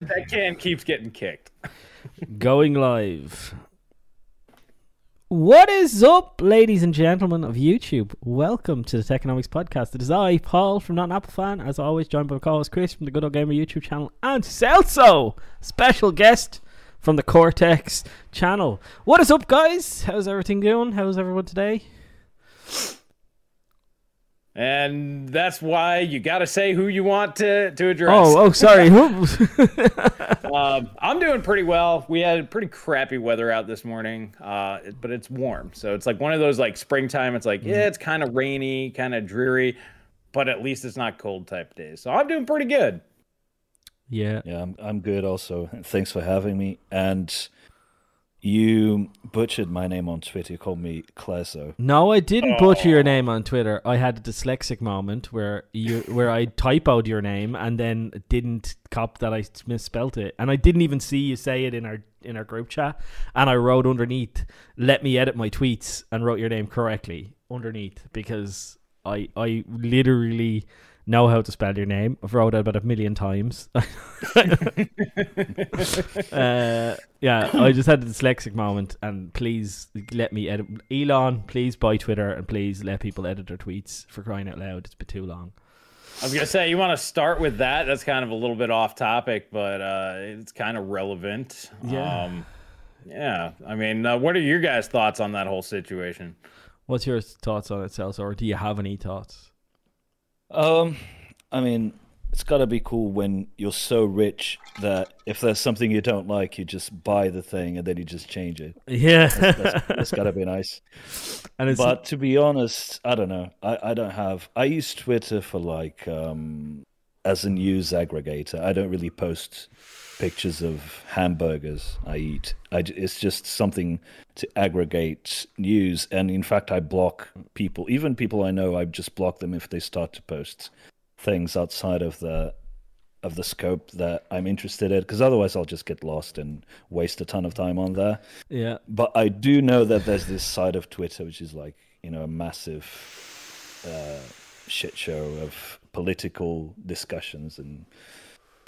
that can keeps getting kicked. Going live. What is up, ladies and gentlemen of YouTube? Welcome to the Techonomics Podcast. It is I, Paul from Not an Apple Fan, as always, joined by my co-host Chris from the Good Old Gamer YouTube channel, and Celso, special guest from the Coreteks channel. What is up, guys? How's everything going? How's everyone today? And that's why you got to say who you want to, to address. Oh, oh, sorry. um, I'm doing pretty well. We had pretty crappy weather out this morning, uh, but it's warm. So it's like one of those like springtime. It's like, yeah, it's kind of rainy, kind of dreary, but at least it's not cold type days. So I'm doing pretty good. Yeah. Yeah, I'm, I'm good also. Thanks for having me. And you butchered my name on Twitter. You called me Kleso. No, I didn't oh. butcher your name on Twitter. I had a dyslexic moment where you where I typoed your name and then didn't cop that I misspelt it, and I didn't even see you say it in our in our group chat. And I wrote underneath, "Let me edit my tweets," and wrote your name correctly underneath because I I literally know how to spell your name. I've wrote it about a million times. uh, yeah, I just had a dyslexic moment, and please let me edit. Elon, please buy Twitter, and please let people edit their tweets for crying out loud. It's been too long. I was gonna say you want to start with that. That's kind of a little bit off topic, but uh, it's kind of relevant. Yeah. Um, yeah. I mean, uh, what are your guys' thoughts on that whole situation? What's your thoughts on it, Celso, or do you have any thoughts? Um, I mean, it's got to be cool when you're so rich that if there's something you don't like, you just buy the thing and then you just change it. Yeah, That's, that's, that's got to be nice. and it's But to be honest, I don't know. I, I don't have. I use Twitter for like um as a news aggregator. I don't really post pictures of hamburgers I eat. I, it's just something to aggregate news. And in fact, I block people, even people I know. I just block them if they start to post things outside of the of the scope that I'm interested in, because otherwise I'll just get lost and waste a ton of time on there. yeah, But I do know that there's this side of Twitter which is like, you know, a massive uh, shit show of political discussions and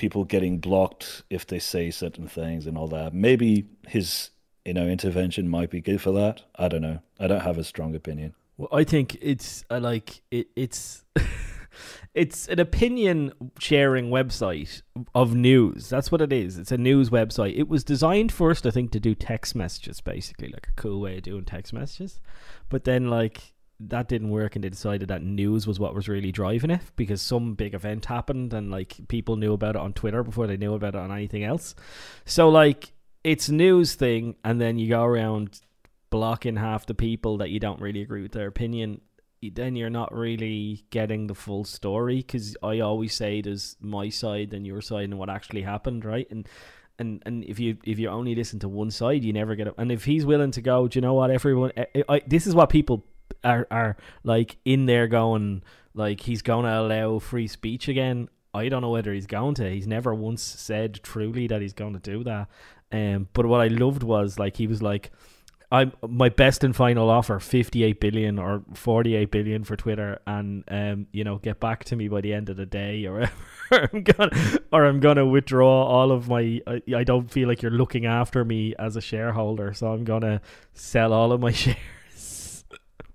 people getting blocked if they say certain things and all that. Maybe his, you know, intervention might be good for that. I don't know. I don't have a strong opinion. Well, I think it's uh, like it, it's it's an opinion sharing website of news. That's what it is. It's a news website. It was designed first, I think, to do text messages, basically, like a cool way of doing text messages. But then, like that didn't work, and they decided that news was what was really driving it because some big event happened, and like people knew about it on Twitter before they knew about it on anything else. So like it's news thing, and then you go around blocking half the people that you don't really agree with their opinion then you're not really getting the full story because I always say there's my side and your side and what actually happened, right? And and and if you if you only listen to one side, you never get it. And if he's willing to go, do you know what? Everyone, I, I, this is what people are are like in there going like he's going to allow free speech again. I don't know whether he's going to. He's never once said truly that he's going to do that. Um, but what I loved was like he was like. I'm my best and final offer, fifty eight billion or forty eight billion for Twitter, and um, you know, get back to me by the end of the day, or I'm gonna, or I'm gonna withdraw all of my. I, I don't feel like you're looking after me as a shareholder, so I'm gonna sell all of my shares.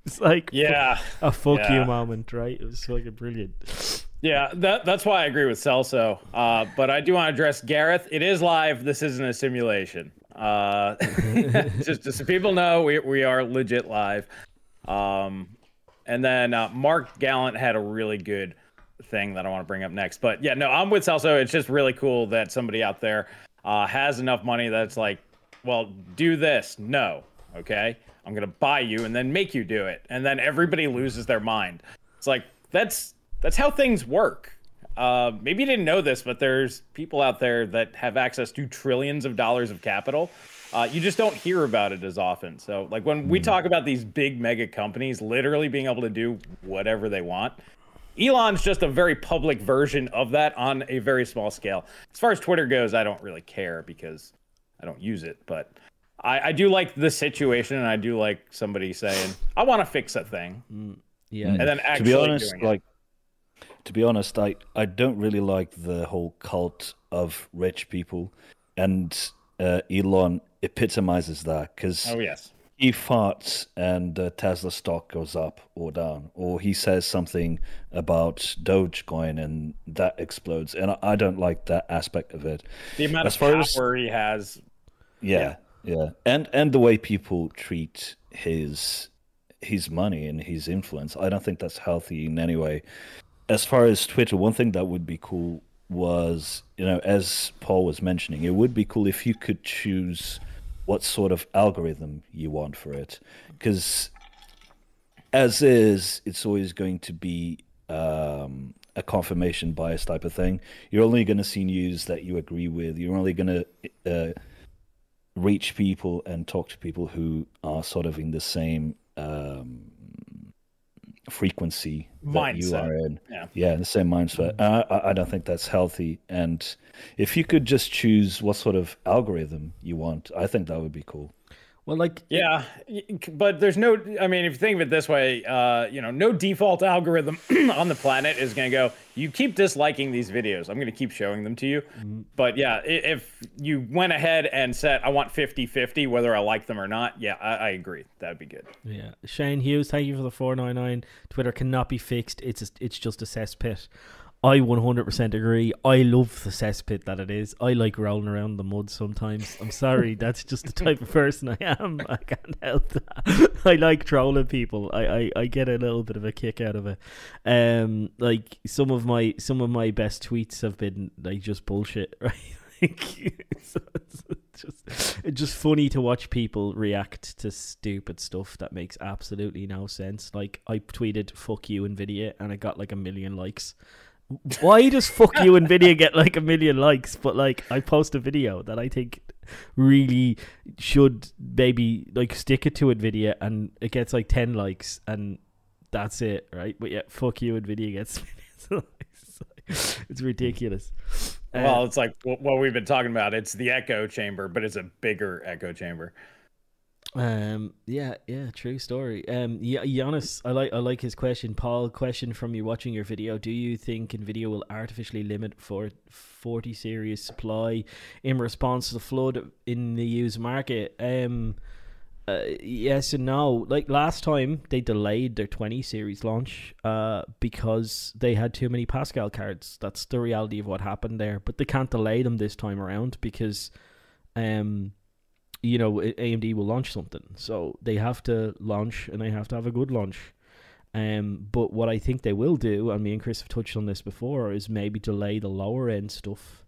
It's like Yeah. a fuck Yeah. you moment, right? It was like a brilliant. Yeah, that, that's why I agree with Celso. Uh, but I do want to address Gareth. It is live. This isn't a simulation. Uh, just, just so people know, we, we are legit live. Um, and then uh, Mark Gallant had a really good thing that I want to bring up next. But yeah, no, I'm with Celso. It's just really cool that somebody out there uh, has enough money that's like, well, do this. No, okay, I'm gonna buy you and then make you do it, and then everybody loses their mind. It's like that's that's how things work. Uh, maybe you didn't know this, but there's people out there that have access to trillions of dollars of capital. Uh, you just don't hear about it as often. So, like when we talk about these big mega companies literally being able to do whatever they want, Elon's just a very public version of that on a very small scale. As far as Twitter goes, I don't really care because I don't use it, but I, I do like the situation, and I do like somebody saying, "I want to fix a thing," Yeah, and then to be honest, doing it. like to be honest, I, I don't really like the whole cult of rich people, and uh, Elon epitomizes that because Oh yes. he farts and uh, Tesla stock goes up or down, or he says something about Dogecoin and that explodes, and I, I don't like that aspect of it. The amount As of far power as- he has. Yeah, yeah, and and the way people treat his his money and his influence, I don't think that's healthy in any way. As far as Twitter, one thing that would be cool was, you know, as Paul was mentioning, it would be cool if you could choose what sort of algorithm you want for it, because as is, it's always going to be um, a confirmation bias type of thing. You're only going to see news that you agree with. You're only going to uh, reach people and talk to people who are sort of in the same um, frequency that you Mindset. are in. Yeah. Yeah, the same mindset. I, I don't think that's healthy. And if you could just choose what sort of algorithm you want, I think that would be cool. Well, like Yeah, but there's no. I mean, if you think of it this way, uh, you know, no default algorithm on the planet is going to go. You keep disliking these videos. I'm going to keep showing them to you. But yeah, if you went ahead and said, "I want 50-50, whether I like them or not," yeah, I, I agree. That'd be good. Yeah, Shane Hughes, thank you for the four nine nine. Twitter cannot be fixed. It's a, it's just a cesspit. I one hundred percent agree. I love the cesspit that it is. I like rolling around in the mud sometimes. I'm sorry, that's just the type of person I am. I can't help that. I like trolling people. I, I, I get a little bit of a kick out of it. Um, like some of my some of my best tweets have been like just bullshit, right? It's just it's just funny to watch people react to stupid stuff that makes absolutely no sense. Like I tweeted "fuck you" Nvidia and I got like a million likes. Why does "fuck you" Nvidia get like a million likes? But like I post a video that I think really should maybe like stick it to Nvidia and it gets like ten likes and that's it, right? But yeah, "fuck you" Nvidia gets millions likes. It's ridiculous. Uh, well, it's like what we've been talking about. It's the echo chamber, but it's a bigger echo chamber. Um. Yeah. Yeah. True story. Um. Yeah. Giannis, I like. I like his question. Paul, question from you watching your video. Do you think Nvidia will artificially limit for 40 series supply in response to the flood in the used market? Um. Uh, yes and no. Like last time, they delayed their 20 series launch uh, because they had too many Pascal cards. That's the reality of what happened there. But they can't delay them this time around because um, you know, AMD will launch something. So they have to launch and they have to have a good launch. Um, but what I think they will do, and me and Chris have touched on this before, is maybe delay the lower end stuff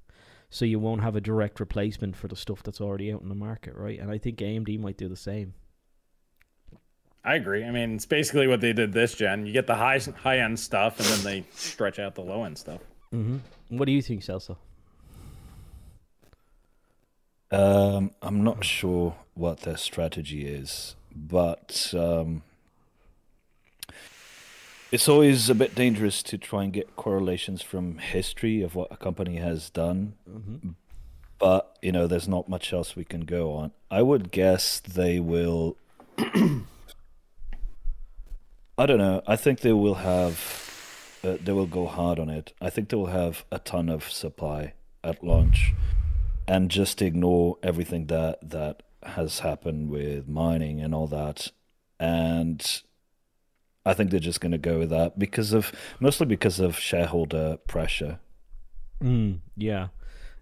so you won't have a direct replacement for the stuff that's already out in the market, right? And I think AMD might do the same. I agree. I mean, it's basically what they did this gen. You get the high high end stuff, and then they stretch out the low end stuff. Mm-hmm. What do you think, Celso? Um, I'm not sure what their strategy is, but um, it's always a bit dangerous to try and get correlations from history of what a company has done. But you know, there's not much else we can go on. I would guess they will. I don't know. I think they will have. Uh, they will go hard on it. I think they will have a ton of supply at launch and just ignore everything that that has happened with mining and all that and i think they're just going to go with that because of mostly because of shareholder pressure Mm, yeah,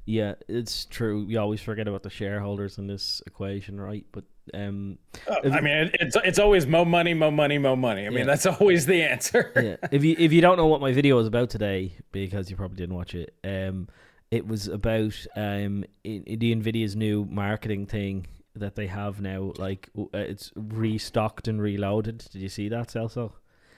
yeah, it's true. We always forget about the shareholders in this equation, right? But um, Uh, If- I mean, it's it's always mo money, mo money, mo money. I mean, Yeah. that's always the answer. yeah. If you if you don't know what my video is about today, because you probably didn't watch it, um, it was about um in, in the Nvidia's new marketing thing that they have now. Like uh, it's restocked and reloaded. Did you see that, Celso?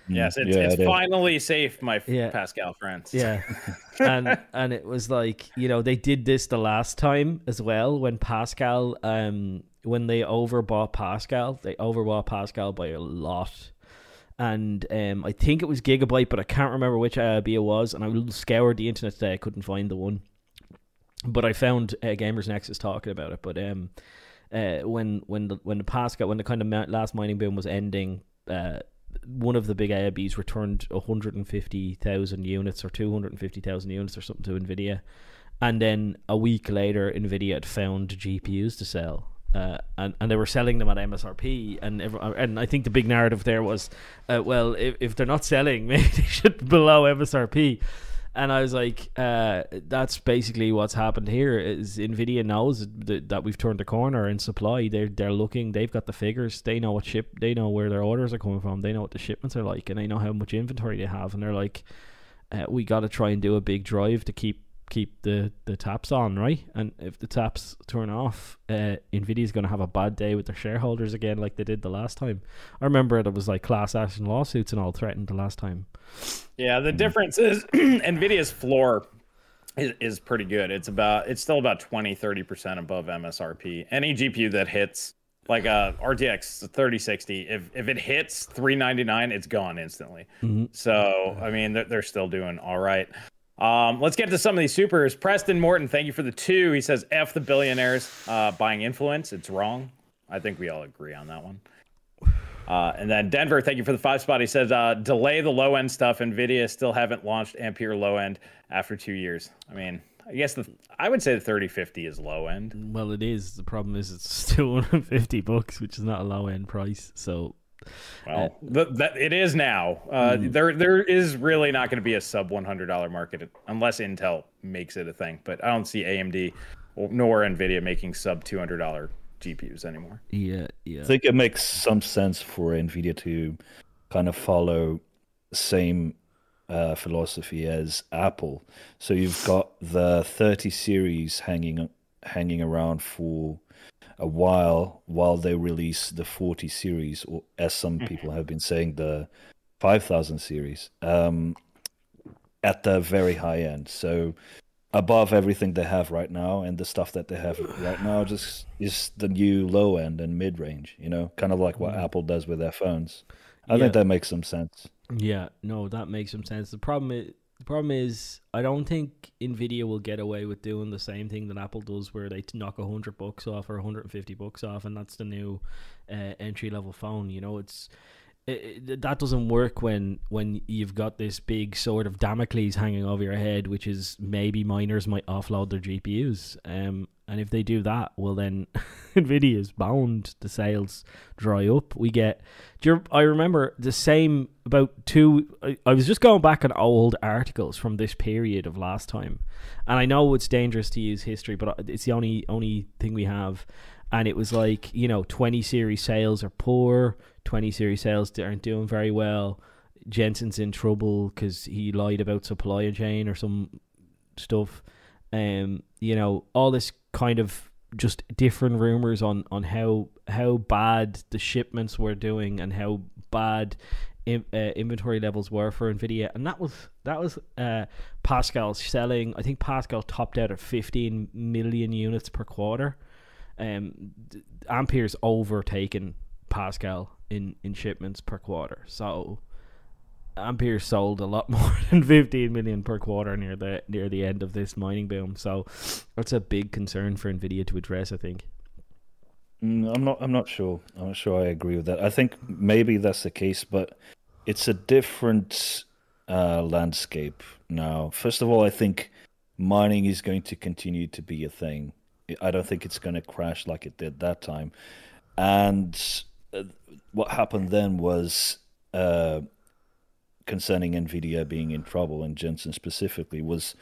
Yes, it's, Yeah, it's I did. finally safe, my Yeah. Pascal friends. Yeah, and and it was like you know they did this the last time as well when Pascal um when they overbought Pascal they overbought Pascal by a lot, and um I think it was Gigabyte but I can't remember which AIB it was and I scoured the internet today I couldn't find the one, but I found uh, Gamers Nexus talking about it but um uh when when the when the Pascal when the kind of ma- last mining boom was ending uh one of the big AIBs returned 150,000 units or 250,000 units or something to Nvidia, and then a week later, Nvidia had found GPUs to sell. Uh, and, and they were selling them at MSRP, and every, and I think the big narrative there was, uh, well, if, if they're not selling, maybe they should below MSRP and I was like, uh, that's basically what's happened here. Is Nvidia knows that, we've turned the corner in supply. They're they're looking. They've got the figures. They know what ship. They know where their orders are coming from. They know what the shipments are like, and they know how much inventory they have. And they're like, uh, we got to try and do a big drive to keep keep the, the taps on, right? And if the taps turn off, uh, Nvidia's going to have a bad day with their shareholders again, like they did the last time. I remember it was like class action lawsuits and all threatened the last time. Yeah, the difference is Nvidia's floor is, is pretty good. It's about it's still about 20 30% above MSRP. Any GPU that hits like a RTX 3060, if if it hits 399, it's gone instantly. Mm-hmm. So, I mean, they're, they're still doing all right. Um, let's get to some of these supers. Preston Morton, thank you for the two. He says, F the billionaires uh, buying influence. It's wrong. I think we all agree on that one. Uh, and then Denver, thank you for the five spot. He says, uh, delay the low end stuff. NVIDIA still haven't launched Ampere low end after two years. I mean, I guess the I would say the 3050 is low end. Well, it is. The problem is it's still 150 bucks, which is not a low end price. So well, uh, the, that it is now. Uh, mm. There, there is really not going to be a sub one hundred dollar market unless Intel makes it a thing. But I don't see AMD nor Nvidia making sub two hundred dollar GPUs anymore. Yeah, yeah. I think it makes some sense for Nvidia to kind of follow same uh, philosophy as Apple. So you've got the 30 series hanging hanging around for a while while they release the 40 series, or as some mm-hmm. people have been saying, the 5000 series um, at the very high end. So above everything they have right now, and the stuff that they have right now just is the new low end and mid range. You know, kind of like what mm-hmm. Apple does with their phones. I yeah. think that makes some sense. Yeah, no, that makes some sense. The problem is the problem is, I don't think Nvidia will get away with doing the same thing that Apple does, where they knock a hundred bucks off or hundred and fifty bucks off, and that's the new uh, entry level phone. You know, it's it, it, that doesn't work when when you've got this big sort of Damocles hanging over your head, which is maybe miners might offload their GPUs. Um, and if they do that, well then Nvidia is bound the sales dry up. We get. You, I remember the same about two. I, I, was just going back on old articles from this period of last time, and I know it's dangerous to use history, but it's the only only thing we have. And it was like you know, twenty series sales are poor. Twenty series sales aren't doing very well. Jensen's in trouble because he lied about supply chain or some stuff. Um, you know, all this kind of just different rumors on on how how bad the shipments were doing and how bad in, uh, inventory levels were for Nvidia, and that was that was uh, Pascal selling. I think Pascal topped out at 15 million units per quarter. Um, Ampere's overtaken Pascal in in shipments per quarter. So Ampere sold a lot more than 15 million per quarter near the near the end of this mining boom. So that's a big concern for Nvidia to address. I think. Mm, I'm not. I'm not sure. I'm not sure. I agree with that. I think maybe that's the case, but it's a different uh, landscape now. First of all, I think mining is going to continue to be a thing. I don't think it's going to crash like it did that time. And uh, what happened then was uh, concerning Nvidia being in trouble and Jensen specifically was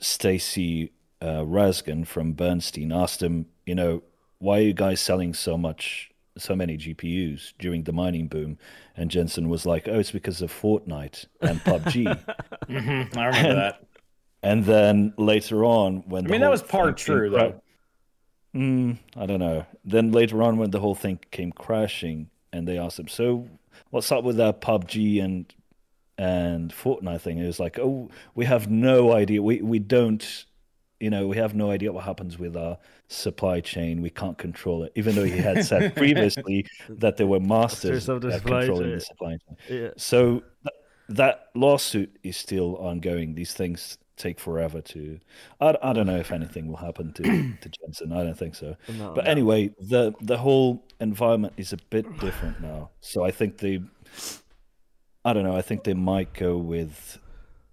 Stacy uh, Rasgon from Bernstein asked him, you know, why are you guys selling so much, so many GPUs during the mining boom? And Jensen was like, oh, it's because of Fortnite and PUBG. mm-hmm, I remember and, that. And then later on, when I mean, that was part true though. Mm, I don't know. Then later on, when the whole thing came crashing, and they asked him, "So, what's up with that PUBG and and Fortnite thing It was like, oh, we have no idea. We we don't, you know, we have no idea what happens with our supply chain. We can't control it, even though he had said previously that they were masters at controlling chain. the supply chain. Yeah. So th- that lawsuit is still ongoing. These things take forever to. I, I don't know if anything will happen to to Jensen. I don't think so. No, but no. anyway, the the whole environment is a bit different now. So I think the I don't know. I think they might go with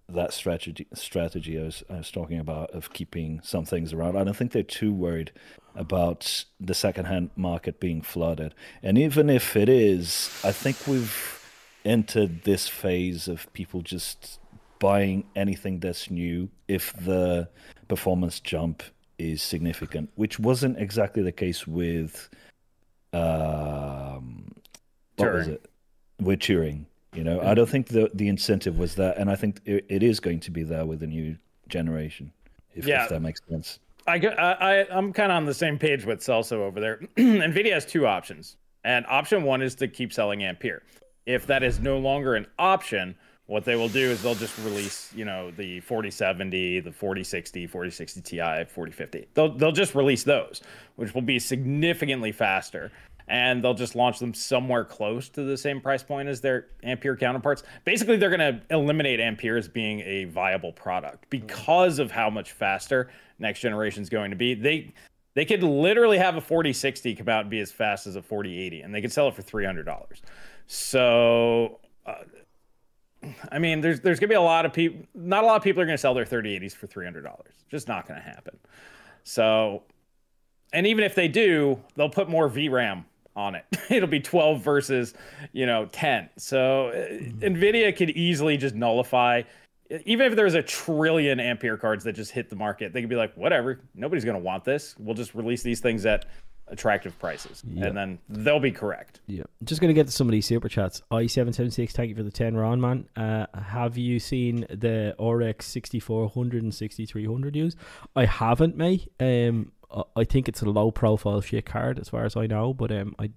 that strategy strategy I was, I was talking about of keeping some things around. I don't think they're too worried about the secondhand market being flooded. And even if it is, I think we've entered this phase of people just buying anything that's new if the performance jump is significant, which wasn't exactly the case with um, what Turing. was it? With Turing. You know, I don't think the the incentive was there, and I think it, it is going to be there with the new generation. If, Yeah. if that makes sense. I, I I'm kind of on the same page with Celso over there. Nvidia has two options, and option one is to keep selling Ampere. If that is no longer an option, what they will do is they'll just release, you know, the 4070, the 4060, 4060 Ti, 4050. They'll they'll just release those, which will be significantly faster. And they'll just launch them somewhere close to the same price point as their Ampere counterparts. Basically, they're going to eliminate Ampere as being a viable product because of how much faster next generation is going to be. They they could literally have a 4060 come out and be as fast as a 4080, and they could sell it for three hundred dollars. So, uh, I mean, there's there's gonna be a lot of people. Not a lot of people are gonna sell their 3080s for three hundred dollars. Just not gonna happen. So, and even if they do, they'll put more VRAM on it. It'll be 12 versus, you know, 10. So uh, Nvidia could easily just nullify even if there's a trillion ampere cards that just hit the market, they could be like, whatever, nobody's going to want this. We'll just release these things at attractive prices, Yeah. and then they'll be correct. Yeah, just gonna get to some of these super chats. I seven seven six, thank you for the ten round, man. Uh, have you seen the RX sixty four hundred and sixty three hundred use? I haven't, mate. Um, I- I think it's a low profile shit card as far as I know. But um, I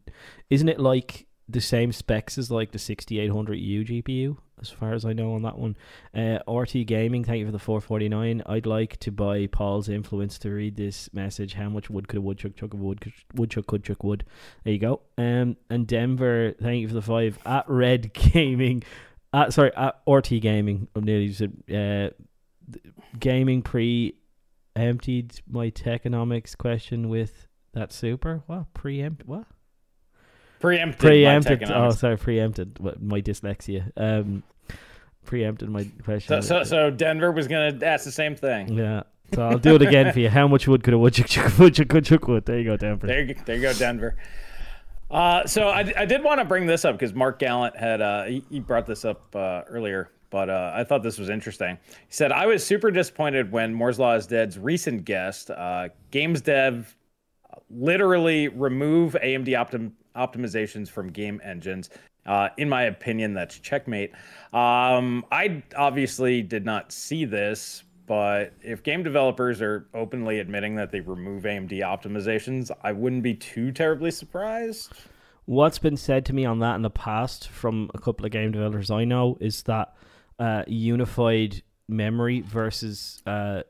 isn't it like the same specs as like the sixty eight hundred U GPU as far as I know on that one. Uh, RT Gaming, thank you for the four forty nine. I'd like to buy Paul's influence to read this message. How much wood could a woodchuck chuck a wood? Could, woodchuck could chuck wood. There you go. Um, and Denver, thank you for the five at Red Gaming. At sorry, at RT Gaming. I'm nearly said uh, gaming pre emptied my techonomics question with that super. What preempt? What Preempted. preempted? Oh, sorry, preempted. My dyslexia. Um, preempted my question. so, so, so Denver was going to ask the same thing. yeah. So I'll do it again for you. How much wood could a woodchuck chuck woodchuck could chuck wood? There you go, Denver. There you, there you go, Denver. Uh, so I, I did want to bring this up because Mark Gallant had uh, he, he brought this up uh, earlier, but uh, I thought this was interesting. He said I was super disappointed when Moore's Law is Dead's recent guest, uh, Games Dev, literally remove AMD optim- optimizations from game engines. Uh, in my opinion, that's checkmate. Um, I obviously did not see this, but if game developers are openly admitting that they remove AMD optimizations, I wouldn't be too terribly surprised. What's been said to me on that in the past from a couple of game developers I know is that uh, unified memory versus uh,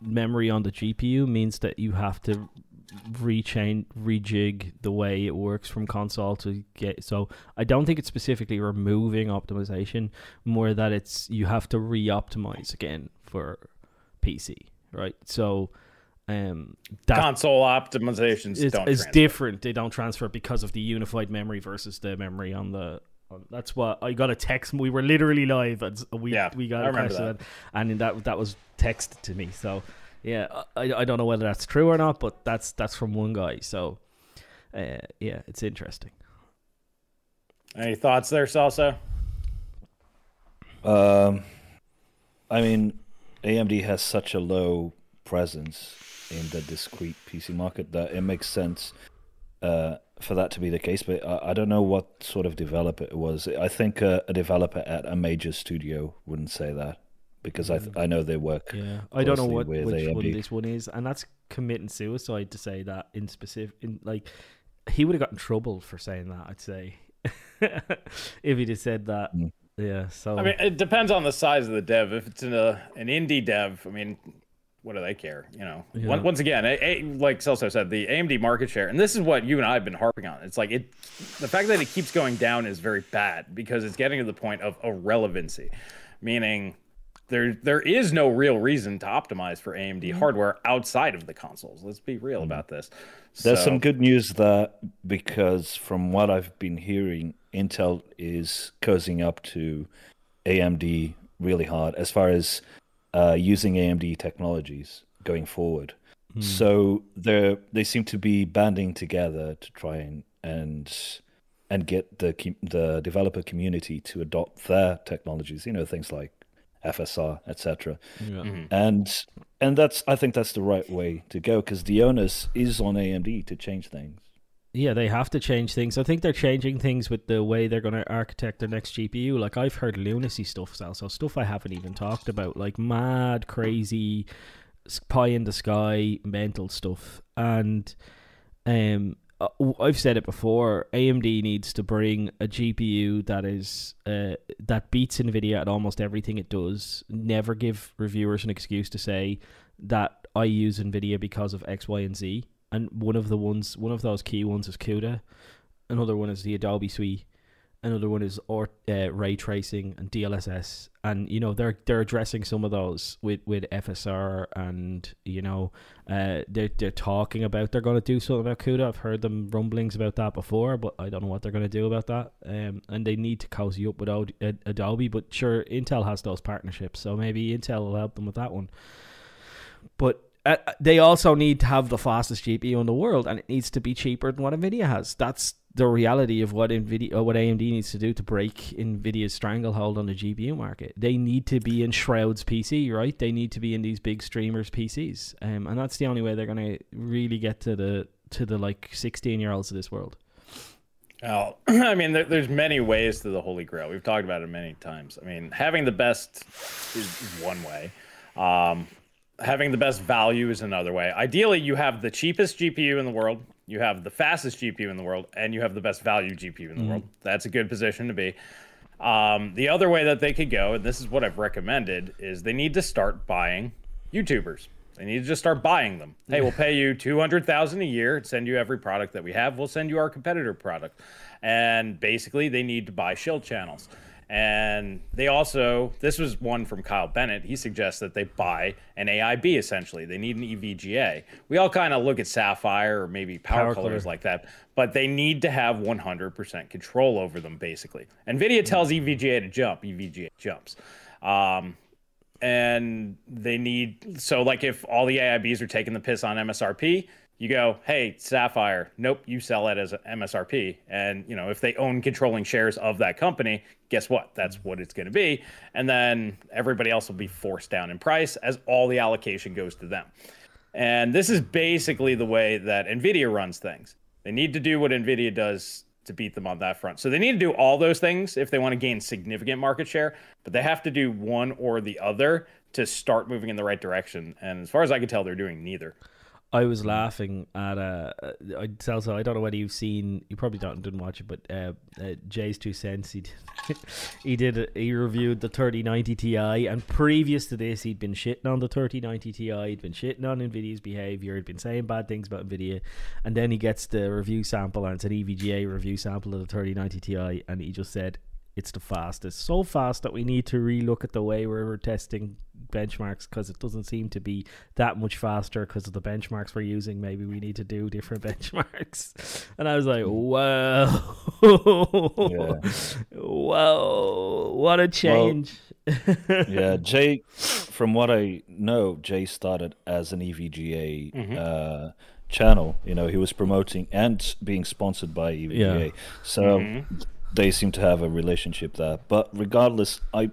memory on the GPU means that you have to rechain rejig the way it works from console to get so I don't think it's specifically removing optimization more that it's you have to re-optimize again for PC right so um that Console optimizations it's, it's different. They don't transfer because of the unified memory versus the memory on the. On, that's what I got a text. We were literally live, and we Yeah, we got I a that. and that that was texted to me. So yeah, I, I don't know whether that's true or not, but that's that's from one guy. So uh, yeah, it's interesting. Any thoughts there, Celso? Um, I mean, AMD has such a low presence in the discrete PC market that it makes sense uh, for that to be the case. But I, I don't know what sort of developer it was. I think uh, a developer at a major studio wouldn't say that because I th- I know they work. Yeah, I don't know closely what with which one this one is, and that's committing suicide to say that in specific. In like, he would have gotten trouble for saying that. I'd say if he'd have said that. Mm. Yeah. So I mean, it depends on the size of the dev. If it's in a an indie dev, I mean, what do they care? You know. Yeah. Once, once again, a, a, like Celso said, the AMD market share, and this is what you and I have been harping on. It's like it, the fact that it keeps going down is very bad because it's getting to the point of irrelevancy, meaning there there is no real reason to optimize for AMD mm-hmm. hardware outside of the consoles. Let's be real mm-hmm. about this. There's so, some good news there because from what I've been hearing, Intel is cozying up to AMD really hard as far as uh, using AMD technologies going forward. Mm. So they they seem to be banding together to try and and and get the the developer community to adopt their technologies. You know, things like FSR, etc. Yeah. Mm-hmm. And and that's I think that's the right way to go because the onus is on AMD to change things. Yeah, they have to change things. I think they're changing things with the way they're going to architect their next GPU. Like I've heard lunacy stuff, so stuff I haven't even talked about, like mad, crazy, pie in the sky, mental stuff. And um, I've said it before. AMD needs to bring a GPU that is uh, that beats Nvidia at almost everything it does. Never give reviewers an excuse to say that I use Nvidia because of X, Y, and Z. And one of the ones, one of those key ones is CUDA. Another one is the Adobe Suite another one is or uh, ray tracing and DLSS, and you know they're they're addressing some of those with with FSR, and you know uh, they're they're talking about they're going to do something about CUDA. I've heard them rumblings about that before, but I don't know what they're going to do about that. Um, and they need to cozy up with Adobe, but sure, Intel has those partnerships, so maybe Intel will help them with that one. But uh, they also need to have the fastest GPU in the world, and it needs to be cheaper than what Nvidia has. That's the reality of what Nvidia what AMD needs to do to break Nvidia's stranglehold on the GPU market. They need to be in Shroud's PC, right? They need to be in these big streamers' PCs, um, and that's the only way they're going to really get to the to the like sixteen year olds of this world. Oh, I mean, there, there's many ways to the Holy Grail. We've talked about it many times. I mean, having the best is one way. Um, having the best value is another way. Ideally, you have the cheapest GPU in the world, you have the fastest GPU in the world, and you have the best value GPU in the mm world. That's a good position to be. Um, the other way that they could go, and this is what I've recommended, is they need to start buying YouTubers. They need to just start buying them. Hey, we'll pay you two hundred thousand a year, send you every product that we have. We'll send you our competitor product, and basically they need to buy shield channels. And they also, this was one from Kyle Bennett. He suggests that they buy an AIB essentially. They need an EVGA. We all kind of look at Sapphire or maybe Power, Power Colors like that, but they need to have 100% control over them basically. NVIDIA tells EVGA to jump, EVGA jumps. Um, and they need, so like if all the AIBs are taking the piss on MSRP, you go, hey, Sapphire, nope, you sell it as MSRP. And, you know, if they own controlling shares of that company, guess what? That's what it's going to be. And then everybody else will be forced down in price as all the allocation goes to them. And this is basically the way that NVIDIA runs things. They need to do what NVIDIA does to beat them on that front. So they need to do all those things if they want to gain significant market share, but they have to do one or the other to start moving in the right direction. And as far as I can tell, they're doing neither. I was laughing at uh, I also I don't know whether you've seen you probably don't didn't watch it, but uh, uh JayzTwoCents he did, he did he reviewed the thirty ninety Ti, and previous to this he'd been shitting on the thirty ninety Ti, he'd been shitting on Nvidia's behavior, he'd been saying bad things about Nvidia, and then he gets the review sample and it's an EVGA review sample of the thirty ninety Ti, and he just said it's the fastest. So fast that we need to relook at the way we're testing benchmarks because it doesn't seem to be that much faster because of the benchmarks we're using. Maybe we need to do different benchmarks. And I was like, wow, yeah. wow, what a change. Well, yeah, Jay, from what I know, Jay started as an EVGA. Mm-hmm. Uh, channel you know he was promoting and being sponsored by EVGA yeah. so mm-hmm they seem to have a relationship there. But regardless, I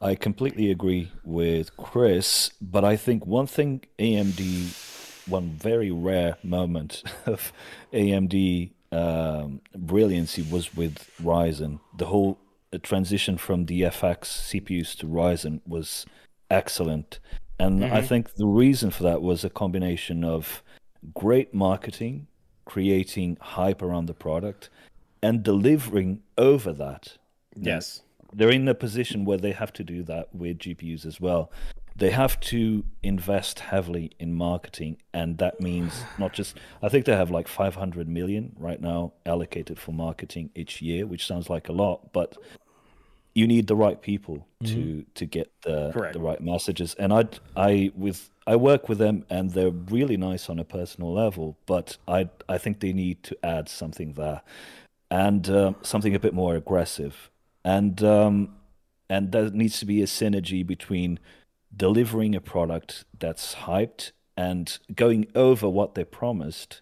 I completely agree with Chris. But I think one thing AMD, one very rare moment of AMD um, brilliancy was with Ryzen. The whole transition from the FX CPUs to Ryzen was excellent. And mm-hmm. I think the reason for that was a combination of great marketing, creating hype around the product, and delivering over that. Yes. They're in a position where they have to do that with GPUs as well. They have to invest heavily in marketing, and that means not just. I think they have like 500 million right now allocated for marketing each year, which sounds like a lot, but you need the right people mm-hmm. to to get the Correct. the right messages. And I I with I work with them, and they're really nice on a personal level. But I I think they need to add something there, and um, something a bit more aggressive. And um, and there needs to be a synergy between delivering a product that's hyped and going over what they promised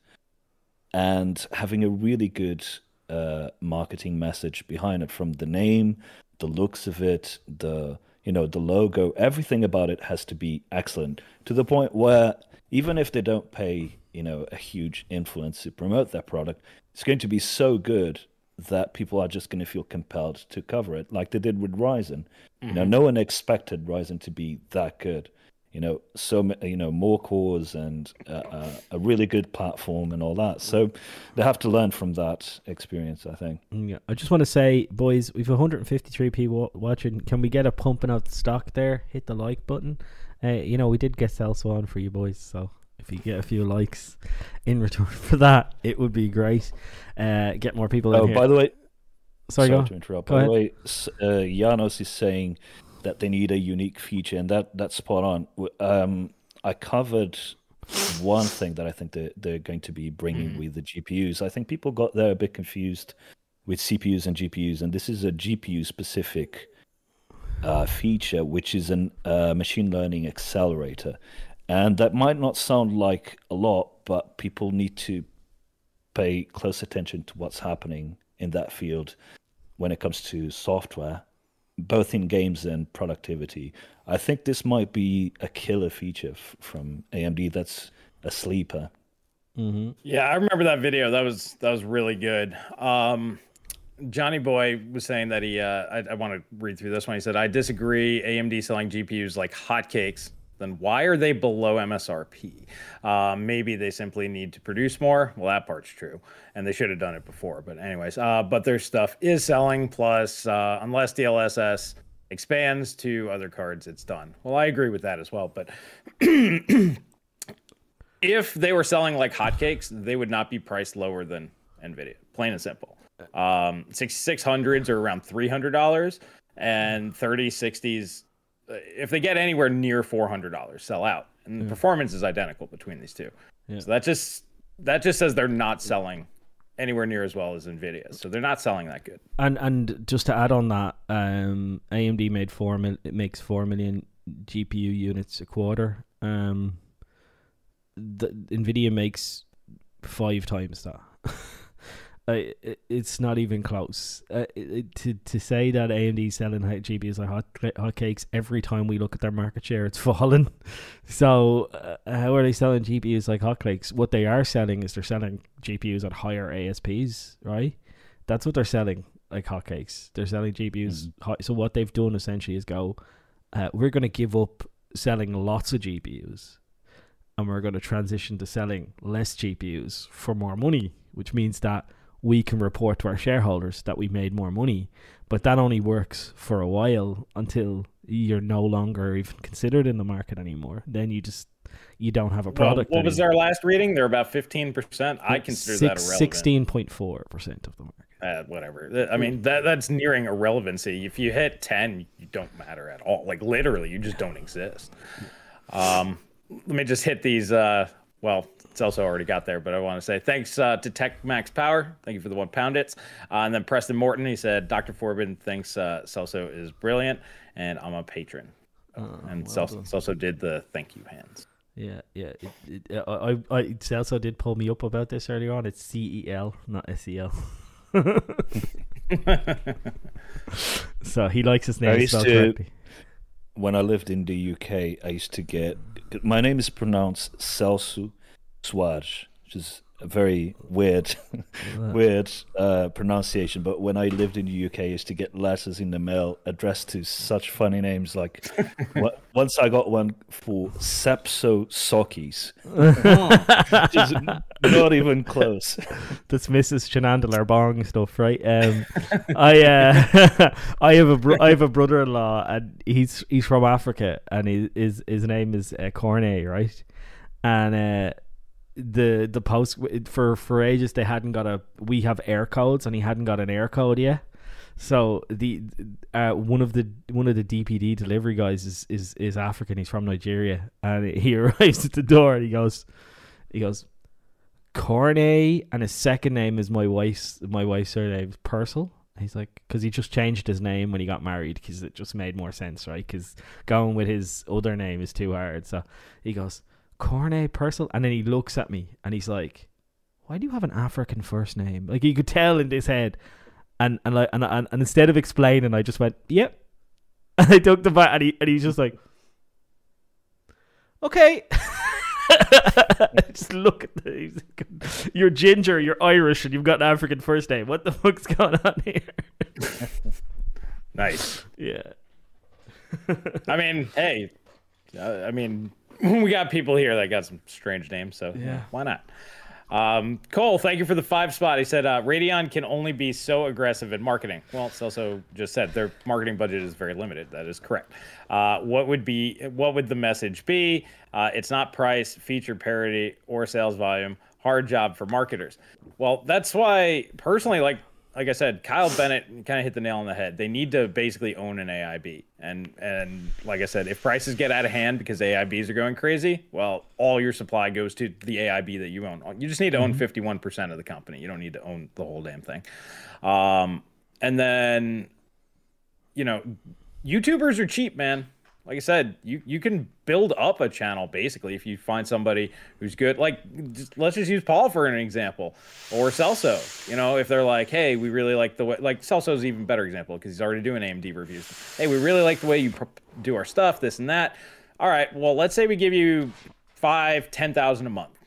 and having a really good uh, marketing message behind it from the name the looks of it the you know the logo everything about it has to be excellent to the point where even if they don't pay you know a huge influence to promote their product it's going to be so good that people are just going to feel compelled to cover it like they did with Ryzen. You know, no one expected Ryzen to be that good. You know, so you know more cores and uh, uh, a really good platform and all that. So they have to learn from that experience, I think. Yeah, I just want to say, boys, we've 153 people watching. Can we get a pumping out the stock there? Hit the like button. Uh, you know, we did get Celso on for you boys, so if you get a few likes in return for that, it would be great. Uh, get more people in Oh, by the way, Sorry, go. to interrupt. Go By ahead. the way, uh, Janos is saying that they need a unique feature, and that that's spot on. Um, I covered one thing that I think they're, they're going to be bringing Mm. with the GPUs. I think people got there a bit confused with CPUs and GPUs, and this is a GPU specific uh, feature, which is a uh, machine learning accelerator. And that might not sound like a lot, but people need to pay close attention to what's happening in that field when it comes to software, both in games and productivity. I think this might be a killer feature f- from AMD that's a sleeper. Mm-hmm. Yeah, I remember that video. That was that was really good. Um, Johnny Boy was saying that he. Uh, I, I want to read through this one. He said, "I disagree. AMD selling GPUs like hotcakes. Then why are they below MSRP? Uh, maybe they simply need to produce more. Well, that part's true, and they should have done it before. But anyways, uh, but their stuff is selling. Plus, uh, unless DLSS expands to other cards, it's done. Well, I agree with that as well. But if they were selling like hotcakes, they would not be priced lower than Nvidia. Plain and simple. Um, six six hundreds are around three hundred dollars, and thirty sixties, uh, if they get anywhere near four hundred dollars, sell out. And the performance is identical between these two. Yeah. So that just that just says they're not selling anywhere near as well as Nvidia. So they're not selling that good. And and just to add on that, um, AMD made four mil. It makes four million GPU units a quarter. Um, the Nvidia makes five times that. Uh, it, it's not even close. Uh, it, to to say that AMD is selling GPUs like hot hotcakes every time we look at their market share, it's fallen. So uh, how are they selling GPUs like hotcakes? What they are selling is they're selling GPUs at higher ASPs, right? That's what they're selling like hotcakes. They're selling GPUs. High, so what they've done essentially is go, uh, we're going to give up selling lots of GPUs, and we're going to transition to selling less GPUs for more money, which means that we can report to our shareholders that we made more money. But that only works for a while until you're no longer even considered in the market anymore. Then you just you don't have a Well, product. what was anymore. our last reading? They're about fifteen percent. I consider that irrelevant. Sixteen point four percent of the market. uh, whatever. I mean, that that's nearing irrelevancy. If you hit 10, you don't matter at all. Like literally, you just don't exist. Um, let me just hit these. Uh, well, it's also already got there, but I want to say thanks uh, to Tech Max Power. Thank you for the one pound it's. Uh, and then Preston Morton, he said, Dr. Forbin thinks uh, Celso is brilliant, and I'm a patron. and well Celso. Celso did the thank you hands. Yeah, yeah. It, it, I, I, I, Celso did pull me up about this earlier on. It's C E L, not S E L. so he likes his name. I name used spelled to- correctly. When I lived in the UK, I used to get my name is pronounced Celso Soares, which is a very weird, weird uh, pronunciation. But when I lived in the UK, I used to get letters in the mail addressed to such funny names. Like once I got one for Sepso Sokis, which not even close. That's Mrs. Chanandler Bong stuff, right? Um, I uh, I have a bro- I have a brother-in-law, and he's he's from Africa, and he, his his name is uh, Cornet, right? And uh, the the post for for ages they hadn't got a we have Eircodes, and he hadn't got an Eircode yet. So the uh, one of the one of the DPD delivery guys is is is African. He's from Nigeria, and he arrives at the door and he goes, he goes, Cornet, and his second name is my wife's my wife's surname is Purcell. He's like, because he just changed his name when he got married because it just made more sense, right? Because going with his other name is too hard. So he goes, Cornet Purcell, and then he looks at me and he's like, "Why do you have an African first name?" Like you could tell in his head, and and like and and, and instead of explaining, I just went, "Yep," and I took the back, and he and he's just like, "Okay." just look at the, you're ginger, you're Irish, and you've got an African first name. What the fuck's going on here? nice. Yeah. I mean, hey, I mean, we got people here that got some strange names, so Yeah. why not? Um, Cole, thank you for the five spot. He said uh, Radeon can only be so aggressive in marketing. Well, it's also just said their marketing budget is very limited. That is correct. Uh, what would be what would the message be? Uh, it's not price, feature parity, or sales volume. Hard job for marketers. Well, that's why personally, like like I said, Kyle Bennett kind of hit the nail on the head. They need to basically own an AIB, and and like I said, if prices get out of hand because AIBs are going crazy, well, all your supply goes to the AIB that you own. You just need to own fifty one percent of the company. You don't need to own the whole damn thing. Um, and then, you know, YouTubers are cheap, man. Like I said, you you can build up a channel basically if you find somebody who's good. Like, just, let's just use Paul for an example, or Celso. You know, if they're like, hey, we really like the way, like Celso's even better example because he's already doing AMD reviews. Hey, we really like the way you do our stuff, this and that. All right, well, let's say we give you five, ten thousand a month.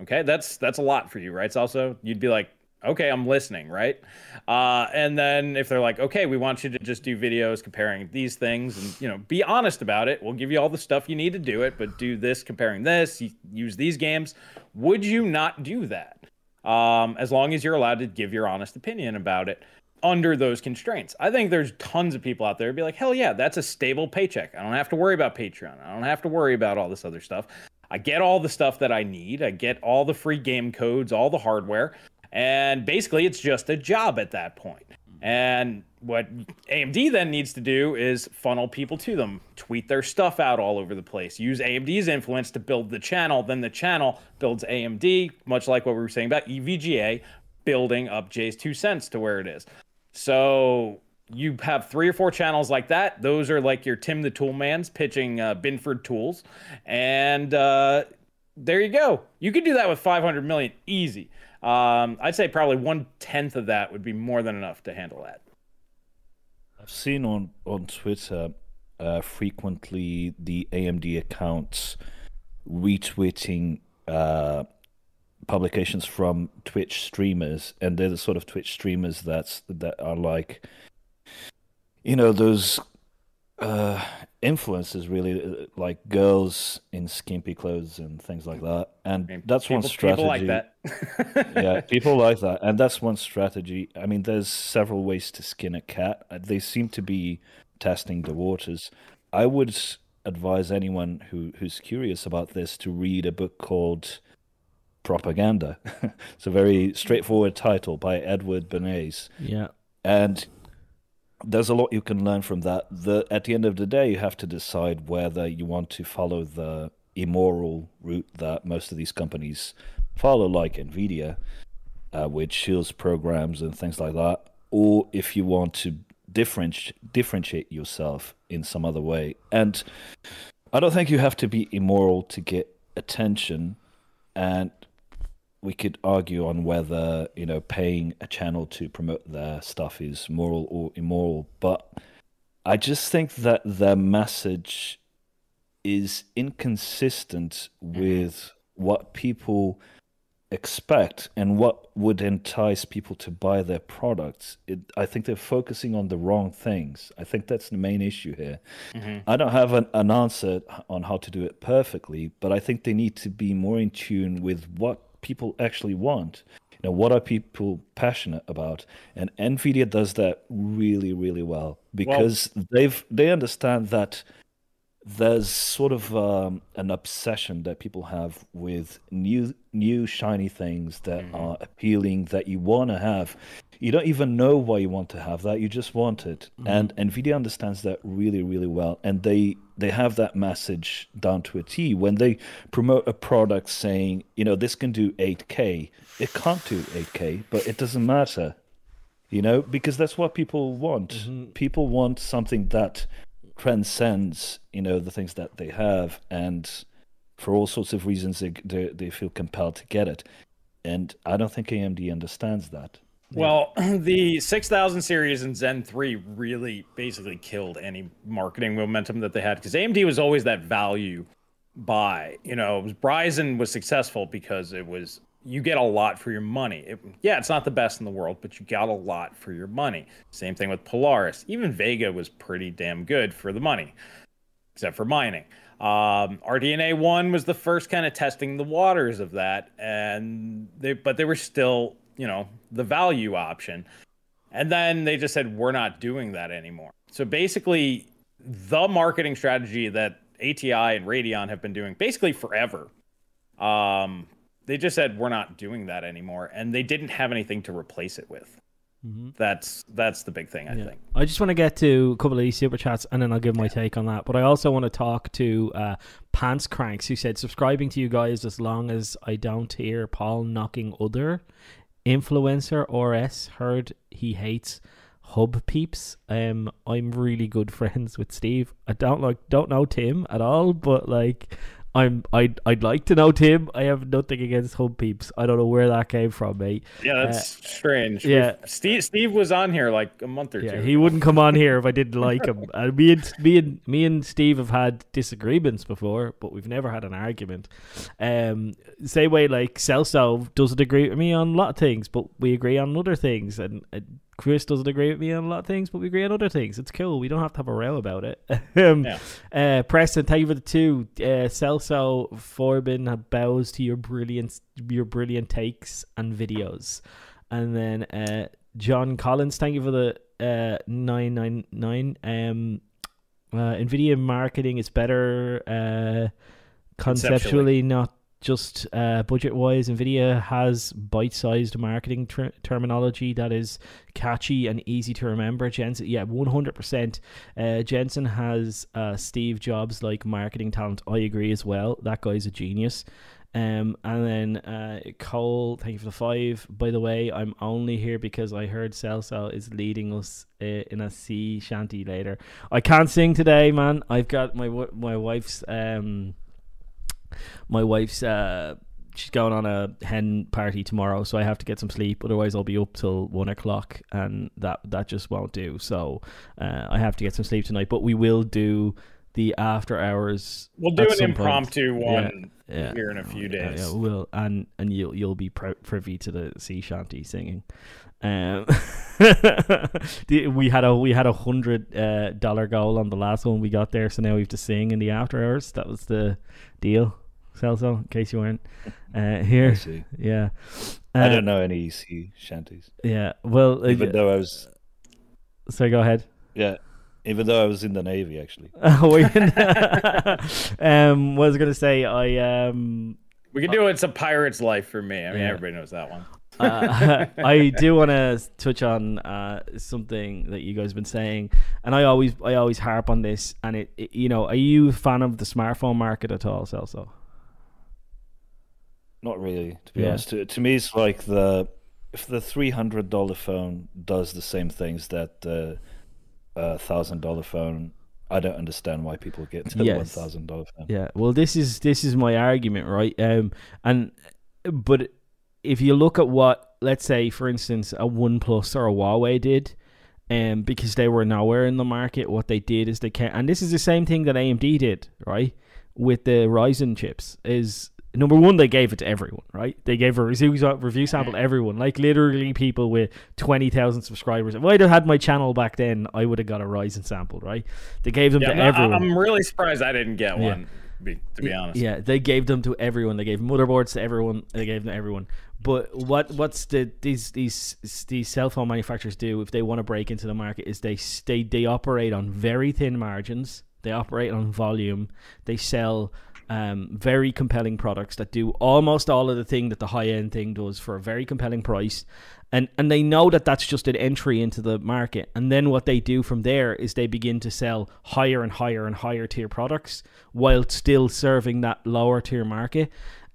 Okay, that's that's a lot for you, right? Celso, you'd be like, okay, I'm listening, right? Uh, and then if they're like, okay, we want you to just do videos comparing these things and, you know, be honest about it. We'll give you all the stuff you need to do it, but do this comparing this, use these games. Would you not do that? Um, as long as you're allowed to give your honest opinion about it under those constraints. I think there's tons of people out there be like, hell yeah, that's a stable paycheck. I don't have to worry about Patreon. I don't have to worry about all this other stuff. I get all the stuff that I need. I get all the free game codes, all the hardware. And basically, it's just a job at that point. And what AMD then needs to do is funnel people to them, tweet their stuff out all over the place, use AMD's influence to build the channel. Then the channel builds AMD, much like what we were saying about EVGA building up JayzTwoCents to where it is. So you have three or four channels like that. Those are like your Tim the Toolman's pitching uh, Binford tools, and uh, there you go. You can do that with 500 million easy. Um, I'd say probably one tenth of that would be more than enough to handle that. I've seen on on Twitter uh, frequently the AMD accounts retweeting uh, publications from Twitch streamers, and they're the sort of Twitch streamers that's that are like, you know, those uh, influencers really uh, like girls in skimpy clothes and things like that, and I mean, that's one strategy People like that. yeah, people like that, and that's one strategy. I mean, there's several ways to skin a cat. Uh, They seem to be testing the waters. I would advise anyone who who's curious about this to read a book called Propaganda. it's a very straightforward title by Edward Bernays, Yeah. and there's a lot you can learn from that. The at the end of the day, you have to decide whether you want to follow the immoral route that most of these companies follow, like Nvidia, uh, with Shields programs and things like that, or if you want to differentiate differentiate yourself in some other way. And I don't think you have to be immoral to get attention, and we could argue on whether you know paying a channel to promote their stuff is moral or immoral but i just think that their message is inconsistent mm-hmm. with what people expect and what would entice people to buy their products. It, i think they're focusing on the wrong things. I think that's the main issue here. Mm-hmm. I don't have an, an answer on how to do it perfectly, but I think they need to be more in tune with what people actually want. You know, what are people passionate about? And Nvidia does that really, really well because they've they understand that there's sort of um, an obsession that people have with new new shiny things that are appealing that you want to have you don't even know why you want to have that. You just want it, Mm-hmm. and Nvidia understands that really, really well, and they they have that message down to a T when they promote a product saying, you know, this can do 8K. It can't do 8K, but it doesn't matter, you know, because that's what people want. Mm-hmm. People want something that transcends, you know, the things that they have, and for all sorts of reasons, they they, they feel compelled to get it. And I don't think AMD understands that. Well, the 6000 series and Zen 3 really basically killed any marketing momentum that they had because AMD was always that value buy. You know, Ryzen was successful because it was you get a lot for your money. It, yeah, it's not the best in the world, but you got a lot for your money. Same thing with Polaris. Even Vega was pretty damn good for the money, except for mining. Um, RDNA one was the first kind of testing the waters of that, and they but they were still you know the value option, and then they just said we're not doing that anymore. So basically, the marketing strategy that ATI and Radeon have been doing basically forever. Um, they just said we're not doing that anymore, and they didn't have anything to replace it with. Mm-hmm. That's that's the big thing, I Yeah. think. I just want to get to a couple of these super chats and then I'll give my take on that. But I also want to talk to uh, Pants Cranks who said subscribing to you guys as long as I don't hear Paul knocking other influencer RS heard he hates hub peeps. Um, I'm really good friends with Steve. I don't like don't know Tim at all, but like. I'm I'd I'd like to know Tim. I have nothing against home peeps. I don't know where that came from, mate. Yeah, that's strange. yeah. Steve Steve was on here like a month or Yeah, two. he wouldn't come on here if I didn't like him. And me and me and me and Steve have had disagreements before, but we've never had an argument. Um, same way like Celso doesn't agree with me on a lot of things, but we agree on other things, and. Uh, Chris doesn't agree with me on a lot of things, but we agree on other things. It's cool. We don't have to have a row about it. um, Yeah. uh, Preston, thank you for the two. Uh, Celso Forbin bows to your brilliant, your brilliant takes and videos. And then uh, John Collins, thank you for the uh, nine nine nine. Um, uh, Nvidia marketing is better uh, conceptually, not just uh, budget wise. Nvidia has bite sized marketing ter- terminology that is catchy and easy to remember. Jensen, yeah, one hundred percent. Uh, Jensen has uh, Steve Jobs like marketing talent. I agree as well. That guy's a genius. Um, and then uh, Cole, thank you for the five. By the way, I'm only here because I heard Celso is leading us uh, in a sea shanty later. I can't sing today, man. I've got my my wife's um my wife's uh she's going on a hen party tomorrow, so I have to get some sleep. Otherwise, I'll be up till one o'clock, and that that just won't do. So uh, I have to get some sleep tonight. But we will do the after hours. We'll do an some point. impromptu one yeah. here in a few days. yeah, we will, and and you'll you'll be pri- privy to the sea shanty singing. Um, we had a we had a hundred uh, dollar goal on the last one we got there, so now we have to sing in the after hours. That was the deal, Celso. In case you weren't uh, I here, see. yeah. I Uh, don't know any sea shanties. Yeah, well, uh, Even though I was, so go ahead. yeah, even though I was in the navy, actually. Oh, were um, what was I gonna say? I um. We could do it's a pirate's life for me. I mean, Yeah. everybody knows that one. Uh, I do want to touch on uh, something that you guys have been saying, and I always I always harp on this. And it, it you know, are you a fan of the smartphone market at all, Celso? Not really, to be Yeah. honest. To, to me, it's like the if the three hundred dollar phone does the same things that the uh, thousand dollar phone, I don't understand why people get to the Yes. one thousand dollar phone. Yeah. Well, this is this is my argument, right? Um, and but if you look at what, let's say, for instance, a OnePlus or a Huawei did, um, because they were nowhere in the market, what they did is they can, and this is the same thing that AMD did, right, with the Ryzen chips. Is number one, they gave it to everyone, right? They gave a review review sample to everyone, like literally people with twenty thousand subscribers. If I'd have had my channel back then, I would have got a Ryzen sample, right? They gave them Yeah, to I'm, everyone. I'm really surprised I didn't get Yeah. one. Be, to be honest. Yeah, they gave them to everyone. They gave motherboards to everyone. They gave them to everyone. But what what's the these these these cell phone manufacturers do if they want to break into the market is they they they operate on very thin margins. They operate on volume. They sell um, very compelling products that do almost all of the thing that the high end thing does for a very compelling price, and and they know that that's just an entry into the market. And then what they do from there is they begin to sell higher and higher and higher tier products while still serving that lower tier market.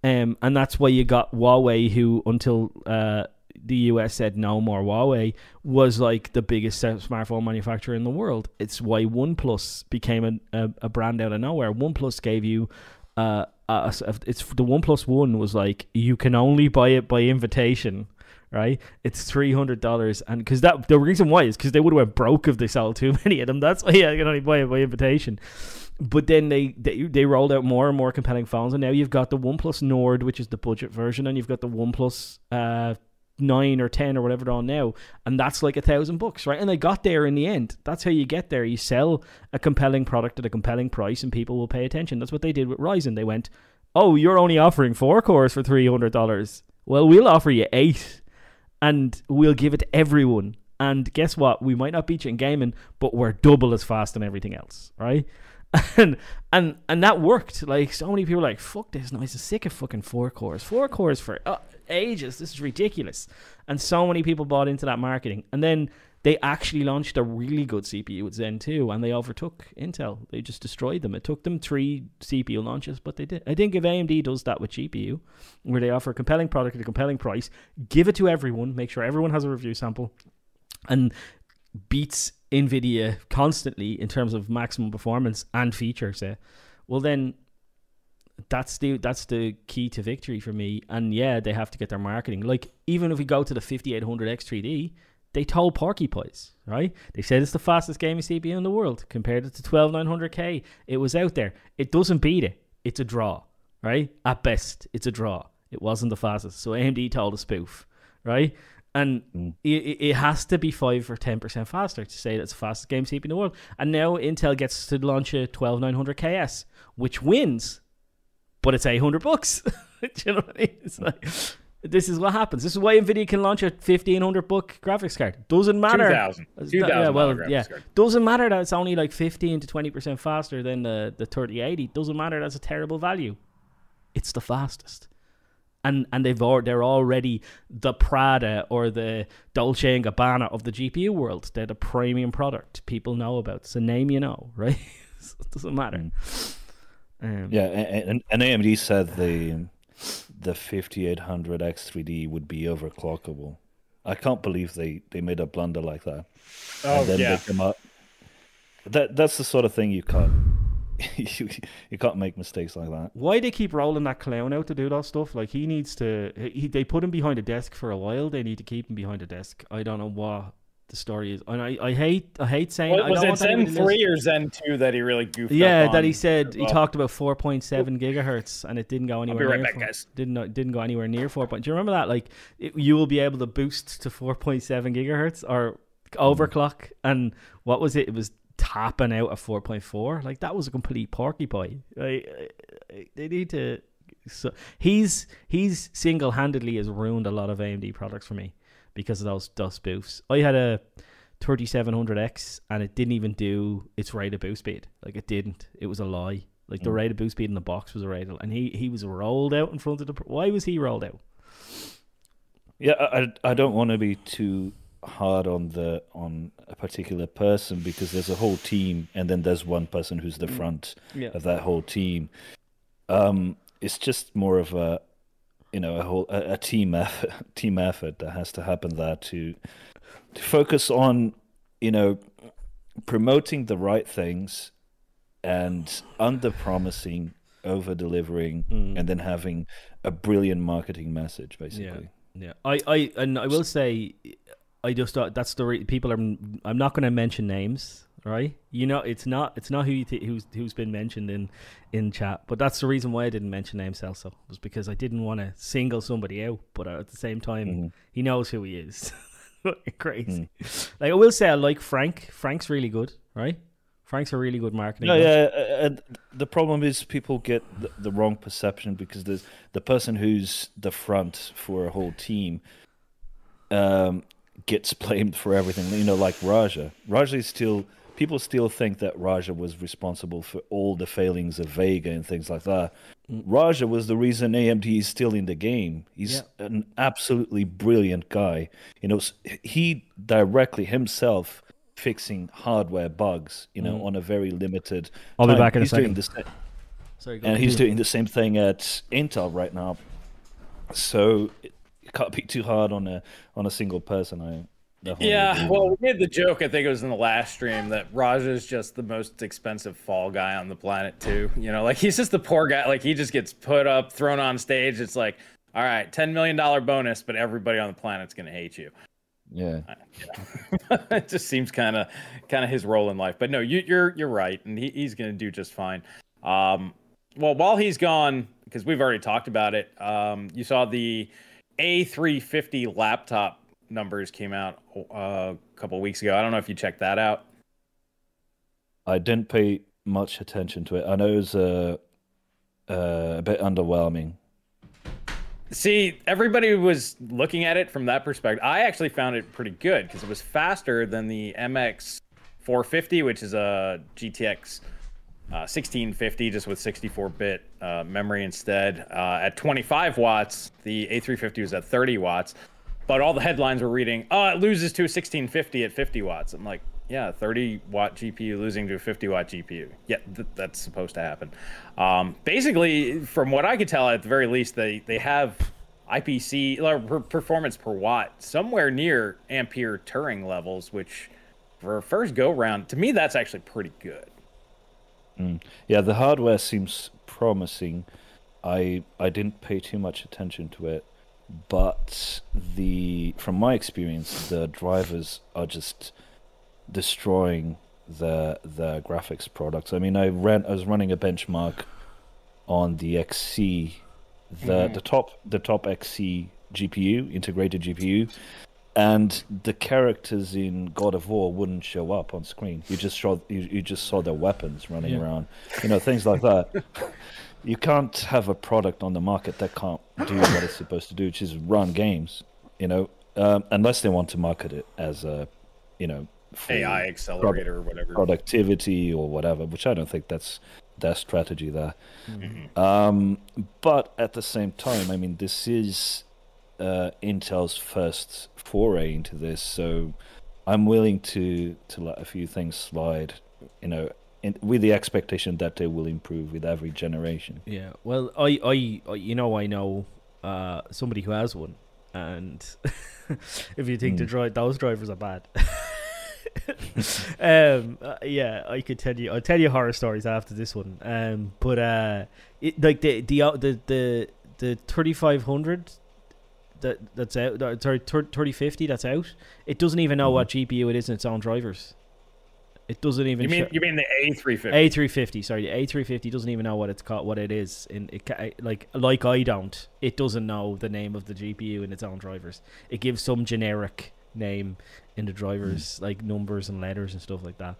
Um, and that's why you got Huawei, who until uh, the US said no more Huawei, was like the biggest smartphone manufacturer in the world. It's why OnePlus became a, a, a brand out of nowhere. OnePlus gave you uh, it's the One Plus One was like you can only buy it by invitation, right? It's three hundred dollars, and because that the reason why is because they would have went broke if they sold too many of them. That's why yeah, you can only buy it by invitation. But then they, they they rolled out more and more compelling phones, and now you've got the One Plus Nord, which is the budget version, and you've got the One Plus uh, nine or ten or whatever they're on now, and that's like a thousand bucks, right? And they got there in the end. That's how you get there. You sell a compelling product at a compelling price, and people will pay attention. That's what they did with Ryzen. They went, "Oh, you're only offering four cores for three hundred dollars. Well, we'll offer you eight, and we'll give it to everyone." And guess what? We might not beat you in gaming, but we're double as fast in everything else, right? and and and that worked. Like so many people, like fuck this noise. I'm sick of fucking four cores. Four cores for uh, ages. This is ridiculous. And so many people bought into that marketing. And then they actually launched a really good CPU with Zen 2 and they overtook Intel. They just destroyed them. It took them three CPU launches, but they did. I think if AMD does that with GPU, where they offer a compelling product at a compelling price, give it to everyone, make sure everyone has a review sample, and beats NVIDIA constantly in terms of maximum performance and features, uh, well, then that's the that's the key to victory for me. And yeah, they have to get their marketing. Like even if we go to the 5800 X3D, they told Porcupines, right? They said it's the fastest gaming CPU in the world. Compared it to 12900K, it was out there. It doesn't beat it. It's a draw, right? At best, it's a draw. It wasn't the fastest. So AMD told a spoof, right? And mm. it, it has to be 5 or 10% faster to say that's the fastest game CPU in the world. And now Intel gets to launch a 12900KS, which wins but it's 800 bucks. Do you know what I mean? It's like, this is what happens. This is why Nvidia can launch a 1500 buck graphics card. Doesn't matter. 2000. 2000 yeah, well, yeah. Card. Doesn't matter that it's only like 15 to 20% faster than the, the 3080. Doesn't matter that's a terrible value. It's the fastest. And and they've they're already the Prada or the Dolce and Gabbana of the GPU world. They're the premium product people know about. It's a name you know, right? it doesn't matter. Mm. Um, yeah, and, and AMD said the the 5800 X3D would be overclockable. I can't believe they, they made a blunder like that. Oh and then yeah. They come up. That that's the sort of thing you can't you, you can't make mistakes like that. Why they keep rolling that clown out to do that stuff? Like he needs to. He, they put him behind a desk for a while. They need to keep him behind a desk. I don't know what the story is. And I, I hate I hate saying. Well, was it Zen three or Zen two that he really goofed? Yeah, that he said he talked about four point seven gigahertz, and it didn't go anywhere. I'll be right near back, guys. Didn't didn't go anywhere near four point. Do you remember that? Like it, you will be able to boost to four point seven gigahertz or overclock, and what was it? It was tapping out at four point four. Like that was a complete porcupine. Like, they need to. So he's he's single handedly has ruined a lot of AMD products for me because of those those spoofs. I had a 3700X and it didn't even do its rate of boot speed. Like it didn't. It was a lie. Like the mm. rate of boot speed in the box was a rate, of, and he he was rolled out in front of the. Why was he rolled out? Yeah, I I don't want to be too hard on the on a particular person because there's a whole team and then there's one person who's the mm. front yeah. of that whole team. Um, it's just more of a you know a whole a, a team effort team effort that has to happen there to to focus on you know promoting the right things and under promising over delivering mm. and then having a brilliant marketing message basically yeah, yeah. i i and i will say i just thought that's the re- people are i'm not going to mention names right? You know, it's not it's not who you th- who's who's been mentioned in in chat, but that's the reason why I didn't mention names. Also, was because I didn't want to single somebody out, but at the same time, mm-hmm. he knows who he is. Crazy. Mm. Like I will say, I like Frank. Frank's really good, right? Frank's a really good marketing. No, yeah, and the problem is people get the, the wrong perception because there's the person who's the front for a whole team. Um, gets blamed for everything. You know, like Raja. Raja is still people still think that Raja was responsible for all the failings of Vega and things like that. Mm. Raja was the reason AMD is still in the game. He's an absolutely brilliant guy. You know, he directly himself fixing hardware bugs. You know, on a very limited. Mm. I'll be back in a he's doing second. sa- Sorry, and he's doing the same thing at Intel right now. So can't be too hard on a on a single person. I Yeah, well, we made the joke. I think it was in the last stream that Raja is just the most expensive fall guy on the planet, too. You know, like he's just the poor guy. Like he just gets put up, thrown on stage. It's like, all right, ten million dollar bonus, but everybody on the planet's gonna hate you. yeah. it just seems kind of kind of his role in life. But no, you, you're you're right, and he, he's going to do just fine. Um, well, while he's gone, because we've already talked about it, um, you saw the A350 laptop numbers came out uh, a couple weeks ago. I don't know if you checked that out. I didn't pay much attention to it. I know it was uh, uh, a bit underwhelming. See, everybody was looking at it from that perspective. I actually found it pretty good because it was faster than the MX 450, which is a GTX uh, 1650, just with 64-bit uh, memory instead. Uh, at 25 watts, the A350 was at 30 watts, but all the headlines were reading, "Oh, it loses to a 1650 at 50 watts." I'm like, yeah, 30 watt GPU losing to a 50 watt GPU. Yeah, th- that's supposed to happen. Um, basically, from what I could tell, at the very least, they they have IPC or per- performance per watt somewhere near Ampere Turing levels, which for a first go round, to me, that's actually pretty good. Mm. Yeah, the hardware seems promising. I I didn't pay too much attention to it, but the from my experience, the drivers are just destroying the the graphics products. I mean, I ran I was running a benchmark on the Xe, the mm-hmm. the top the top Xe GPU integrated GPU, and the characters in God of War wouldn't show up on screen. You just saw you, you just saw their weapons running Yeah. around, you know, things like that. you can't have a product on the market that can't do what it's supposed to do, which is run games, you know, um, unless they want to market it as a, you know, AI accelerator or whatever. productivity or whatever, which I don't think that's their strategy there. Um, but at the same time, I mean, this is uh, Intel's first foray into this, so I'm willing to to let a few things slide, you know, in, with the expectation that they will improve with every generation. Yeah. Well, I, I, I you know, I know uh, somebody who has one, and if you think the Hmm. dri- those drivers are bad. um uh, yeah i could tell you i'll tell you horror stories after this one um but uh it like the the the the, the 3500 that that's out uh, sorry 3050 that's out it doesn't even know what gpu it is in its own drivers it doesn't even You mean you mean the A350? a350, sorry, the A350 doesn't even know what it's called, what it is. In it, like like I don't, it doesn't know the name of the GPU in its own drivers. It gives some generic name in the drivers, like numbers and letters and stuff like that.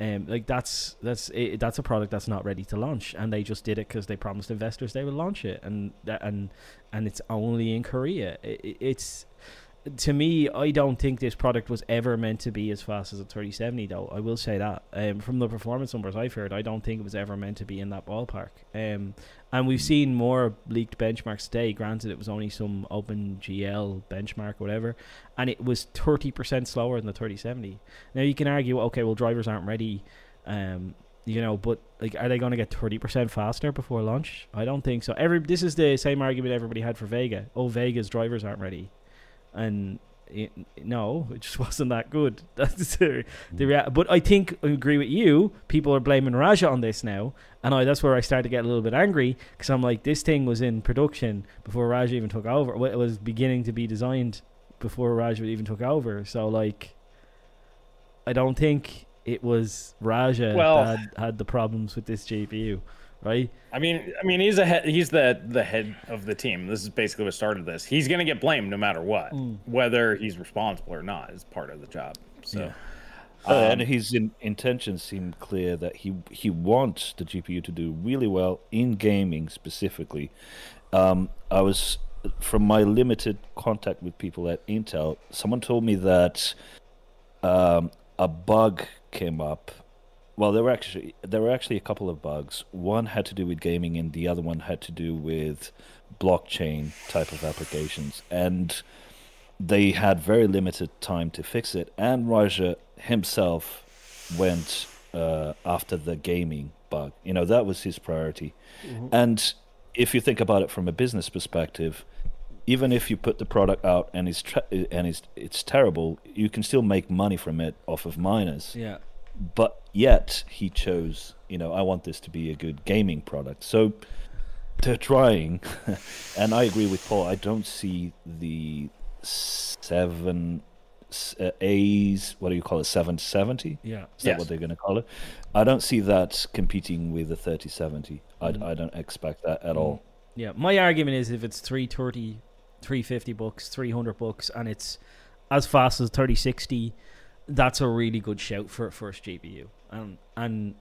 Um, like that's that's it, that's a product that's not ready to launch, and they just did it because they promised investors they would launch it, and that and and it's only in Korea. It- it's to me, I don't think this product was ever meant to be as fast as a 3070. Though I will say that um, from the performance numbers I've heard, I don't think it was ever meant to be in that ballpark. Um, and we've seen more leaked benchmarks today. Granted, it was only some OpenGL benchmark, or whatever, and it was 30% slower than the 3070. Now you can argue, okay, well drivers aren't ready, um, you know, but like, are they going to get 30% faster before launch? I don't think so. Every this is the same argument everybody had for Vega. Oh, Vega's drivers aren't ready and it, no, it just wasn't that good. That's the, the rea- But I think I agree with you. People are blaming Raja on this now, and I that's where I started to get a little bit angry because I'm like, this thing was in production before Raja even took over. It was beginning to be designed before Raja even took over. So like, I don't think it was Raja Well- that had, had the problems with this GPU, right? I mean, I mean, he's a head, he's the the head of the team. This is basically what started this. He's gonna get blamed no matter what, whether he's responsible or not is part of the job. So, Yeah. Uh, Um, and his in, intentions seem clear that he he wants the GPU to do really well in gaming specifically. Um, I was from my limited contact with people at Intel. Someone told me that um, a bug came up. Well, there were actually there were actually a couple of bugs. One had to do with gaming, and the other one had to do with blockchain type of applications. And they had very limited time to fix it. And Raja himself went uh, after the gaming bug. You know that was his priority. And if you think about it from a business perspective, even if you put the product out and it's tra- and it's it's terrible, you can still make money from it off of miners. Yeah. But yet he chose, you know, I want this to be a good gaming product. So they're trying, and I agree with Paul. I don't see the seven uh, A's. What do you call it? Seven seventy. Yeah. Is that Yes. what they're going to call it? I don't see that competing with the 3070. I, I don't expect that at all. Yeah, my argument is if it's 330, 350 bucks, 300 bucks, and it's as fast as 3060, that's a really good shout for a first GPU. And, and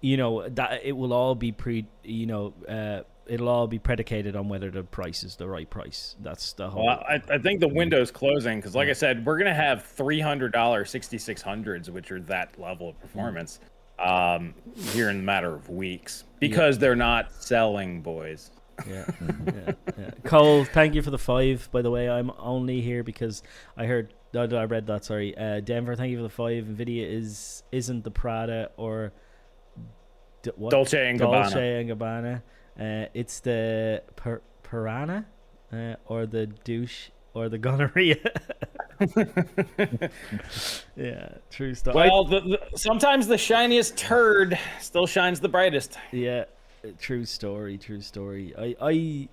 you know, that it will all be pre, you know, uh, it'll all be predicated on whether the price is the right price. That's the whole. Well, I, I think the window's closing because, like I said, we're gonna have three hundred dollar sixty six hundreds, which are that level of performance, um, here in a matter of weeks because they're not selling, boys. Yeah, yeah, yeah. Cole, thank you for the five. By the way, I'm only here because I heard. No, no, I read that. Sorry, uh, Denver. Thank you for the five. Nvidia is isn't the Prada or D- what? Dolce and Gabbana. Dolce and Gabbana. Uh, it's the per- Piranha, uh, or the douche, or the gonorrhea. yeah, true stuff. Well, the, the, sometimes the shiniest turd still shines the brightest. Yeah, uh, true story, true story. I I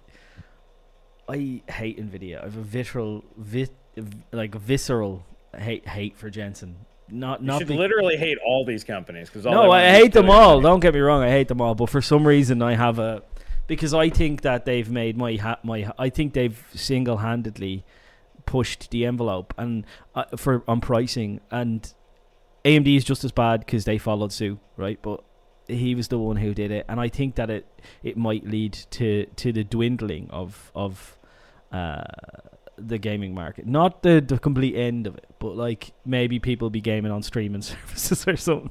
I hate Nvidia. I have a visceral, vi- like visceral hate hate for Jensen. Not You not should be- literally hate all these companies because no, I hate them all. Don't get me wrong, I hate them all. But for some reason, I have a because I think that they've made my ha- my I think they've single handedly pushed the envelope and uh, for on pricing and AMD is just as bad because they followed suit, right? But he was the one who did it, and I think that it it might lead to to the dwindling of of uh, the gaming market. Not the the complete end of it, but like maybe people be gaming on streaming services or something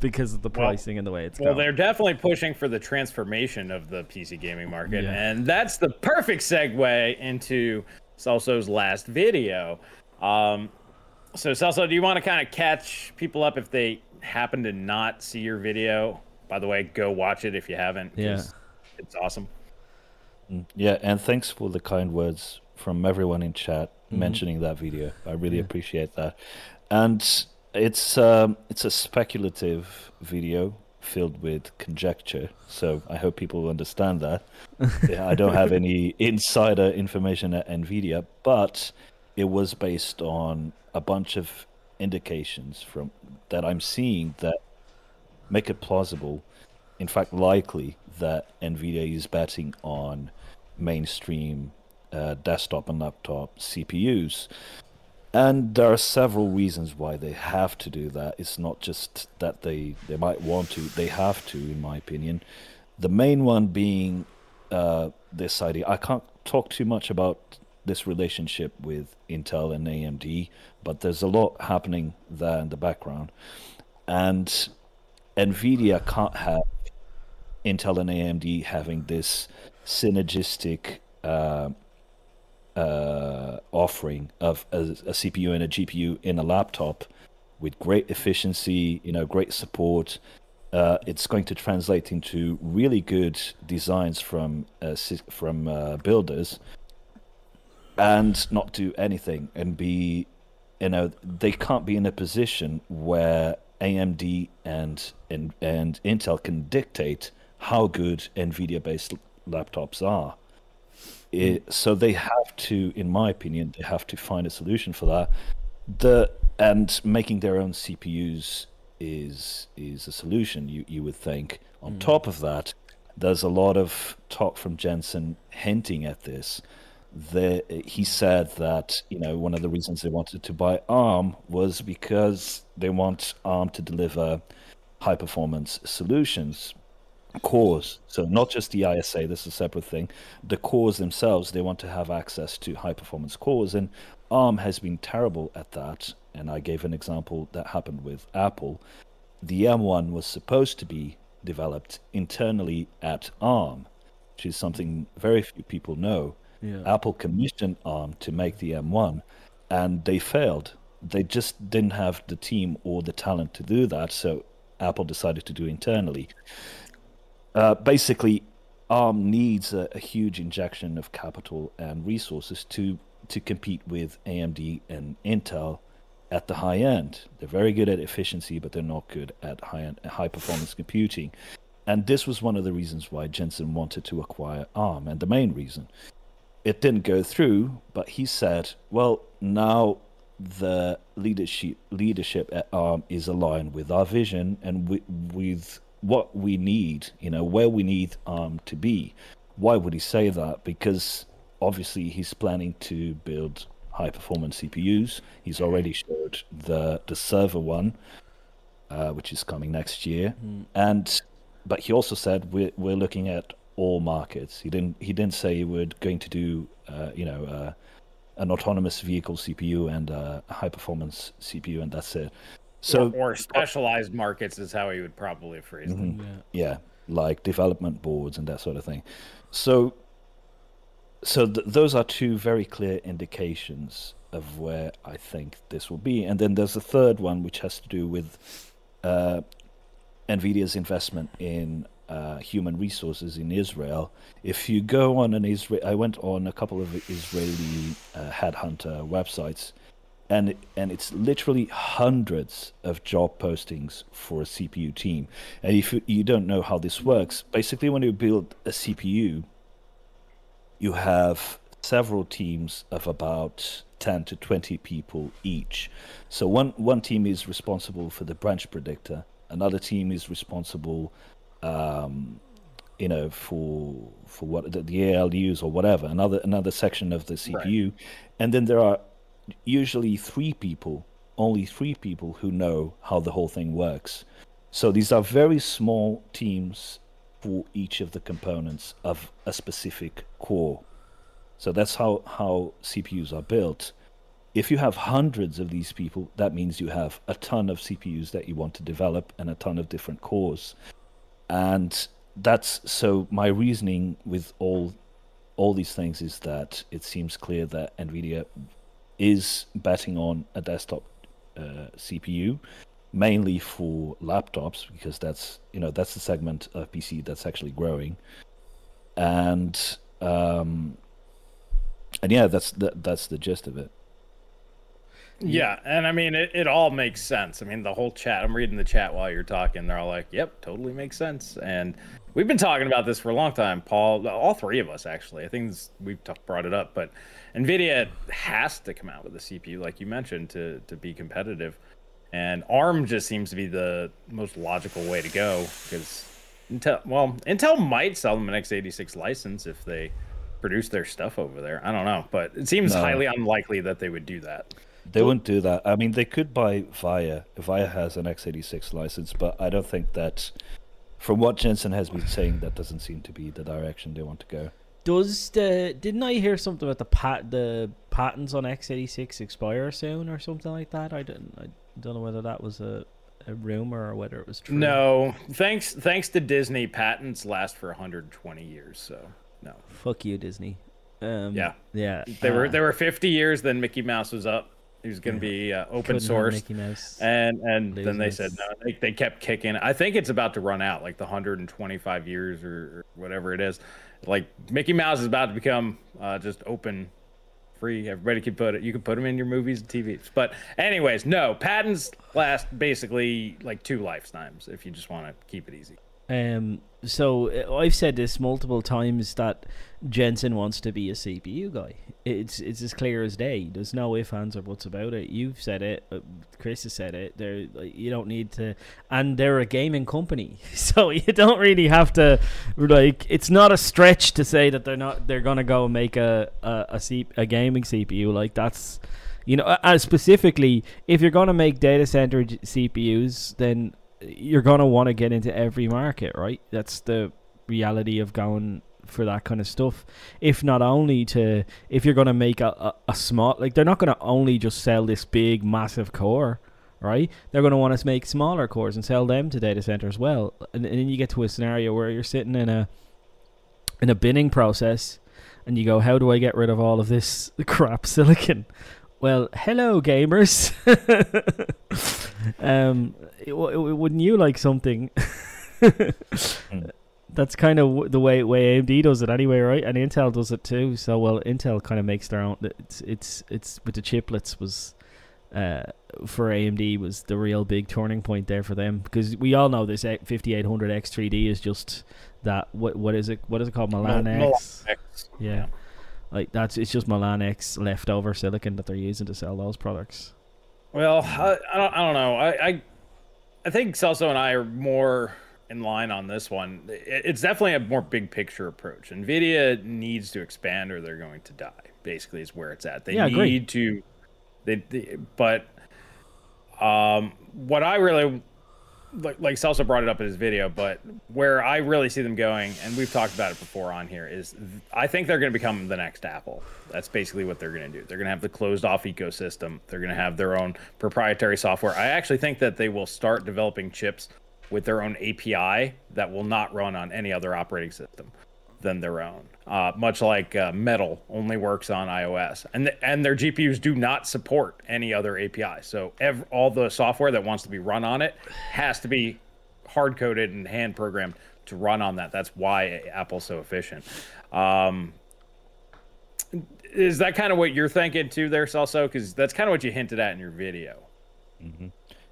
because of the Well- pricing and the way it's Well, going. they're definitely pushing for the transformation of the PC gaming market, Yeah. and that's the perfect segue into Celso's last video. Um, so, Celso, do you want to kind of catch people up if they happen to not see your video? By the way, go watch it if you haven't. Yeah. it's awesome. Yeah, and thanks for the kind words from everyone in chat Mhm. mentioning that video. I really Yeah. appreciate that. And it's um, it's a speculative video filled with conjecture, so I hope people understand that. Yeah, I don't have any insider information at Nvidia, but it was based on a bunch of indications from that I'm seeing that make it plausible, in fact likely, that Nvidia is betting on mainstream uh, desktop and laptop CPUs. And there are several reasons why they have to do that. It's not just that they, they might want to, they have to, in my opinion. The main one being uh, this idea. I can't talk too much about this relationship with Intel and AMD, but there's a lot happening there in the background. And NVIDIA can't have Intel and AMD having this synergistic uh, uh, offering of a, a CPU and a GPU in a laptop with great efficiency, you know, great support. Uh, it's going to translate into really good designs from uh, from uh, builders, and not do anything and be, you know, they can't be in a position where AMD and and, and Intel can dictate how good NVIDIA-based laptops are. Mm. It, so they have to, in my opinion, they have to find a solution for that. The and making their own CPUs is is a solution. You you would think. On mm. top of that, there's a lot of talk from Jensen hinting at this. The, he said that you know one of the reasons they wanted to buy ARM was because they want ARM to deliver high performance solutions cores. So not just the ISA, this is a separate thing. The cores themselves, they want to have access to high performance cores, and ARM has been terrible at that. And I gave an example that happened with Apple. The M1 was supposed to be developed internally at ARM, which is something very few people know. Yeah. Apple commissioned ARM to make the M1, and they failed. They just didn't have the team or the talent to do that, so Apple decided to do internally. Uh, basically, ARM needs a, a, huge injection of capital and resources to to compete with AMD and Intel at the high end. They're very good at efficiency, but they're not good at high end, high performance computing. And this was one of the reasons why Jensen wanted to acquire ARM, and the main reason. It didn't go through, but he said, "Well, now the leadership leadership at ARM is aligned with our vision and with, with what we need, you know, where we need ARM to be. Why would he say that? Because obviously he's planning to build high performance CPUs. He's already showed the the server one, uh, which is coming next year, mm. and but he also said we're we're looking at all markets. He didn't he didn't say we're going to do uh, you know uh, an autonomous vehicle CPU and a high performance CPU, and that's it. So or, or specialized markets is how he would probably phrase mm-hmm. them. Yeah. yeah, like development boards and that sort of thing. So, so th- those are two very clear indications of where I think this will be. And then there's a third one which has to do with uh, Nvidia's investment in uh, human resources in Israel. If you go on an Israel, I went on a couple of Israeli uh, headhunter websites and and it's literally hundreds of job postings for a CPU team. And if you don't know how this works, basically when you build a CPU, you have several teams of about 10 to 20 people each. So one one team is responsible for the branch predictor, another team is responsible um, you know for for what the, the ALUs or whatever another another section of the CPU right. and then there are usually three people, only three people who know how the whole thing works. So these are very small teams for each of the components of a specific core. So that's how, how CPUs are built. If you have hundreds of these people, that means you have a ton of CPUs that you want to develop and a ton of different cores. And that's so my reasoning with all all these things is that it seems clear that Nvidia is betting on a desktop uh, CPU, mainly for laptops because that's you know that's the segment of PC that's actually growing, and um, and yeah, that's the, that's the gist of it. Yeah, and I mean it, it all makes sense. I mean the whole chat. I'm reading the chat while you're talking. They're all like, "Yep, totally makes sense." And we've been talking about this for a long time, Paul. All three of us actually. I think this, we've t- brought it up, but Nvidia has to come out with a CPU, like you mentioned, to to be competitive. And ARM just seems to be the most logical way to go because Intel. Well, Intel might sell them an x86 license if they produce their stuff over there. I don't know, but it seems no. highly unlikely that they would do that. They wouldn't do that. I mean, they could buy VIA. VIA has an x86 license, but I don't think that, from what Jensen has been saying, that doesn't seem to be the direction they want to go. Does the didn't I hear something about the pat the patents on x86 expire soon or something like that? I don't I don't know whether that was a, a rumor or whether it was true. No, thanks thanks to Disney, patents last for 120 years. So no. Fuck you, Disney. Um, yeah, yeah. They uh, were they were 50 years. Then Mickey Mouse was up he was going to be uh, open source, and and then they said no. They, they kept kicking. I think it's about to run out, like the 125 years or, or whatever it is. Like Mickey Mouse is about to become uh, just open, free. Everybody can put it. You can put them in your movies and TVs. But anyways, no patents last basically like two lifetimes if you just want to keep it easy. Um, so uh, I've said this multiple times that Jensen wants to be a CPU guy. It's it's as clear as day. There's no ifs, ands, or buts about it. You've said it. Uh, Chris has said it. There, you don't need to, and they're a gaming company, so you don't really have to. Like, it's not a stretch to say that they're not. They're gonna go make a a a, C, a gaming CPU. Like that's, you know, as specifically if you're gonna make data center CPUs, then you're gonna want to get into every market, right? That's the reality of going for that kind of stuff. If not only to, if you're gonna make a, a, a small, like they're not gonna only just sell this big massive core, right? They're gonna want to make smaller cores and sell them to data center as well. And, and then you get to a scenario where you're sitting in a in a binning process, and you go, how do I get rid of all of this crap silicon? Well, hello gamers. um, wouldn't you like something? That's kind of the way way AMD does it anyway, right? And Intel does it too. So well, Intel kind of makes their own. It's it's it's with the chiplets was. Uh, for AMD was the real big turning point there for them because we all know this 5800 X3D is just that what what is it what is it called Milan X? X. Yeah. yeah. Like that's it's just Milan X leftover silicon that they're using to sell those products. Well, I, I don't, I don't know. I, I I think Celso and I are more in line on this one. It's definitely a more big picture approach. Nvidia needs to expand or they're going to die. Basically, is where it's at. They yeah, need to. They, they, but um, what I really like, like Celso brought it up in his video, but where I really see them going, and we've talked about it before on here, is I think they're going to become the next Apple. That's basically what they're going to do. They're going to have the closed off ecosystem. They're going to have their own proprietary software. I actually think that they will start developing chips with their own API that will not run on any other operating system than their own. Uh, much like uh, Metal only works on iOS, and th- and their GPUs do not support any other API. So ev- all the software that wants to be run on it has to be hard coded and hand programmed to run on that. That's why Apple's so efficient. Um, is that kind of what you're thinking too, there, Celso? Because that's kind of what you hinted at in your video. Mm-hmm.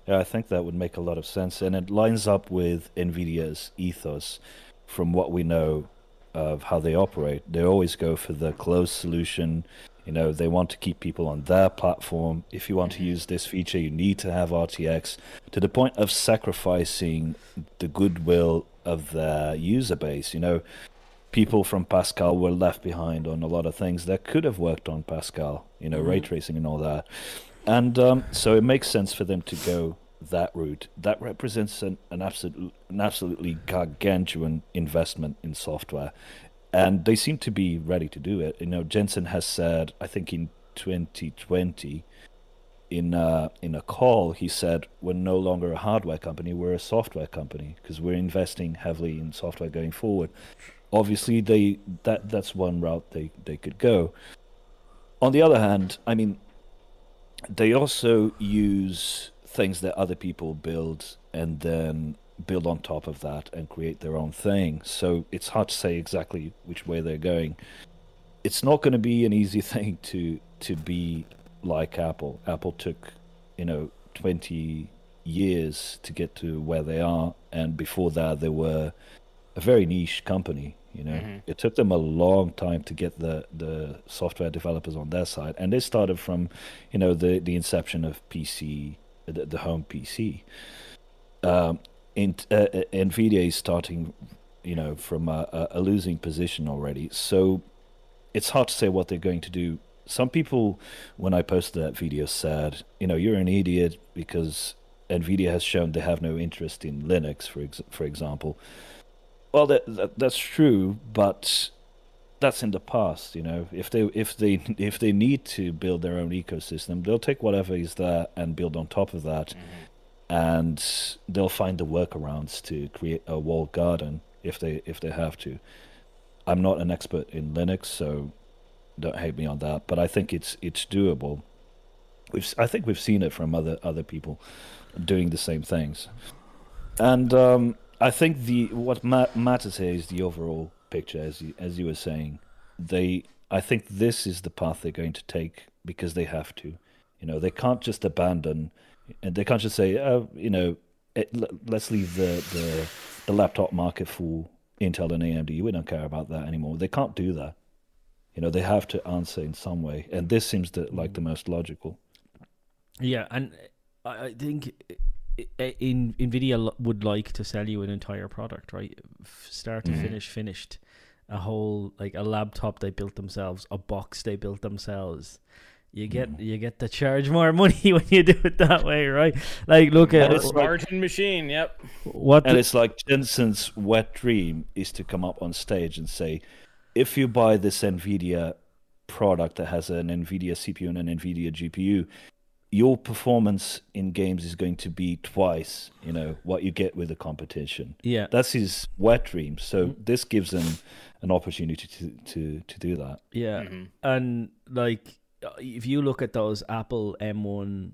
Yeah, I think that would make a lot of sense, and it lines up with Nvidia's ethos. From what we know of how they operate. They always go for the closed solution. You know, they want to keep people on their platform. If you want to use this feature, you need to have RTX to the point of sacrificing the goodwill of their user base. You know, people from Pascal were left behind on a lot of things that could have worked on Pascal, you know, mm-hmm. ray tracing and all that. And um, so it makes sense for them to go that route, that represents an, an absolute, an absolutely gargantuan investment in software, and they seem to be ready to do it. You know, Jensen has said, I think in 2020, in a, in a call, he said, "We're no longer a hardware company; we're a software company because we're investing heavily in software going forward." Obviously, they that that's one route they they could go. On the other hand, I mean, they also use things that other people build and then build on top of that and create their own thing. So it's hard to say exactly which way they're going. It's not going to be an easy thing to to be like Apple. Apple took, you know, 20 years to get to where they are and before that they were a very niche company, you know. Mm-hmm. It took them a long time to get the the software developers on their side and they started from, you know, the the inception of PC the, the home PC. Um, in, uh, Nvidia is starting, you know, from a, a losing position already. So it's hard to say what they're going to do. Some people, when I posted that video, said, you know, you're an idiot because Nvidia has shown they have no interest in Linux, for ex- for example. Well, that, that that's true, but that's in the past. You know, if they if they if they need to build their own ecosystem, they'll take whatever is there and build on top of that, mm-hmm. and they'll find the workarounds to create a walled garden if they if they have to. I'm not an expert in Linux, so don't hate me on that, but I think it's it's doable. We've I think we've seen it from other other people doing the same things, and um, I think the what ma- matters here is the overall picture, as you, as you were saying. They, I think this is the path they're going to take because they have to. You know, they can't just abandon, and they can't just say, oh, you know, it, let's leave the, the the laptop market for Intel and AMD. We don't care about that anymore. They can't do that. You know, they have to answer in some way, and this seems to, like the most logical. Yeah, and I think in Nvidia would like to sell you an entire product, right? Start to mm. finish, finished. A whole like a laptop they built themselves, a box they built themselves. You get you get to charge more money when you do it that way, right? Like look at And it's like- machine. Yep. what And the- it's like Jensen's wet dream is to come up on stage and say, if you buy this NVIDIA product that has an NVIDIA CPU and an NVIDIA GPU, your performance in games is going to be twice, you know, what you get with the competition. yeah That's his wet dream. So this gives him an opportunity to to, to do that. Yeah, Mhm. and like if you look at those Apple M1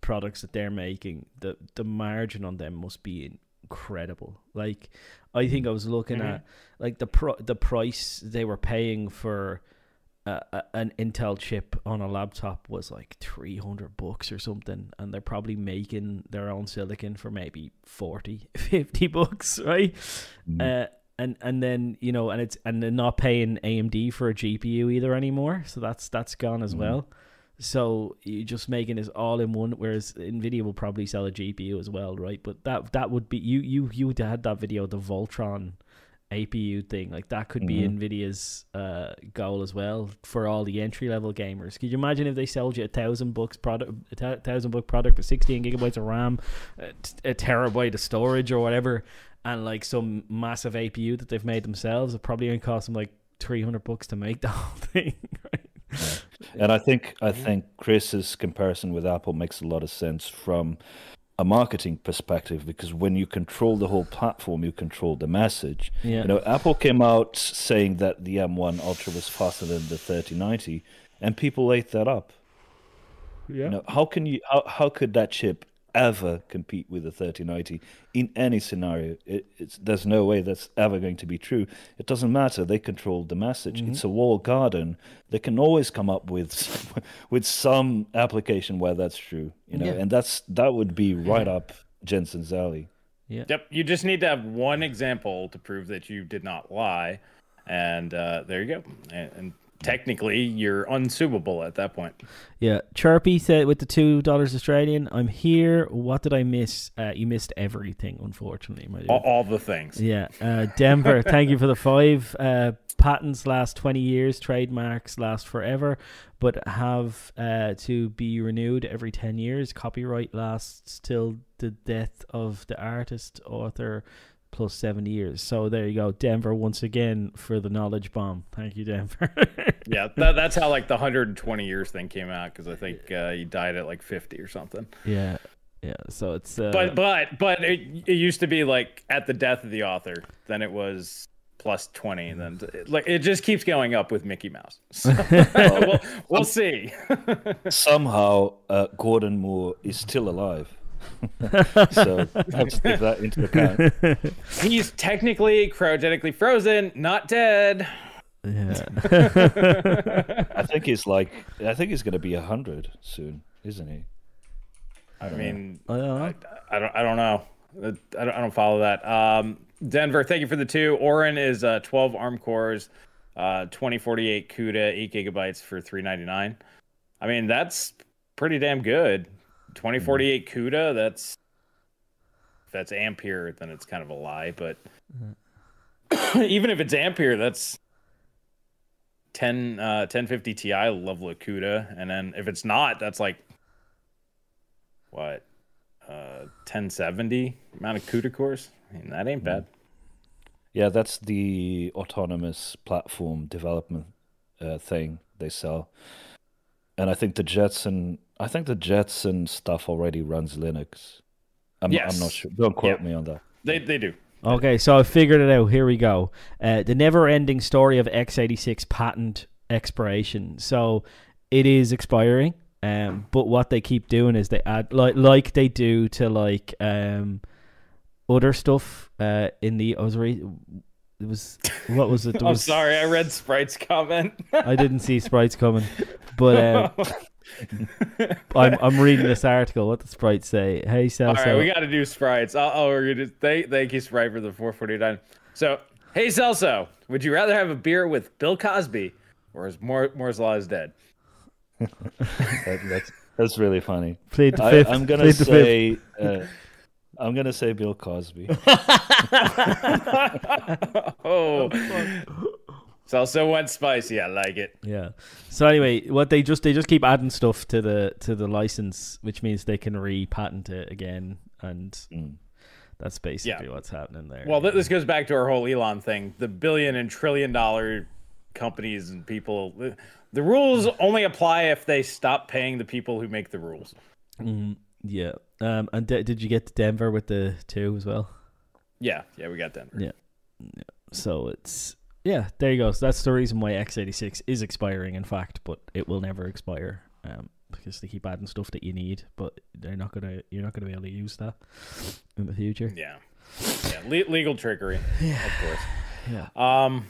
products that they're making, the the margin on them must be incredible. Like I think I was looking Mhm. at like the pro- the price they were paying for uh, a- an Intel chip on a laptop was like 300 bucks or something and they're probably making their own silicon for maybe 40 50 bucks right? Uh, and and then you know and it's and they're not paying AMD for a GPU either anymore so that's that's gone as Mhm. well. So you're just making this all in one whereas Nvidia will probably sell a GPU as well right? But that that would be you you you had that video the Voltron APU thing like that could be Mhm. Nvidia's uh, goal as well for all the entry level gamers. Could you imagine if they sold you a thousand bucks product, a thousand buck product with sixteen gigabytes of RAM, a, t- a terabyte of storage or whatever, and like some massive APU that they've made themselves? It probably only cost them like three hundred bucks to make the whole thing. Right? And I think I think Chris's comparison with Apple makes a lot of sense from a marketing perspective because when you control the whole platform, you control the message. Yeah. You know, Apple came out saying that the M1 Ultra was faster than the 3090, and people ate that up. Yeah. You know, how can you? How, how could that chip ever compete with the 3090 in any scenario? It, it's there's no way that's ever going to be true. It doesn't matter. They control the message. It's a walled garden. They can always come up with with some application where that's true. You know, Yeah. and that's that would be right up Jensen's alley. Yeah. Yep. You just need to have one example to prove that you did not lie, and uh, there you go. And, and technically, you're unsuable at that point. Yeah, Chirpy said with the two dollars Australian, I'm here. What did I miss? Uh, you missed everything, unfortunately. All, all the things. Yeah, uh, Denver. thank you for the five. Uh, patents last twenty years, trademarks last forever, but have uh, to be renewed every ten years. Copyright lasts till the death of the artist, author, plus seven years. So there you go, Denver once again for the knowledge bomb. Thank you, Denver. Yeah, that, that's how like the 120 years thing came out because I think uh, he died at like 50 or something. yeah, yeah. So it's uh, But but but it, it used to be like at the death of the author, then it was plus 20, and then like it just keeps going up with Mickey Mouse. So, we'll, we'll see. Somehow, uh, Gordon Moore is still alive. So let's take that into account. He's technically cryogenically frozen, not dead. yeah. I think he's like, I think he's going to be a hundred soon, isn't he? I mean, I don't know. I don't I don't know. I don't, I don't follow that. Um, Denver, thank you for the two. Orin is uh, 12 ARM cores, uh, 2048 CUDA, 8 gigabytes for 399. I mean, that's pretty damn good. 2048 CUDA, that's if that's Ampere, then it's kind of a lie. But even if it's Ampere, that's 10 uh, 1050 Ti level of CUDA, and then if it's not, that's like what uh 1070 amount of CUDA cores. I mean, that ain't bad. Yeah, that's the autonomous platform development uh, thing they sell, and I think the Jetson, I think the Jetson stuff already runs Linux. I'm, I'm not sure. Don't quote Yeah. me on that. They they do. Okay, so I figured it out. Here we go. Uh, the never-ending story of x86 patent expiration. So it is expiring. Um, but what they keep doing is they add like like they do to like um other stuff. Uh, in the I was re- it was what was it? There I'm was- sorry, I read Sprite's comment. I didn't see sprites coming, but um, I'm I'm reading this article. What the sprites say? Hey, All Celso. right, we got to do sprites. Oh, oh we're gonna thank thank you Sprite for the 449. So, hey Celso, would you rather have a beer with Bill Cosby or is Moore, Moore's Law is dead? That, that's that's really funny. Plead the I, fifth. I'm gonna Plead say, uh, I'm gonna say Bill Cosby. oh. It's also went spicy. I like it. Yeah. So anyway, what they just they just keep adding stuff to the to the license, which means they can re-patent it again, and Mm. that's basically what's happening there. Well, this goes back to our whole Elon thing. The billion and trillion dollar companies and people. The, the rules only apply if they stop paying the people who make the rules. Mhm. yeah. Um, and d- did you get to Denver with the two as well? Yeah, yeah, we got Denver. Yeah. Yeah. So it's yeah, there you go. So that's the reason why x86 is expiring, in fact, but it will never expire um, because they keep adding stuff that you need, but they're not gonna. You're not gonna be able to use that in the future. Yeah, yeah, le- legal trickery, Yeah, of course. Yeah. Um,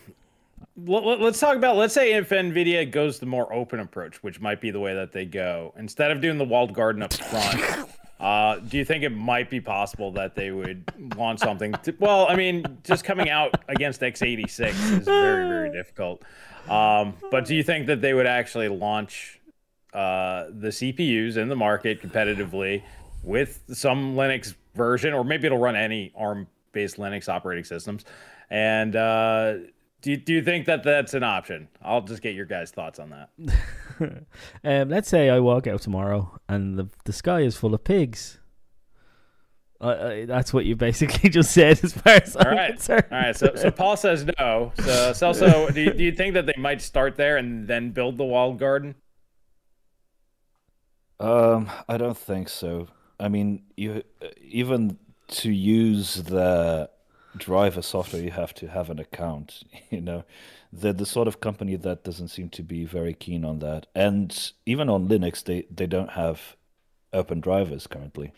let, let's talk about. Let's say if Nvidia goes the more open approach, which might be the way that they go, instead of doing the walled garden up front. Uh, do you think it might be possible that they would launch something? To, well, I mean, just coming out against x86 is very, very difficult. Um, but do you think that they would actually launch uh, the CPUs in the market competitively with some Linux version, or maybe it'll run any ARM-based Linux operating systems? And uh, do you, do you think that that's an option? I'll just get your guys' thoughts on that. um, let's say I walk out tomorrow and the the sky is full of pigs. Uh, uh, that's what you basically just said, as far as All I'm right. concerned. All right. So, so Paul says no. So, Celso, do you, do you think that they might start there and then build the walled garden? Um, I don't think so. I mean, you even to use the driver software, you have to have an account. You know, they're the sort of company that doesn't seem to be very keen on that. And even on Linux, they they don't have open drivers currently,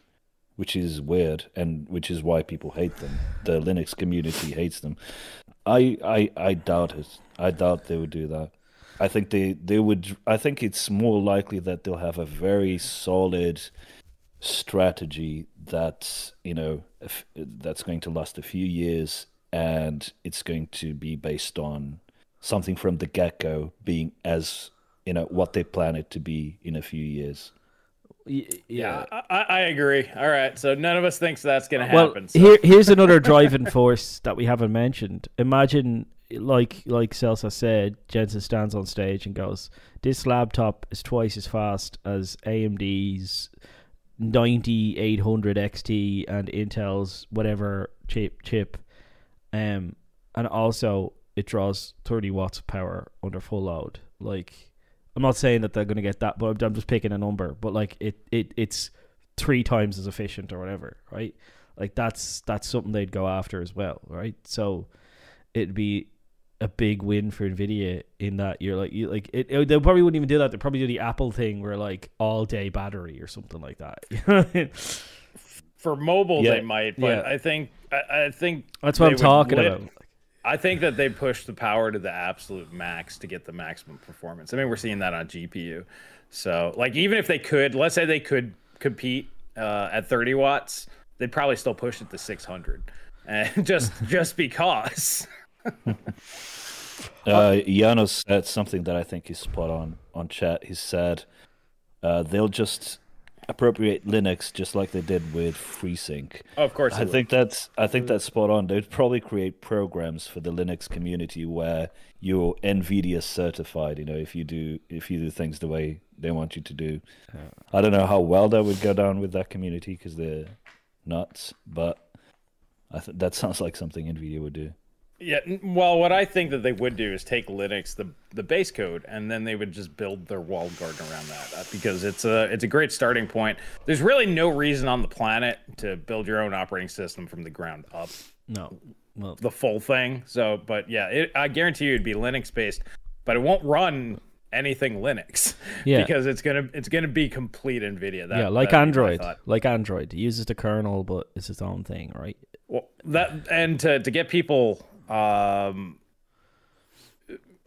which is weird, and which is why people hate them. The Linux community hates them. I I I doubt it. I doubt they would do that. I think they, they would. I think it's more likely that they'll have a very solid strategy that you know that's going to last a few years, and it's going to be based on something from the get go being as you know what they plan it to be in a few years. Y- Yeah, I, I agree. All right. So none of us thinks that's going to Well, happen. so- here here's another driving force that we haven't mentioned. Imagine, like like Celso said, Jensen stands on stage and goes, "This laptop is twice as fast as AMD's 9800 XT and Intel's whatever chip chip, um, and also it draws 30 watts of power under full load. Like, I'm not saying that they're going to get that, but I'm just picking a number. But like, it it it's three times as efficient or whatever, right? Like that's that's something they'd go after as well, right? So it'd be a big win for Nvidia in that you're like you like it, it- they probably wouldn't even do that. They'd probably do the Apple thing where like all day battery or something like that. You know what I mean? for mobile, Yeah. they might, but Yeah. I think I, I think That's what I'm talking about. I think that they push the power to the absolute max to get the maximum performance. I mean, we're seeing that on GPU. So, like, even if they could, let's say they could compete uh, at 30 watts, they'd probably still push it to 600, and just just because. Uh, Janos said something that I think is spot on on chat. He said uh, they'll just appropriate Linux just like they did with FreeSync. Oh, of course, I think that's I think that's spot on. They'd probably create programs for the Linux community where you're NVIDIA certified. You know, if you do if you do things the way they want you to do. I don't know how well that would go down with that community because they're nuts, but I th- that sounds like something NVIDIA would do. Yeah, well, what I think that they would do is take Linux, the the base code, and then they would just build their walled garden around that uh, because it's a it's a great starting point. There's really no reason on the planet to build your own operating system from the ground up, No, well, the full thing. So, but yeah, it, I guarantee you it'd be Linux based, but it won't run anything Linux. Yeah. because it's gonna it's gonna be complete NVIDIA. That, yeah, like that'd be my Android, like Android, it uses the kernel, but it's its own thing, right? Well, that and to to get people um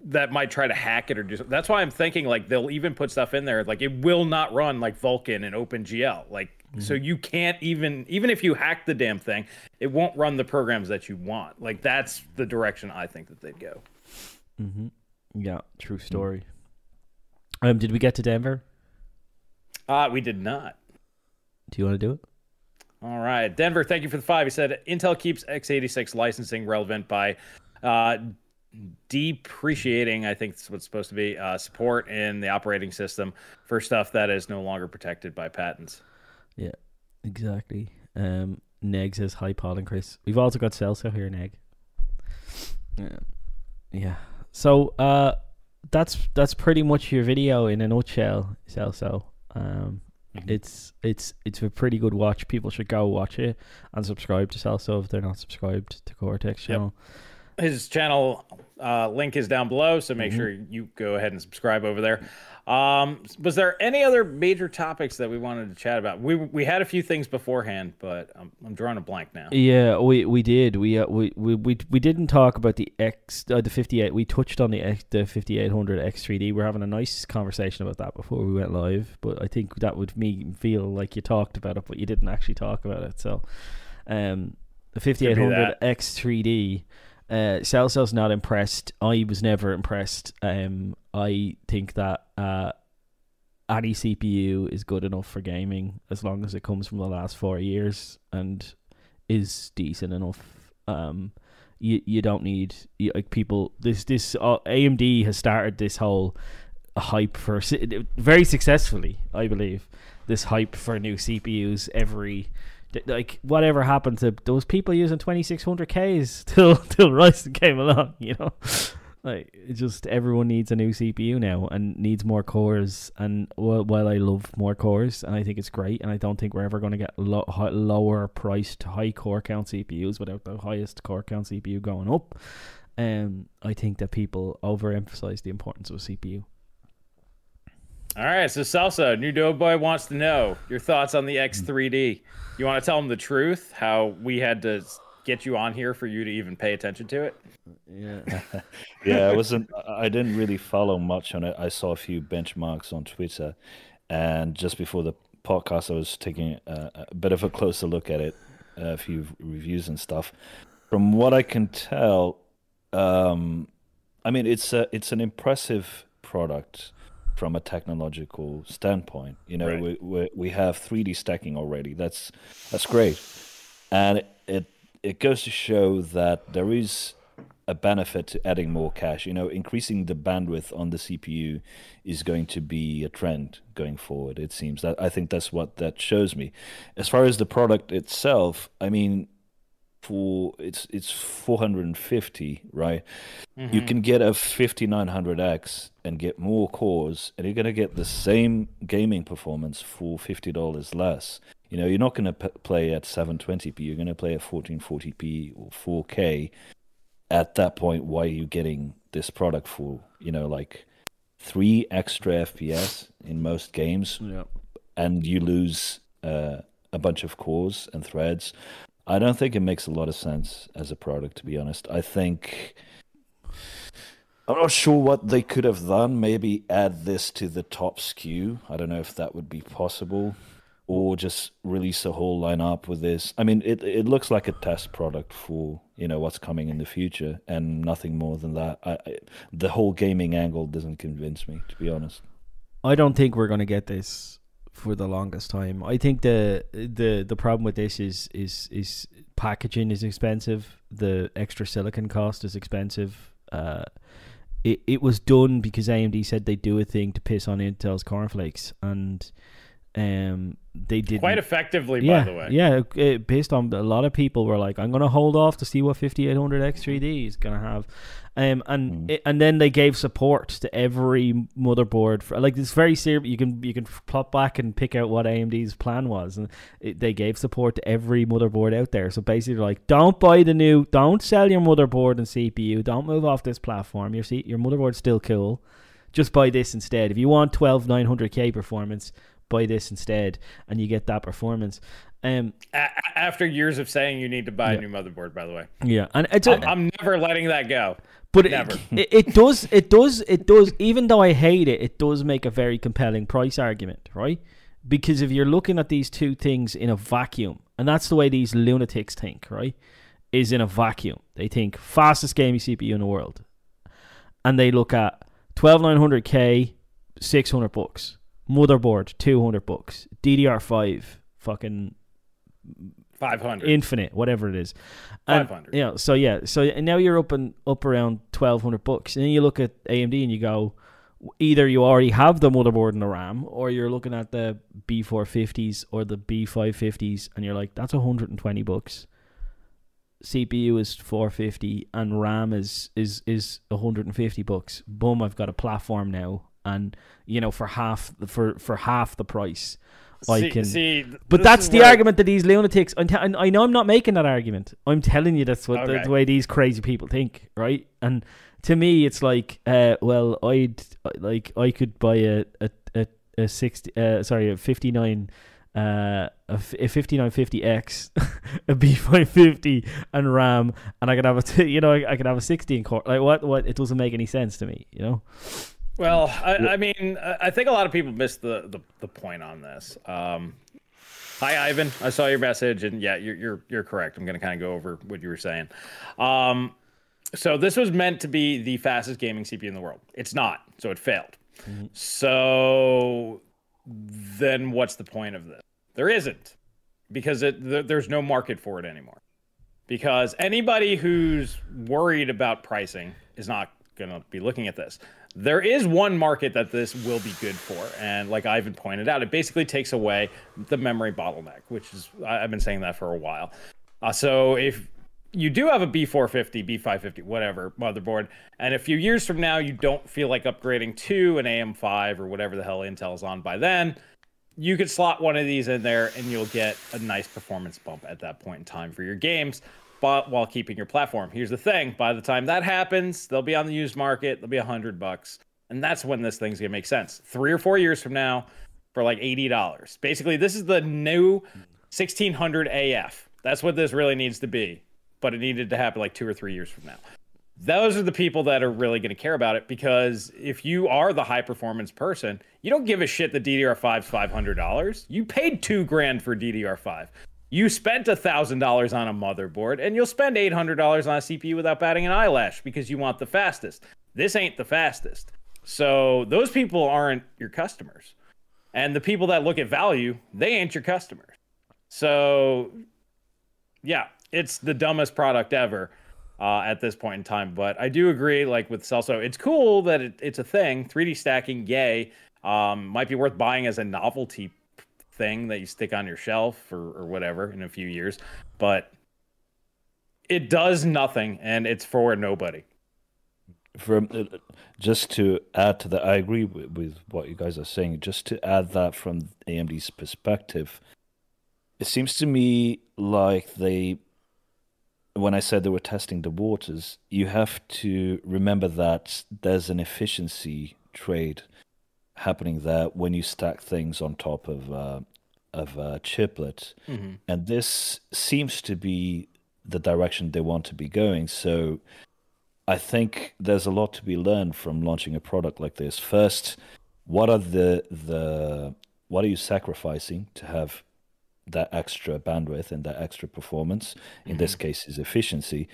that might try to hack it or do that's why I'm thinking like they'll even put stuff in there like it will not run like Vulkan and OpenGL like so you can't even even if you hack the damn thing it won't run the programs that you want like that's the direction I think that they'd go. Mm-hmm. Yeah, true story. Um, did we get to Denver? Uh we did not. Do you want to do it? All right, Denver. Thank you for the five. He said Intel keeps x86 licensing relevant by uh, depreciating, I think that's what's supposed to be, uh, support in the operating system for stuff that is no longer protected by patents. Yeah, exactly. Um, Neg says hi, Paul and Chris. We've also got Celso here, Neg. Yeah, yeah. So, uh, that's that's pretty much your video in a nutshell, Celso. Um, Mhm. it's it's it's a pretty good watch. People should go watch it and subscribe to Celso if they're not subscribed to Coreteks Yep. channel. His channel uh, link is down below, so make Mhm. sure you go ahead and subscribe over there. Um, was there any other major topics that we wanted to chat about? We we had a few things beforehand, but I'm, I'm drawing a blank now. Yeah, we we did. We uh, we, we we we didn't talk about the X uh, the 58. We touched on the X, the 5800 X3D. We're having a nice conversation about that before we went live, but I think that would me feel like you talked about it, but you didn't actually talk about it. So, um, the 5800 X3D. Uh, Celso's not impressed. I was never impressed. Um, I think that uh, any CPU is good enough for gaming as long as it comes from the last four years and is decent enough. Um, you you don't need you, like people. This this uh, AMD has started this whole hype for very successfully, I believe. This hype for new CPUs every like whatever happened to those people using 2600Ks till till Ryzen came along, you know. Like just everyone needs a new CPU now and needs more cores. And while, while I love more cores and I think it's great, and I don't think we're ever going to get lo- hi- lower priced high core count CPUs without the highest core count CPU going up. Um, I think that people overemphasize the importance of CPU. All right, so Celso, new Doughboy wants to know your thoughts on the X3D. You want to tell him the truth? How we had to get you on here for you to even pay attention to it? Yeah, yeah, I wasn't. I didn't really follow much on it. I saw a few benchmarks on Twitter, and just before the podcast, I was taking a, a bit of a closer look at it, a few reviews and stuff. From what I can tell, um, I mean, it's a it's an impressive product from a technological standpoint. You know, Right. we, we we have 3D stacking already. That's that's great, and it, it it goes to show that there is a benefit to adding more cache. You know, increasing the bandwidth on the CPU is going to be a trend going forward. It seems that I think that's what that shows me. As far as the product itself, I mean, for it's it's 450, right? You can get a 5900X and get more cores, and you're going to get the same gaming performance for fifty dollars less. You know, you're not going to p- play at 720p. You're going to play at 1440p or 4K. At that point, why are you getting this product for? You know, like three extra FPS in most games, yeah. and you lose uh, a bunch of cores and threads. I don't think it makes a lot of sense as a product, to be honest. I think I'm not sure what they could have done. Maybe add this to the top SKU. I don't know if that would be possible, or just release a whole lineup with this. I mean, it it looks like a test product for you know what's coming in the future, and nothing more than that. I, I, the whole gaming angle doesn't convince me, to be honest. I don't think we're going to get this for the longest time. I think the the the problem with this is is is packaging is expensive. The extra silicon cost is expensive. Uh, it it was done because AMD said they'd do a thing to piss on Intel's cornflakes, and um they did Quite effectively, yeah, by the way. Yeah, it, based on a lot of people were like, I'm gonna hold off to see what 5800 X3D is gonna have, um, and Mm. it, and then they gave support to every motherboard. For, like it's very serious. You can you can plot back and pick out what AMD's plan was, and it, they gave support to every motherboard out there. So basically, they're like, don't buy the new, don't sell your motherboard and CPU, don't move off this platform. Your C, your motherboard's still cool. Just buy this instead. If you want 12900K performance, buy this instead, and you get that performance. Um, A- a- after years of saying you need to buy Yeah. a new motherboard, by the way, yeah, and it's a, I'm, I'm never letting that go. But it, it, it does, it does, it does. Even though I hate it, it does make a very compelling price argument, right? Because if you're looking at these two things in a vacuum, and that's the way these lunatics think, right? Is in a vacuum. They think fastest gaming CPU in the world, and they look at 12900K, 600 bucks, motherboard 200 bucks, DDR5 fucking Five hundred. Infinite, whatever it is. Five hundred. Yeah. So yeah. So and now you're up and up around twelve hundred bucks, and then you look at AMD and you go, either you already have the motherboard and the RAM, or you're looking at the B450s or the B550s, and you're like, that's hundred and twenty bucks. CPU is 450 and RAM is is is 150 bucks. Boom, I've got a platform now and you know for half the, for for half the price I see, can see, but that's the where- argument that these lunatics. I'm te- I know I'm not making that argument. I'm telling you that's what the, Okay. the way these crazy people think, right? And to me, it's like, uh, well, I'd like I could buy a a a, a sixty, uh, sorry, a fifty nine. Uh, a, f- a 5950X, a B550, and RAM, and I could have a, t- you know, I, I could have a 16 core. Like what? What? It doesn't make any sense to me, you know. Well, I, I mean, I think a lot of people missed the, the, the point on this. Um, hi, Ivan. I saw your message, and yeah, you're you're you're correct. I'm going to kind of go over what you were saying. Um, so this was meant to be the fastest gaming CPU in the world. It's not, so it failed. So then, what's the point of this? There isn't, because it th- there's no market for it anymore. Because anybody who's worried about pricing is not going to be looking at this. There is one market that this will be good for, and like Ivan pointed out, it basically takes away the memory bottleneck, which is I've been saying that for a while. Uh, so if you do have a B450, B550, whatever motherboard, and a few years from now you don't feel like upgrading to an AM5 or whatever the hell Intel's on by then, you could slot one of these in there and you'll get a nice performance bump at that point in time for your games but while keeping your platform. Here's the thing by the time that happens they'll be on the used market they'll be a hundred bucks and that's when this thing's gonna make sense. Three or four years from now for like $80 basically this is the new 1600 af that's what this really needs to be but it needed to happen like two or three years from now. Those are the people that are really going to care about it because if you are the high performance person, you don't give a shit that DDR5 is $500. You paid two grand for DDR5. You spent a thousand dollars on a motherboard, and you'll spend eight hundred dollars on a CPU without batting an eyelash because you want the fastest. This ain't the fastest. So those people aren't your customers, and the people that look at value, they ain't your customers. So yeah, it's the dumbest product ever uh, at this point in time. But I do agree, like with Celso, it's cool that it, it's a thing. 3D stacking, yay. Um, might be worth buying as a novelty thing that you stick on your shelf or, or whatever in a few years. But it does nothing, and it's for nobody. From uh, just to add to that, I agree with, with what you guys are saying. Just to add that from AMD's perspective, it seems to me like they, when I said they were testing the waters, you have to remember that there's an efficiency trade happening there when you stack things on top of uh, of a chiplet, mm-hmm. and this seems to be the direction they want to be going. So. I think there's a lot to be learned from launching a product like this. First, what are the the what are you sacrificing to have that extra bandwidth and that extra performance? In this mm-hmm. case, is efficiency.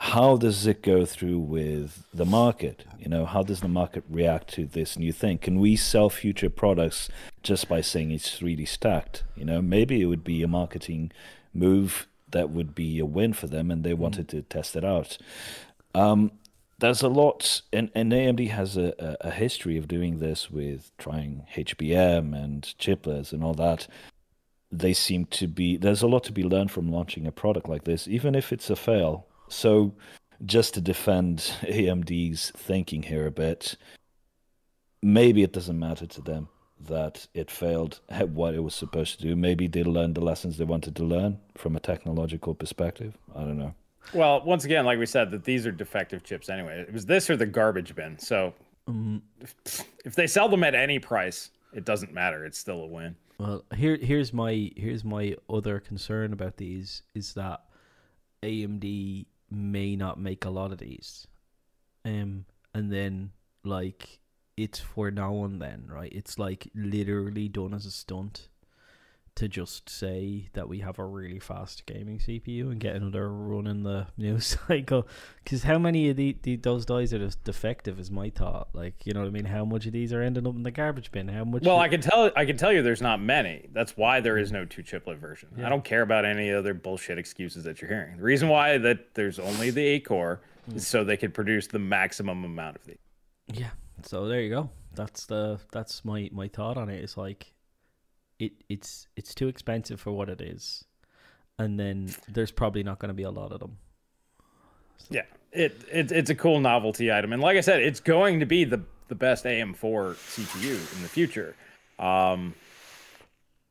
How does it go through with the market? You know, how does the market react to this new thing? Can we sell future products just by saying it's 3D stacked? You know, maybe it would be a marketing move that would be a win for them, and they wanted to test it out. Um, there's a lot, and, and AMD has a, a, history of doing this with trying HBM and chiplets and all that. They seem to be, there's a lot to be learned from launching a product like this, even if it's a fail. So, just to defend AMD's thinking here a bit, maybe it doesn't matter to them that it failed at what it was supposed to do. Maybe they learned the lessons they wanted to learn from a technological perspective. I don't know. Well, once again, like we said, that these are defective chips anyway. It was this or the garbage bin. So if, if they sell them at any price, it doesn't matter. It's still a win. Well, here here's my here's my other concern about these is that AMD may not make a lot of these, um, and then like it's for now and Then right, it's like literally done as a stunt to just say that we have a really fast gaming CPU and get another run in the news cycle. Because how many of the, the those dies are just defective is my thought. Like you know what I mean? How much of these are ending up in the garbage bin? How much? Well, I can tell I can tell you there's not many. That's why there is no two chiplet version. Yeah. I don't care about any other bullshit excuses that you're hearing. The reason why that there's only the eight core hmm. is so they could produce the maximum amount of these. Yeah. So there you go. That's the that's my my thought on it. It's like it it's it's too expensive for what it is, and then there's probably not going to be a lot of them. Yeah, it, it it's a cool novelty item, and like I said, it's going to be the the best AM4 CPU in the future. Um,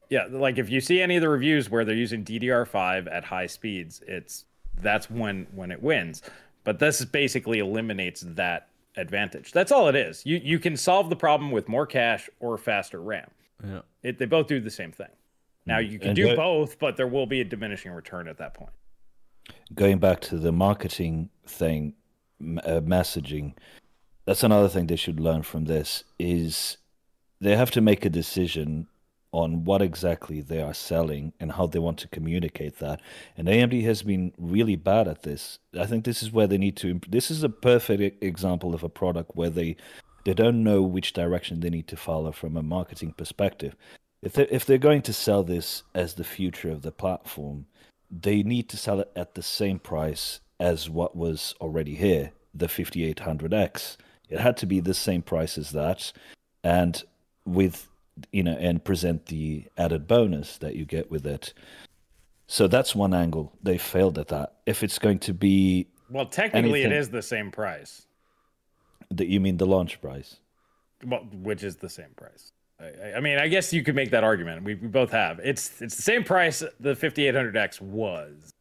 yeah, like if you see any of the reviews where they're using DDR5 at high speeds, it's that's when when it wins. But this basically eliminates that advantage. That's all it is. You you can solve the problem with more cache or faster RAM. Yeah. It, they both do the same thing. Now you can And do the- both, but there will be a diminishing return at that point. going back to the marketing thing, uh, messaging. That's another thing they should learn from this is they have to make a decision on what exactly they are selling and how they want to communicate that. And AMD has been really bad at this. I think this is where they need to. imp- This is a perfect example of a product where they they don't know which direction they need to follow from a marketing perspective. If they're, if they're going to sell this as the future of the platform, they need to sell it at the same price as what was already here, the 5800X. It had to be the same price as that, and with you know, and present the added bonus that you get with it. So that's one angle. They failed at that. If it's going to be Well, technically, Anything- it is the same price. That you mean the launch price. well, which is the same price. I, I- mean, I guess you could make that argument. We, we both have. It's it's the same price the 5800X was.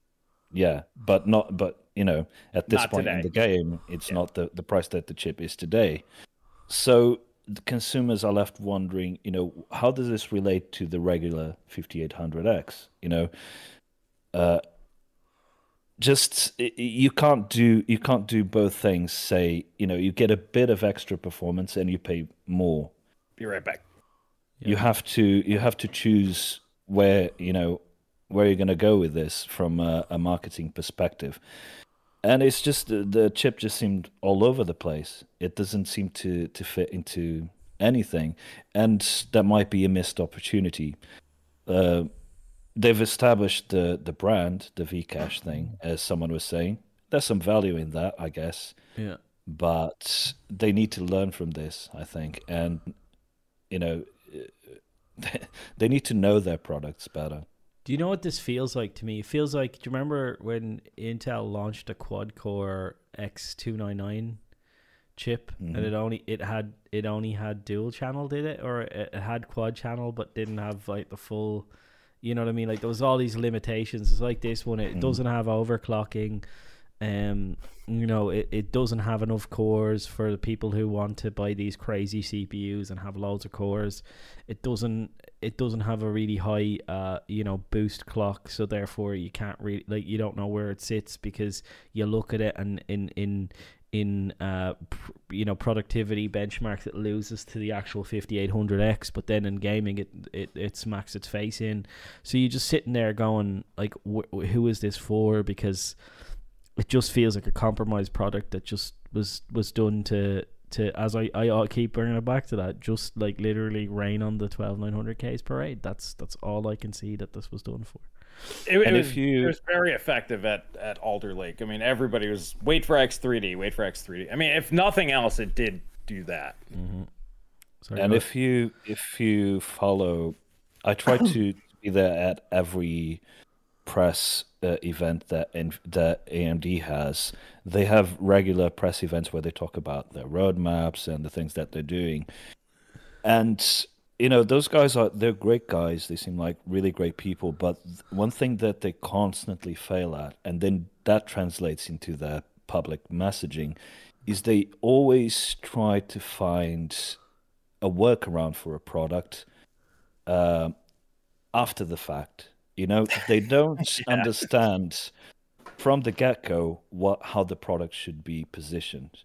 Yeah, but not. But you know, at this Not point in the game, it's not the the price that the chip is today. So the consumers are left wondering, you know, how does this relate to the regular 5800X? You know, uh, just i- i- you can't do you can't do both things. Say, you know, you get a bit of extra performance and you pay more. Be right back. you have to you have to choose where you know where you're going to go with this from a, a marketing perspective. And it's just the, the chip just seemed all over the place. It doesn't seem to to fit into anything. And that might be a missed opportunity. Uh, they've established the the brand the vcache thing as someone was saying there's some value in that i guess Yeah. but they need to learn from this i think and you know they need to know their products better Do you know what this feels like to me? It feels like. Do you remember when Intel launched a quad core X two nine nine chip, and mm-hmm. it only it had it only had dual channel, did it, or it had quad channel but didn't have like the full. You know what I mean? Like there was all these limitations. It's like this one. It doesn't have overclocking. Um, you know, it, it doesn't have enough cores for the people who want to buy these crazy CPUs and have loads of cores. It doesn't it doesn't have a really high uh you know boost clock, so therefore you can't really like you don't know where it sits because you look at it and in in in uh pr- you know productivity benchmarks it loses to the actual 5800X but then in gaming it it, it smacks its face in. So you're just sitting there going like wh- wh- who is this for? Because it just feels like a compromised product that just was was done to to as I I I keep bringing it back to that just like literally rain on the 12900Ks parade. That's that's all I can see that this was done for It, it And was, you- it was very effective at, at Alder Lake. I mean, everybody was wait for X3D, wait for X3D. I mean, if nothing else, it did do that. Sorry, and if you if you follow i try to be there at every press uh, event that in, that amd has they have regular press events where they talk about their roadmaps and the things that they're doing and you know those guys are they're great guys. They seem like really great people. But one thing that they constantly fail at and then that translates into their public messaging is they always try to find a workaround for a product uh, after the fact. You know they don't understand from the get-go what how the product should be positioned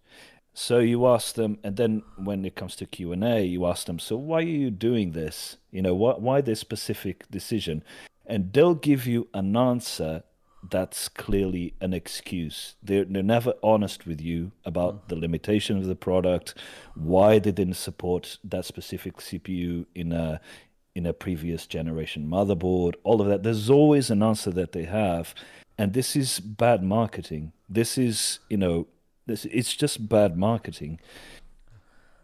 So you ask them, and then when it comes to Q and A, you ask them, "So why are you doing this? You know, what, why this specific decision?" And they'll give you an answer that's clearly an excuse. They're they're never honest with you about the limitation of the product, why they didn't support that specific CPU in a in a previous generation motherboard, all of that. There's always an answer that they have, and this is bad marketing. This is you know this it's just bad marketing.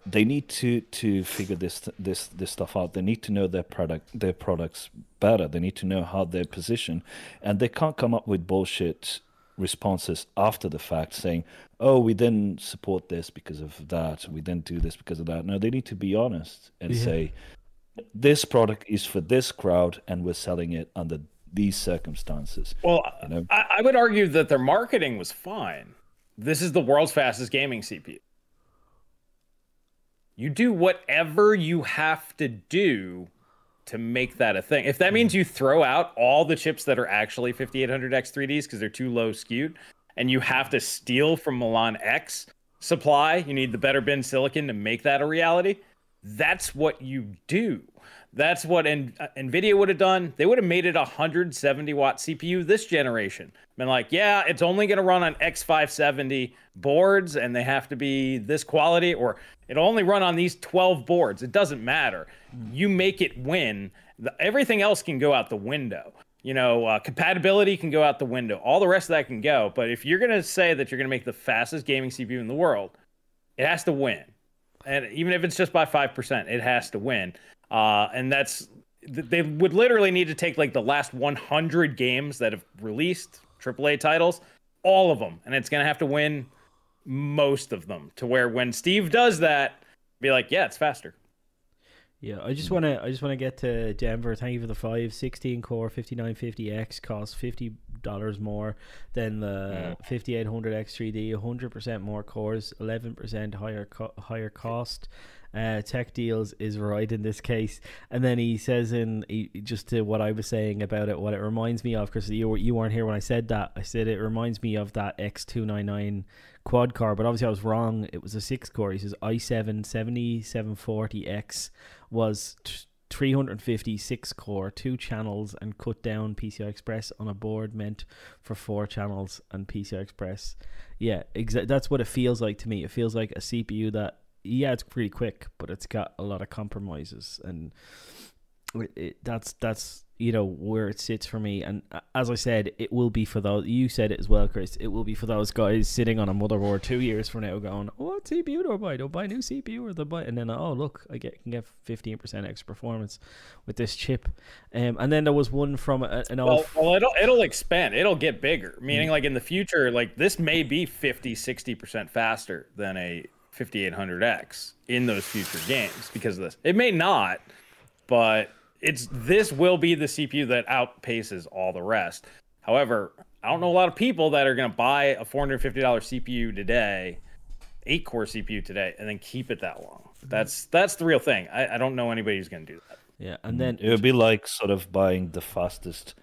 They need to to figure this this this stuff out. They need to know their product their products better. They need to know how they're positioned, and they can't come up with bullshit responses after the fact saying, "Oh, we didn't support this because of that. We didn't do this because of that." No, they need to be honest and Yeah. say, "This product is for this crowd, and we're selling it under these circumstances." Well, You know? I, I would argue that their marketing was fine. This is the world's fastest gaming CPU. You do whatever you have to do to make that a thing. If that means you throw out all the chips that are actually 5800X 3Ds because they're too low skewed, and you have to steal from Milan X supply, you need the better bin silicon to make that a reality. That's what you do. That's what N- uh, Nvidia would have done. They would have made it a 170 watt CPU this generation. Been like, yeah, it's only going to run on X570 boards and they have to be this quality, or it'll only run on these 12 boards. It doesn't matter. You make it win. The, everything else can go out the window. You know, uh, compatibility can go out the window. All the rest of that can go. But if you're going to say that you're going to make the fastest gaming CPU in the world, it has to win and even if it's just by 5% it has to win uh, and that's they would literally need to take like the last 100 games that have released aaa titles all of them and it's going to have to win most of them to where when steve does that be like yeah it's faster Yeah, I just wanna I just wanna get to Denver. Thank you for the five sixteen core fifty nine fifty X costs fifty dollars more than the fifty eight hundred X three D. hundred percent more cores, eleven percent higher co- higher cost. Uh, tech deals is right in this case, and then he says in he, just to what I was saying about it, what it reminds me of, because you you weren't here when I said that. I said it reminds me of that X two nine nine quad core, but obviously I was wrong. It was a six core. He says i7 7740X was t- 356 core, two channels, and cut down PCI Express on a board meant for four channels and PCI Express. Yeah, exa- that's what it feels like to me. It feels like a CPU that, yeah, it's pretty quick, but it's got a lot of compromises, and it, it, that's that's you know where it sits for me. And uh, as I said, it will be for those. You said it as well, Chris. It will be for those guys sitting on a motherboard two years from now, going, "Oh, "What CPU do I buy? Do I buy a new CPU or do I buy?" And then, oh look, I get can get fifteen percent extra performance with this chip. Um, and then there was one from a, an old. well, well it'll it'll expand it'll get bigger meaning like in the future like this may be 50 60% faster than a 5800x in those future games because of this. It may not but it's this will be the cpu that outpaces all the rest. However i don't know a lot of people that are going to buy a $450 cpu today eight core cpu today and then keep it that long. Mm-hmm. That's that's the real thing. I, I don't know anybody who's going to do that. Yeah, and then It would be like sort of buying the fastest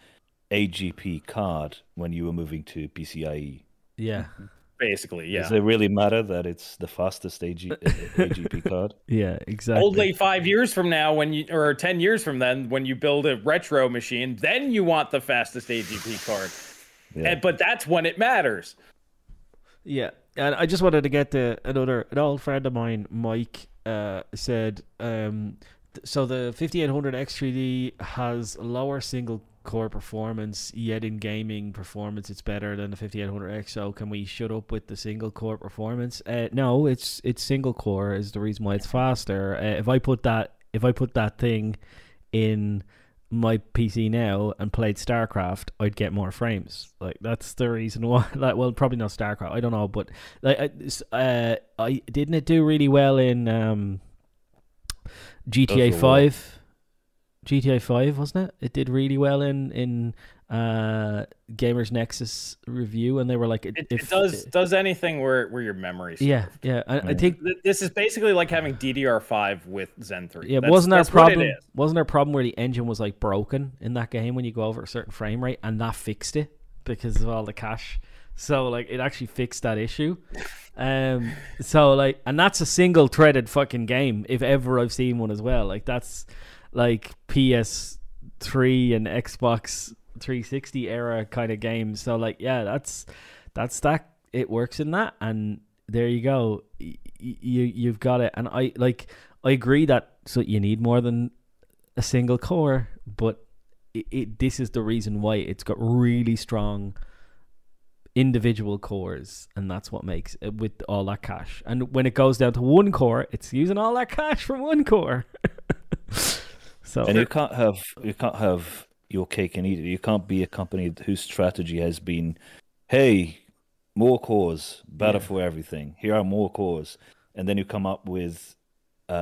AGP card when you were moving to PCIe. yeah, mm-hmm. Basically yeah Does it really matter that it's the fastest AG, AGP card? yeah, exactly. Only five years from now, when you or ten years from then, when you build a retro machine, then you want the fastest AGP card. Yeah. And, but that's when it matters. Yeah, and I just wanted to get to another an old friend of mine, Mike, uh, said um, so the 5800 X3D has lower single core performance, yet in gaming performance it's better than the 5800X. So can we shut up with the single core performance? Uh, no, it's it's single core is the reason why it's faster. Uh, if I put that if I put that thing in my PC now and played StarCraft, I'd get more frames. Like that's the reason why. Like, well, probably not StarCraft. I don't know, but like, I, s- uh, I didn't it do really well in um, GTA Five. GTA Five wasn't it? It did really well in in uh, Gamers Nexus review, and they were like, It, if, it does does anything where where your memory. Yeah, yeah. I, I think This is basically like having DDR5 with Zen 3. Yeah, That's- wasn't our that's problem? Wasn't our problem where the engine was like broken in that game when you go over a certain frame rate, and that fixed it because of all the cache. So like it actually fixed that issue. Um, so like, and that's a single threaded fucking game if ever I've seen one as well. Like that's like PS3 and Xbox 360 era kind of games. So like, yeah, that's that's that. It works in that, and there you go. Y- you you've got it. And I like, I agree that so you need more than a single core, but it, it this is the reason why it's got really strong individual cores and that's what makes it with all that cache and when it goes down to one core it's using all that cache from one core so And you can't have you can't have your cake and eat it. You can't be a company whose strategy has been, hey, more cores, better Yeah. for everything. Here are more cores, and then you come up with a,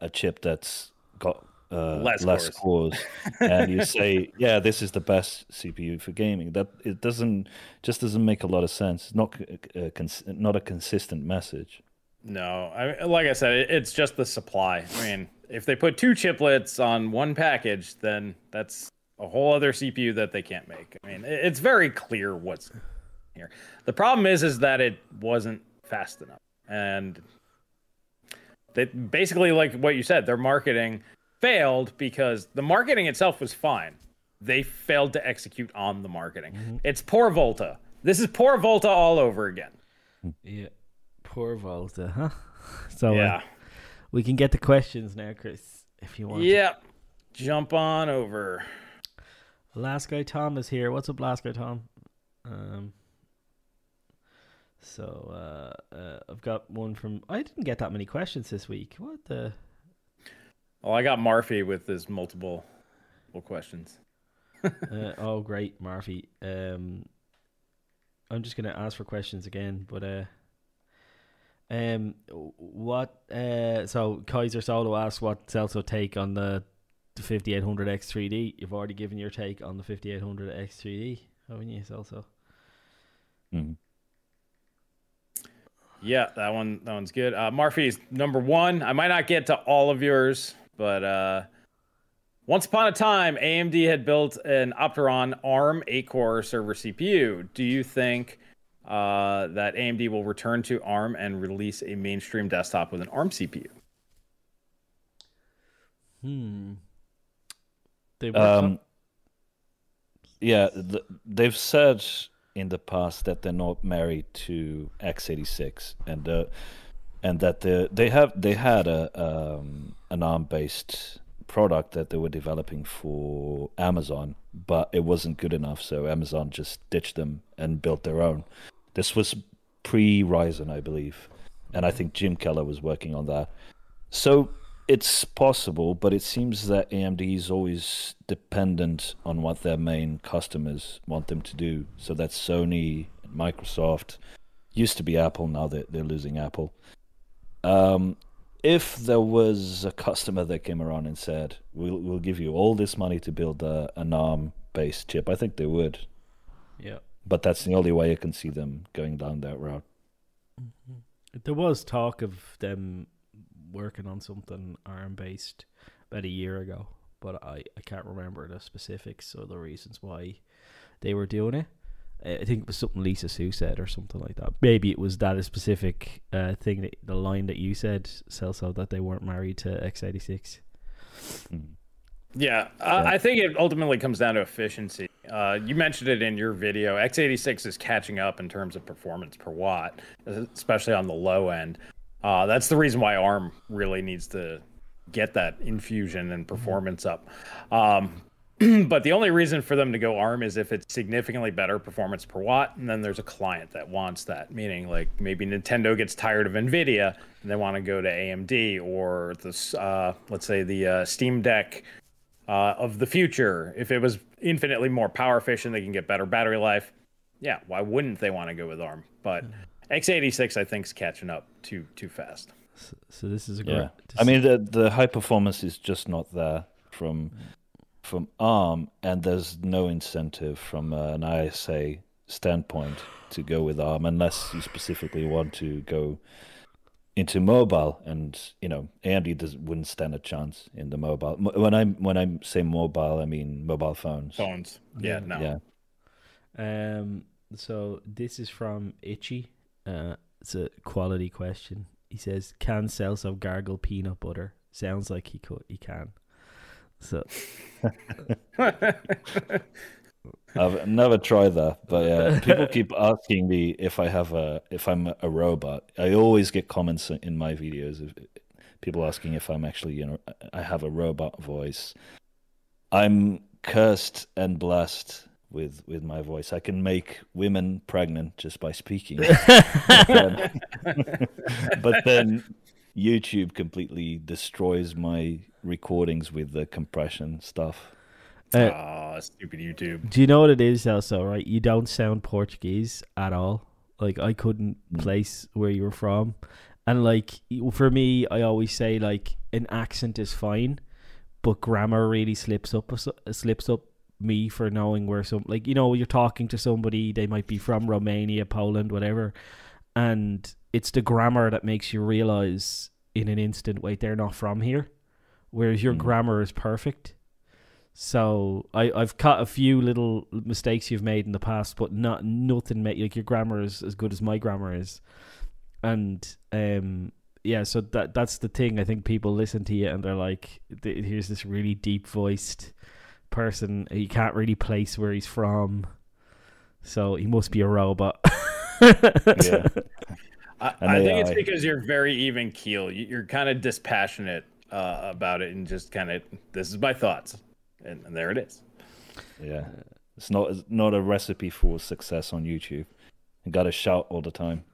a, a chip that's got uh, Less less, cores. and you say, yeah, this is the best CPU for gaming. That it doesn't just doesn't make a lot of sense. It's not a, cons- not a consistent message. No, I like I said, it, it's just the supply. I mean, if they put two chiplets on one package, then that's a whole other CPU that they can't make. I mean, it, it's very clear what's here. The problem is, is that it wasn't fast enough, and they basically like what you said. Their marketing failed because the marketing itself was fine. They failed to execute on the marketing. Mm-hmm. It's poor Volta. This is poor Volta all over again. yeah poor volta huh so uh, Yeah. we can get the questions now chris if you want Yep. Jump on over. last guy tom is here what's up last guy tom um so uh, uh i've got one from i didn't get that many questions this week what the Well, I got Marfy with his multiple, multiple questions. uh, oh great Murphy um I'm just gonna ask for questions again but uh um what uh so Kaiser Solo asks what Celso take on the, the 5800 X3D you've already given your take on the 5800 X3D haven't you Celso Mhm. Yeah, that one that one's good. Uh Marfy's number one. I might not get to all of yours, but uh once upon a time, AMD had built an Opteron ARM 8-core server CPU. Do you think uh, that AMD will return to ARM and release a mainstream desktop with an ARM CPU? hmm they work on- Um, yeah, th- they've said in the past that they're not married to x86, and uh, and that they they have they had a um, an ARM based product that they were developing for Amazon, but it wasn't good enough, so Amazon just ditched them and built their own. This was pre Ryzen, I believe, and I think Jim Keller was working on that. So it's possible, but it seems that AMD is always dependent on what their main customers want them to do. So that's Sony, Microsoft, used to be Apple, now they're, they're losing Apple. Um, if there was a customer that came around and said, "We'll we'll give you all this money to build a, an ARM-based chip," I think they would. yeah But that's the only way I can see them going down that route. There was talk of them working on something ARM based about a year ago, but I, I can't remember the specifics or the reasons why they were doing it. I think it was something Lisa Su said or something like that. Maybe it was that specific uh, thing, that, the line that you said, Celso, that they weren't married to x86. Mm. Yeah, uh, I think it ultimately comes down to efficiency. Uh, you mentioned it in your video. x86 is catching up in terms of performance per watt, especially on the low end. Uh, that's the reason why ARM really needs to get that infusion and performance up. Um, but the only reason for them to go ARM is if it's significantly better performance per watt, and then there's a client that wants that. Meaning, like maybe Nintendo gets tired of Nvidia and they want to go to AMD, or this, uh, let's say the uh, Steam Deck uh, of the future. If it was infinitely more power efficient, they can get better battery life. Yeah, why wouldn't they want to go with ARM? But x86, I think, is catching up too too fast. So, so this is a Yeah. I mean the the high performance is just not there from from ARM, and there's no incentive from uh, an ISA standpoint to go with ARM unless you specifically want to go into mobile. And you know, AMD does, wouldn't stand a chance in the mobile. When I when I say mobile, I mean mobile phones. Phones. Yeah, Yeah. no. Yeah. Um. So this is from Itchy. Uh, it's a quality question. He says, "Can Celso gargle peanut butter?" Sounds like he could. He can. So I've never tried that, but yeah, people keep asking me if I have a if I'm a robot. I always get comments in my videos of people asking if I'm actually you know I have a robot voice. I'm cursed and blessed with with my voice. I can make women pregnant just by speaking. but, then, but then YouTube completely destroys my recordings with the compression stuff. Uh, oh, stupid YouTube. Do you know what it is also, right? You don't sound Portuguese at all. Like I couldn't mm. place where you were from. And like for me, I always say like an accent is fine, but grammar really slips up slips up me for knowing where some like you know you're talking to somebody they might be from Romania, Poland, whatever, and it's the grammar that makes you realize in an instant, wait, they're not from here, whereas your mm. grammar is perfect. So I I've caught a few little mistakes you've made in the past, but not nothing made like your grammar is as good as my grammar is, and um yeah, so that that's the thing. I think people listen to you and they're like, here's this really deep voiced person. He can't really place where he's from, so he must be a robot. yeah. I, I think it's because you're very even keel. You're kind of dispassionate uh, about it, and just kind of this is my thoughts, and, and, there it is. Yeah, it's not it's not a recipe for success on YouTube. You got to shout all the time.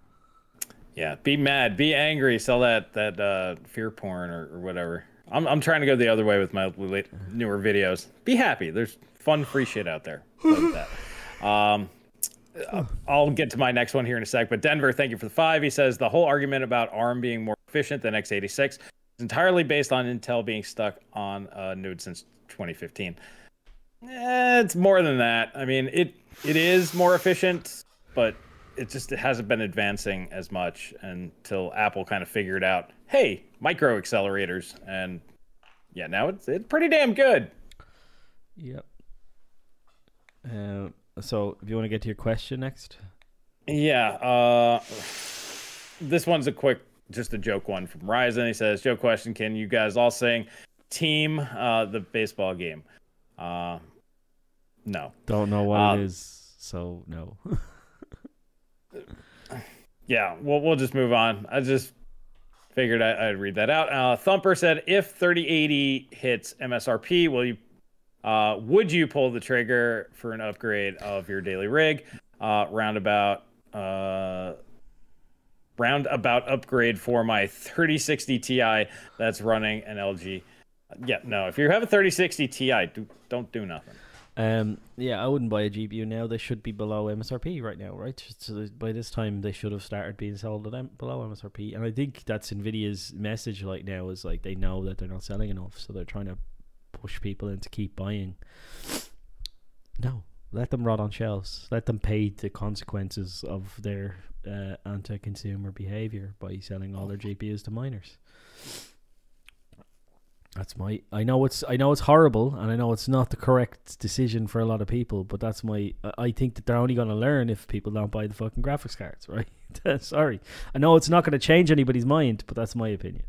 Yeah, be mad, be angry, sell that that uh, fear porn or, or whatever. I'm I'm trying to go the other way with my late, newer videos. Be happy. There's fun, free shit out there. Like that. Um, I'll get to my next one here in a sec. But Denver, thank you for the five. He says the whole argument about ARM being more efficient than x86 is entirely based on Intel being stuck on a node since 2015. Eh, it's more than that. I mean, it it is more efficient, but it just it hasn't been advancing as much until Apple kind of figured out, hey, micro accelerators, and yeah, now it's it's pretty damn good. Yep. Uh, so, if you want to get to your question next, yeah. Uh, this one's a quick, just a joke one from Ryzen. He says, "Joke question: Can you guys all sing team uh, the baseball game?" Uh, no. Don't know what it uh, is, so no. yeah, we'll we'll just move on. I just figured I, would read that out. Uh, Thumper said, "If 3080 hits MSRP, will you uh, would you pull the trigger for an upgrade of your daily rig? Uh, roundabout uh, roundabout upgrade for my 3060 Ti that's running an LG. Yeah, no. If you have a 3060 Ti, do, don't do nothing. Um, yeah, I wouldn't buy a GPU now. They should be below MSRP right now, right? So by this time, they should have started being sold at M- below MSRP. And I think that's Nvidia's message right now is like they know that they're not selling enough, so they're trying to push people into keep buying. No, let them rot on shelves. Let them pay the consequences of their uh, anti-consumer behavior by selling all their GPUs to miners. That's my. I know it's. I know it's horrible, and I know it's not the correct decision for a lot of people. But that's my. I think that they're only going to learn if people don't buy the fucking graphics cards, right? Sorry, I know it's not going to change anybody's mind, but that's my opinion.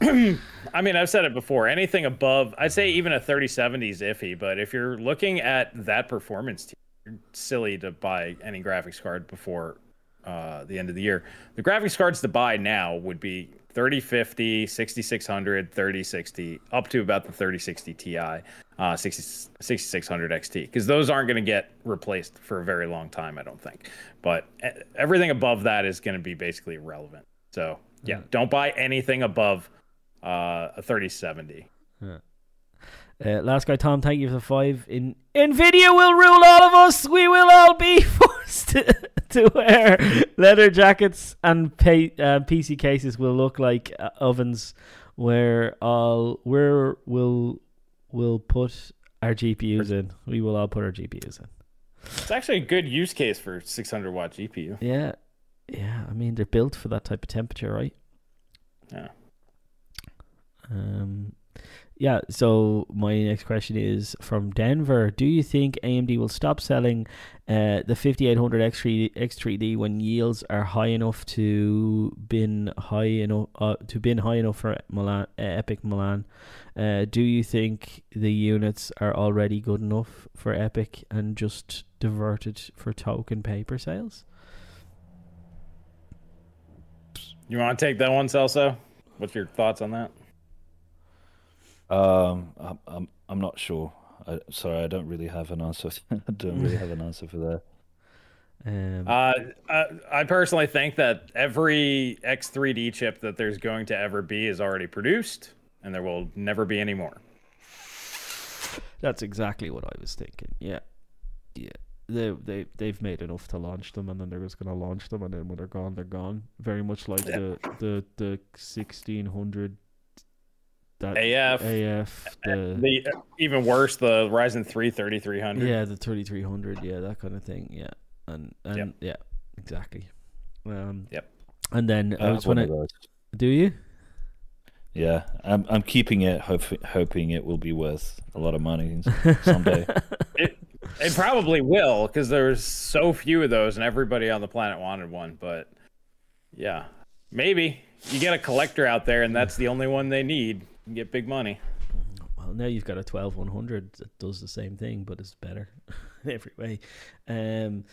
I mean, I've said it before. Anything above, I'd say even a 3070 is iffy. But if you're looking at that performance, you're silly to buy any graphics card before uh, the end of the year. The graphics cards to buy now would be 3050, 6600, 3060, up to about the 3060 Ti, uh, 60, 6600 XT, because those aren't going to get replaced for a very long time, I don't think. But everything above that is going to be basically irrelevant. So yeah, yeah. don't buy anything above uh, a 3070. Yeah. Uh, last guy, Tom, thank you for the five. In Nvidia will rule all of us. We will all be forced to, to wear leather jackets, and pay, uh, PC cases will look like uh, ovens. Where all where will will put our GPUs in? We will all put our GPUs in. It's actually a good use case for 600 watt GPU. Yeah, yeah. I mean, they're built for that type of temperature, right? Yeah. Um, yeah. So my next question is from Denver. Do you think AMD will stop selling uh, the 5800 X3 X3D when yields are high enough to been high enough uh, to been high enough for Milan uh, EPYC Milan? Uh, do you think the units are already good enough for EPYC and just diverted for token paper sales? You want to take that one, Celso? What's your thoughts on that? Um, I'm I'm, I'm not sure. I, sorry, I don't really have an answer. I don't really have an answer for that. Um, Uh, I, I personally think that every X3D chip that there's going to ever be is already produced, and there will never be any more. That's exactly what I was thinking. Yeah, yeah. They they they've made enough to launch them, and then they're just gonna launch them, and then when they're gone, they're gone. Very much like the the the sixteen hundred. That AF, AF the the even worse, the Ryzen 3 3300. yeah the thirty three hundred yeah that kind of thing yeah and and Yep. yeah exactly um Yep. and then I I was have one want of to those. do you Yeah, I'm I'm keeping it, hope, hoping it will be worth a lot of money someday. It, it probably will because there's so few of those, and everybody on the planet wanted one. But yeah, maybe you get a collector out there, and that's the only one they need. You get big money. Well, now you've got a twelve one hundred that does the same thing, but it's better in every way. Um,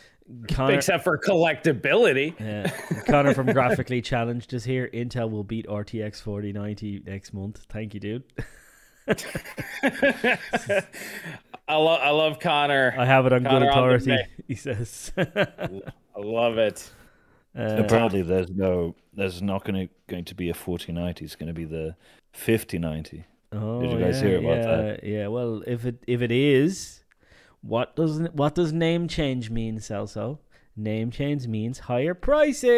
Connor, Except for collectability. uh, Connor from Graphically Challenged is here. Intel will beat RTX forty ninety next month. Thank you, dude. I love I love Connor. I have it on Connor good authority. day. He says. I love it. Uh, Apparently, there's no, there's not going to going to be a 4090. It's going to be the 5090. Oh, Did you oh, guys yeah, hear about yeah, that? Yeah. Well, if it if it is, what does what does name change mean, Celso? Name change means higher prices.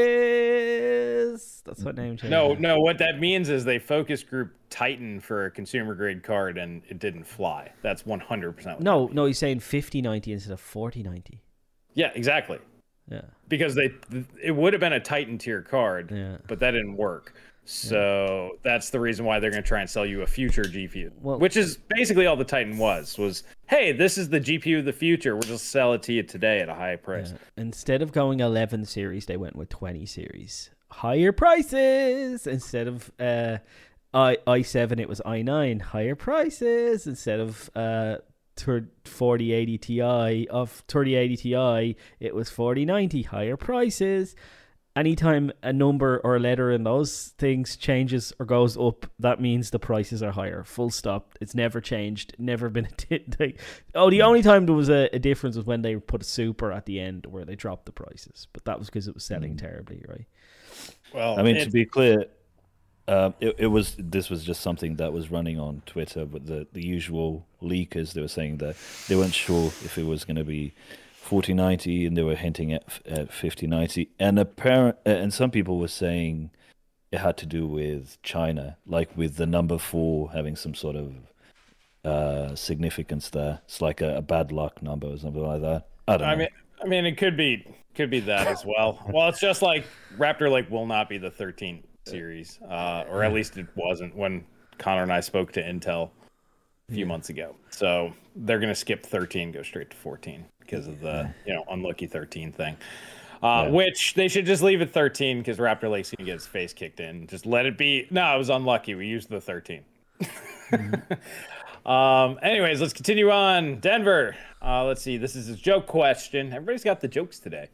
That's what name change. No, means. no. What that means is they focus group Titan for a consumer grade card, and it didn't fly. That's 100. percent No, no. He's saying fifty ninety instead of forty ninety. Yeah, exactly. Yeah, Because they it would have been a Titan tier card, yeah. but that didn't work. So that's the reason why they're going to try and sell you a future GPU, Well- which is basically all the Titan was. Was hey, this is the GPU of the future. We'll just sell it to you today at a high price. Yeah. Instead of going 11 series, they went with 20 series. Higher prices instead of uh, i i7, it was i9. Higher prices instead of uh, tur- 4080 Ti of 3080 Ti, it was 4090. Higher prices. Anytime a number or a letter in those things changes or goes up, that means the prices are higher. Full stop. It's never changed. Never been a di- like, Oh, the only time there was a, a difference was when they put a super at the end where they dropped the prices, but that was because it was selling terribly, right? Well, I mean, it- to be clear, um, it, it was this was just something that was running on Twitter, but the, the usual leakers they were saying that they weren't sure if it was going to be 4090, and they were hinting at, at 5090, and apparent uh, and some people were saying it had to do with China, like with the number four having some sort of uh, significance there. It's like a, a bad luck number or something like that. I don't know. I mean, I mean, it could be could be that as well. Well, it's just like Raptor Lake will not be the 13 series, uh, or at least it wasn't when Connor and I spoke to Intel a few months ago. So they're gonna skip 13, go straight to 14 because of the you know unlucky 13 thing. Uh, Yeah. Which they should just leave at 13 because Raptor Lake's gonna get his face kicked in. Just let it be. No, it was unlucky. We used the 13. Um, anyways, let's continue on. Denver. Uh, let's see. This is a joke question. Everybody's got the jokes today.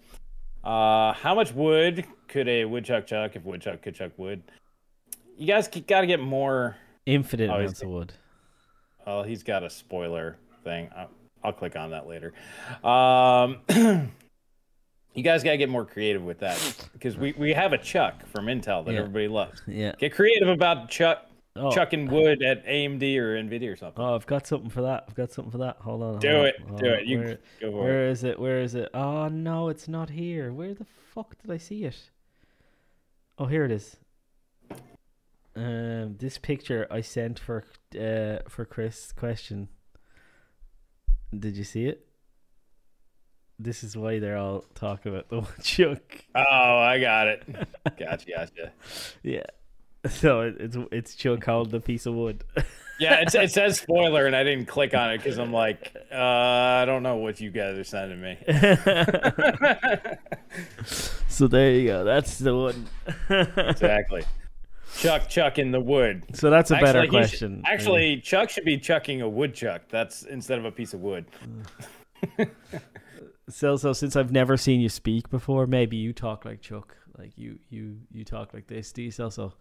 Uh, how much wood could a woodchuck chuck if woodchuck could chuck wood? You guys got to get more. Infinite Oh, amounts of wood. Well, he's got a spoiler thing. I'll, I'll click on that later. Um, you guys got to get more creative with that because we, we have a chuck from Intel that Yeah. everybody loves. Yeah. Get creative about chuck Oh, chucking wood at AMD or Nvidia or something. oh, I've got something for that. I've got something for that. Hold on. Do hold it. hold Do it. You Where, go for it. where is it? Where is it? Oh no, it's not here. Where the fuck did I see it? Oh, here it is. Um, this picture I sent for uh for Chris' question. Did you see it? This is why they're all talking about the woodchuck. Oh, I got it. Gotcha, gotcha. Yeah. So it, it's it's Chuck called the piece of wood. Yeah, it, it says spoiler, and I didn't click on it because I'm like, uh, I don't know what you guys are sending me. so there you go. That's the one. exactly. Chuck, Chuck in the wood. So that's a better Actually, he should- question. actually, Chuck should be chucking a woodchuck. That's instead of a piece of wood. so so since I've never seen you speak before, maybe you talk like Chuck. Like you you you talk like this, do you Celso?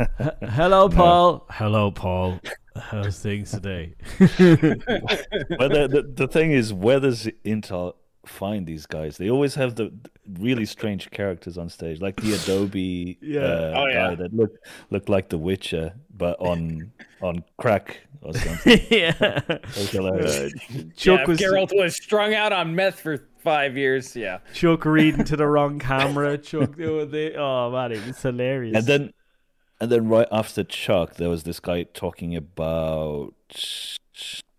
H- Hello, Paul. Hello, Paul. How's things today? But the, the the thing is, weather's does Intel find these guys? They always have the really strange characters on stage, like the Adobe Yeah. uh, Oh, yeah. guy that looked looked like The Witcher, but on on crack or something. yeah. It was hilarious. Chuck yeah, was Geralt was strung out on meth for five years. Yeah. Chuck reading to the wrong camera. Chuck doing the oh man, it was hilarious. And then, and then right after Chuck, there was this guy talking about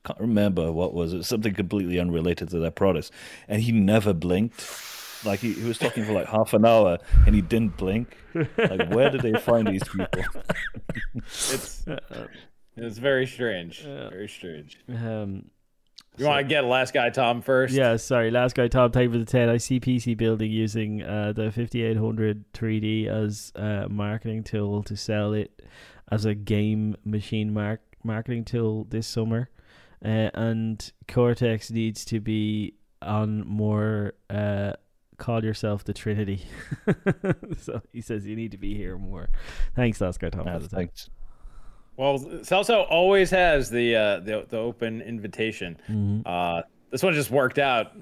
can't remember what was it, something completely unrelated to their products, and he never blinked. Like he, he was talking for like half an hour and he didn't blink. Like where did they find these people? It's it's very strange. Very strange. um, You want to get last guy Tom first? Yeah, sorry. Last guy, Tom, thank you for the 10. I see PC building using uh, the 5800 3D as a marketing tool to sell it as a game machine mark marketing tool this summer. Uh, and Coreteks needs to be on more uh, call yourself the Trinity. so he says you need to be here more. Thanks, last guy, Tom. For the 10. thanks. Well, Celso always has the uh, the the open invitation. Mhm. Uh, this one just worked out.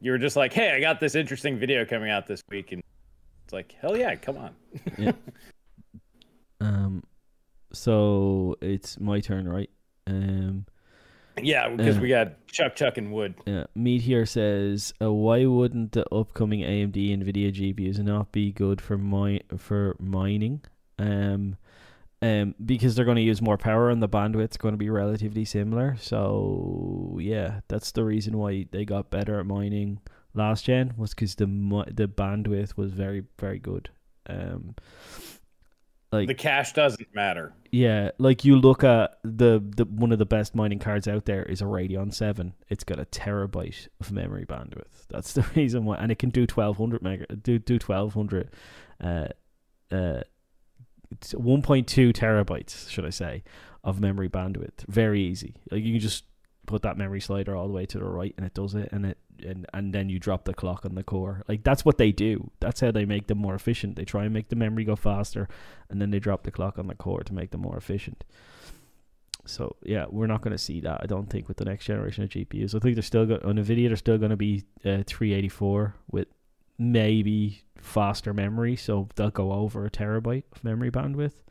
You were just like, "Hey, I got this interesting video coming out this week," and it's like, "Hell yeah, come on!" Um, so it's my turn, right? Um, yeah, because Yeah. we got Chuck, Chuck, and Wood. Yeah, Meteor says, uh, "Why wouldn't the upcoming AMD Nvidia GPUs not be good for my for mining? Um, um, because they're going to use more power and the bandwidth's going to be relatively similar. So yeah, that's the reason why they got better at mining last gen was because the the bandwidth was very very good. Um, like The cache doesn't matter. yeah, like you look at the, the one of the best mining cards out there is a Radeon Seven. It's got a terabyte of memory bandwidth. That's the reason why, and it can do twelve hundred mega, do do twelve hundred, uh, uh, one point two terabytes, should I say, of memory bandwidth. Very easy. Like you can just put that memory slider all the way to the right, and it does it, and it and and then you drop the clock on the core. Like that's what they do. That's how they make them more efficient. They try and make the memory go faster and then they drop the clock on the core to make them more efficient. So yeah, we're not going to see that. I don't think with the next generation of GPUs. I think they're still going on Nvidia. They're still going to be uh, 384 with maybe faster memory, so they'll go over a terabyte of memory bandwidth,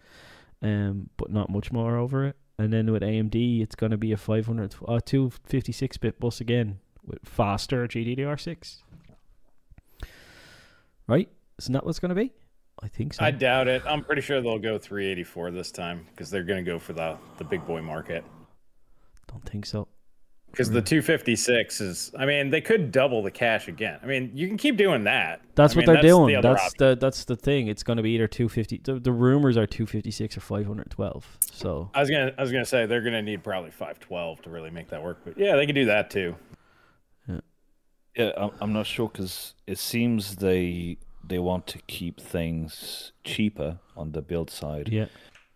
um, but not much more over it. And then with AMD, it's going to be a 500, uh, 256 bit bus again with faster GDDR6. Right? Isn't that what's going to be? I think so. I doubt it. I'm pretty sure they'll go 384 this time because they're going to go for the the big boy market. don't think so. Because the hmm. 256 is, I mean, they could double the cache again. I mean, you can keep doing that. That's I what mean, they're the doing. other That's option. the that's the thing. It's going to be either 250. The, the rumors are 256 or 512. So I was gonna, I was gonna say they're gonna need probably 512 to really make that work. But yeah, they can do that too. Yeah, I'm, I'm not sure because it seems they they want to keep things cheaper on the build side, yeah,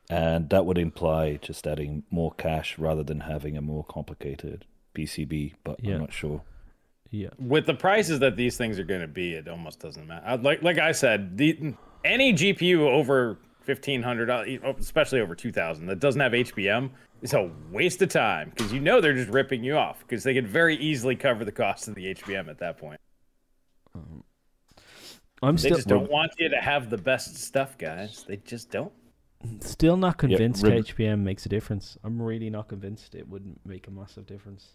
and that would imply just adding more cache rather than having a more complicated PCB. But Yeah. I'm not sure. yeah, With the prices that these things are gonna be, it almost doesn't matter. I- Like, like I said, the any GPU over 1500, uh, especially over 2000, that doesn't have HBM is a waste of time because you know they're just ripping you off because they could very easily cover the cost of the HBM at that point. I'm They still just don't want you to have the best stuff, guys. They just don't. still not convinced rib- HBM makes a difference. I'm really not convinced it would make a massive difference.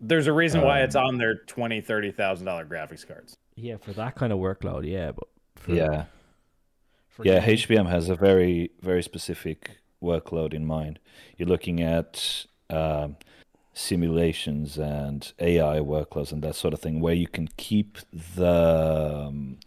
There's a reason why it's Um, on their twenty, thirty thousand dollar graphics cards. Yeah, for that kind of workload, yeah, but for, Yeah, for yeah. game- HBM has a very very specific workload in mind. You're looking at um, simulations and AI workloads and that sort of thing, where you can keep the um,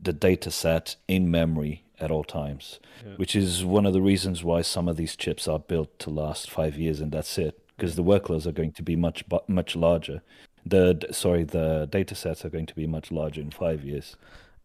the data set in memory at all times, Yeah. which is one of the reasons why some of these chips are built to last five years and that's it, because the workloads are going to be much much larger. The sorry, the data sets are going to be much larger in five years.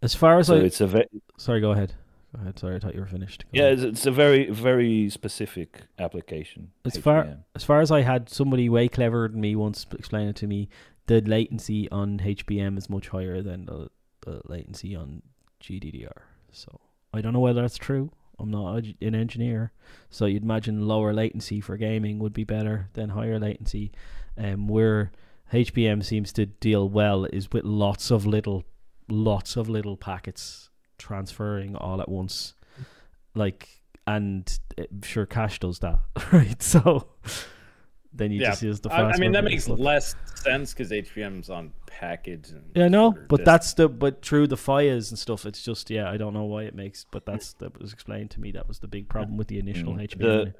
As far as So I it's a ve- sorry, go ahead. Go ahead. Sorry, I thought you were finished. Go yeah, it's, it's a very very specific application. As far- as far as I had somebody way cleverer than me once explain it to me, the latency on HBM is much higher than the, the latency on GDDR. So I don't know whether that's true. I'm not an engineer, so you'd imagine lower latency for gaming would be better than higher latency. Um, where HBM seems to deal well is with lots of little, lots of little packets transferring all at once, like and uh, sure cache does that, right? So then you Yeah. just use the I, I mean, that makes stuff. less sense because HBM's on package. And Yeah, no, but distance. that's the but through the fires and stuff. It's just yeah, I don't know why it makes, but that's that was explained to me. That was the big problem with the initial Mm. HBM. The-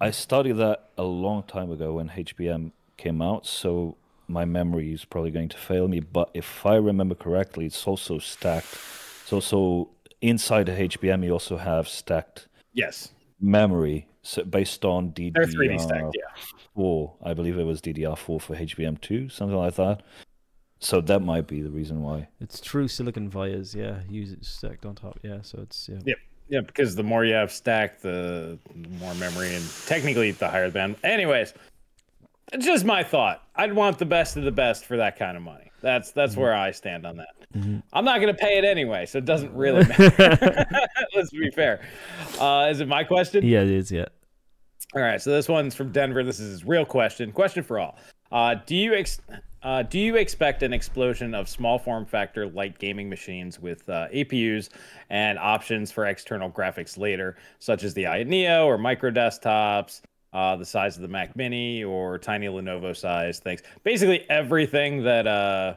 I studied that a long time ago when HBM came out, so my memory is probably going to fail me. But if I remember correctly, it's also stacked. It's also inside the HBM, you also have stacked yes, memory so based on they're 3D stacked. DDR4. I believe it was DDR4 for HBM2, something like that. So that might be the reason why. It's through silicon vias, yeah. Use it stacked on top, yeah. So it's yeah. Yep. yeah, because the more you have stacked, the more memory, and technically the higher the band. Anyways, it's just my thought. I'd want the best of the best for that kind of money. That's that's Mm-hmm. where I stand on that. I'm not going to pay it anyway, so it doesn't really matter. Let's be fair. Uh, is it my question? Yeah, it is. Yeah. All right, so this one's from Denver. This is real question. Question for all. Uh, do you ex- uh, do you expect an explosion of small form factor light gaming machines with uh, APUs and options for external graphics later, such as the i Neo or micro desktops, uh, the size of the Mac Mini or tiny Lenovo size things? Basically everything that uh,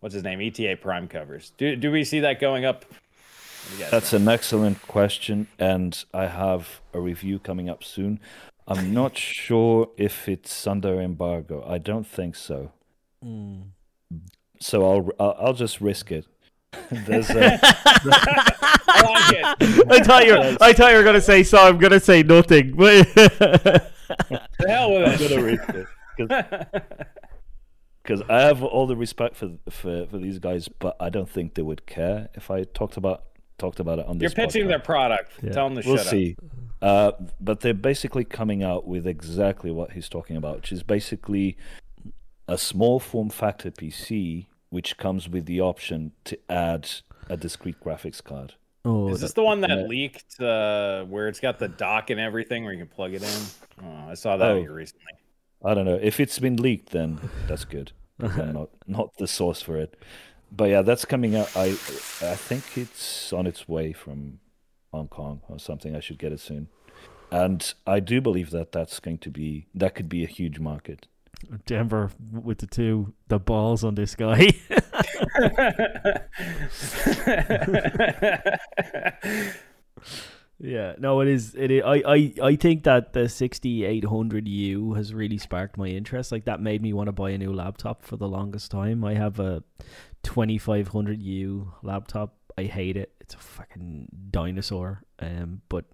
what's his name ETA Prime covers. Do do we see that going up? What do you guys That's an excellent question, and I have a review coming up soon. I'm not sure if it's under embargo. I don't think so. Hmm. So I'll I'll, I'll just risk it. There's a, I like. I thought you were, I thought you were gonna say so. I'm gonna say nothing. The hell with I'm it. gonna risk it because I have all the respect for, for for these guys, but I don't think they would care if I talked about talked about it on this. You're pitching podcast. their product. Yeah. Tell them to We'll shut see. Uh, but they're basically coming out with exactly what he's talking about, which is basically a small form factor PC, which comes with the option to add a discrete graphics card. oh. Is this that- the one that Yeah. leaked uh, where it's got the dock and everything where you can plug it in? Oh, I saw that Oh. recently. I don't know if it's been leaked, then that's good. I'm not not the source for it. But yeah, that's coming out. I I think it's on its way from Hong Kong or something. I should get it soon. And I do believe that that's going to be that could be a huge market. Denver with the two the balls on this guy. Yeah, no, it is. It is, I, I, I think that the 6800U has really sparked my interest. Like that made me want to buy a new laptop for the longest time. I have a 2500U laptop. I hate it. It's a fucking dinosaur. Um, but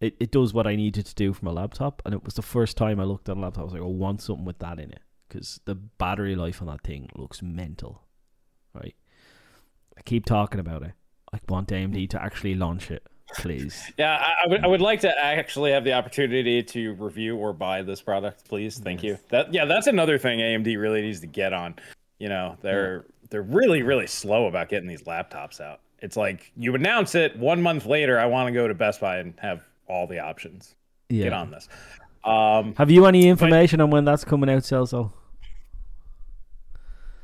it, it does what I needed to do from a laptop, and it was the first time I looked at a laptop. I was like, I want something with that in it because the battery life on that thing looks mental. Right? I keep talking about it. I want AMD to actually launch it, please. yeah, I, I would I would like to actually have the opportunity to review or buy this product, please. Thank you. That yeah, that's another thing AMD really needs to get on. You know, they're they're really really slow about getting these laptops out. It's like you announce it one month later. I want to go to Best Buy and have all the options. Yeah. Get on this. Um, Have you any information on when that's coming out, Celso?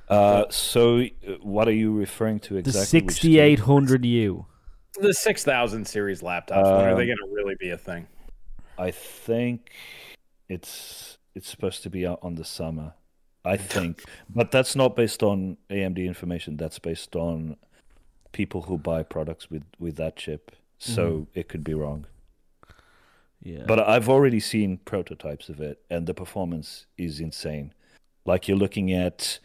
Uh, so uh, what are you referring to exactly? Which scheme? 6800U. the six thousand series laptops. when are they Um, going to really be a thing? I think it's it's supposed to be out on the summer. I think, but that's not based on AMD information. That's based on people who buy products with with that chip. So it could be wrong. Yeah. But I've already seen prototypes of it, and the performance is insane. Like you're looking at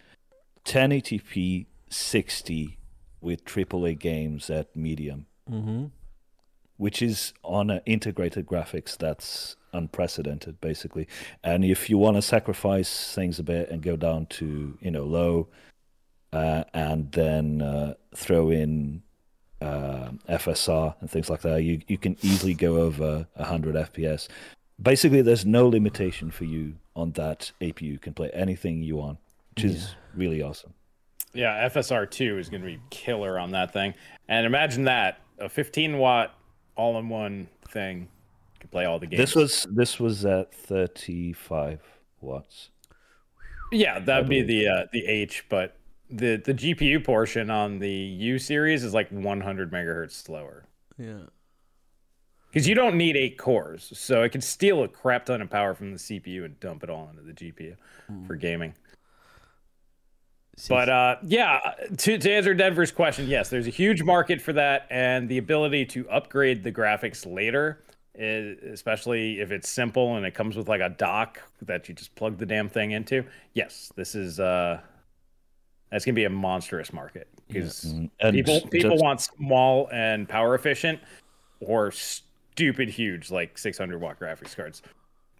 1080p 60 with AAA games at medium. Mm-hmm. which is on an integrated graphics that's unprecedented basically. And if you want to sacrifice things a bit and go down to you know low uh, and then uh, throw in uh, FSR and things like that you you can easily go over 100 FPS basically there's no limitation for you on that APU you can play anything you want which is really awesome. Yeah, FSR two is going to be killer on that thing. And imagine that a 15 watt all in one thing. You can play all the games. this was this was at 35 watts yeah, that'd be the uh, the H, but the the GPU portion on the U series is like 100 megahertz slower. Yeah. Because you don't need eight cores, so it can steal a crap ton of power from the CPU and dump it all into the GPU for gaming. But uh, yeah, to, to answer Denver's question, yes, there's a huge market for that, and the ability to upgrade the graphics later, is, especially if it's simple and it comes with like a dock that you just plug the damn thing into. Yes, this is uh, that's gonna be a monstrous market because Mm, and people people just- want small and power efficient or stupid huge like 600 watt graphics cards.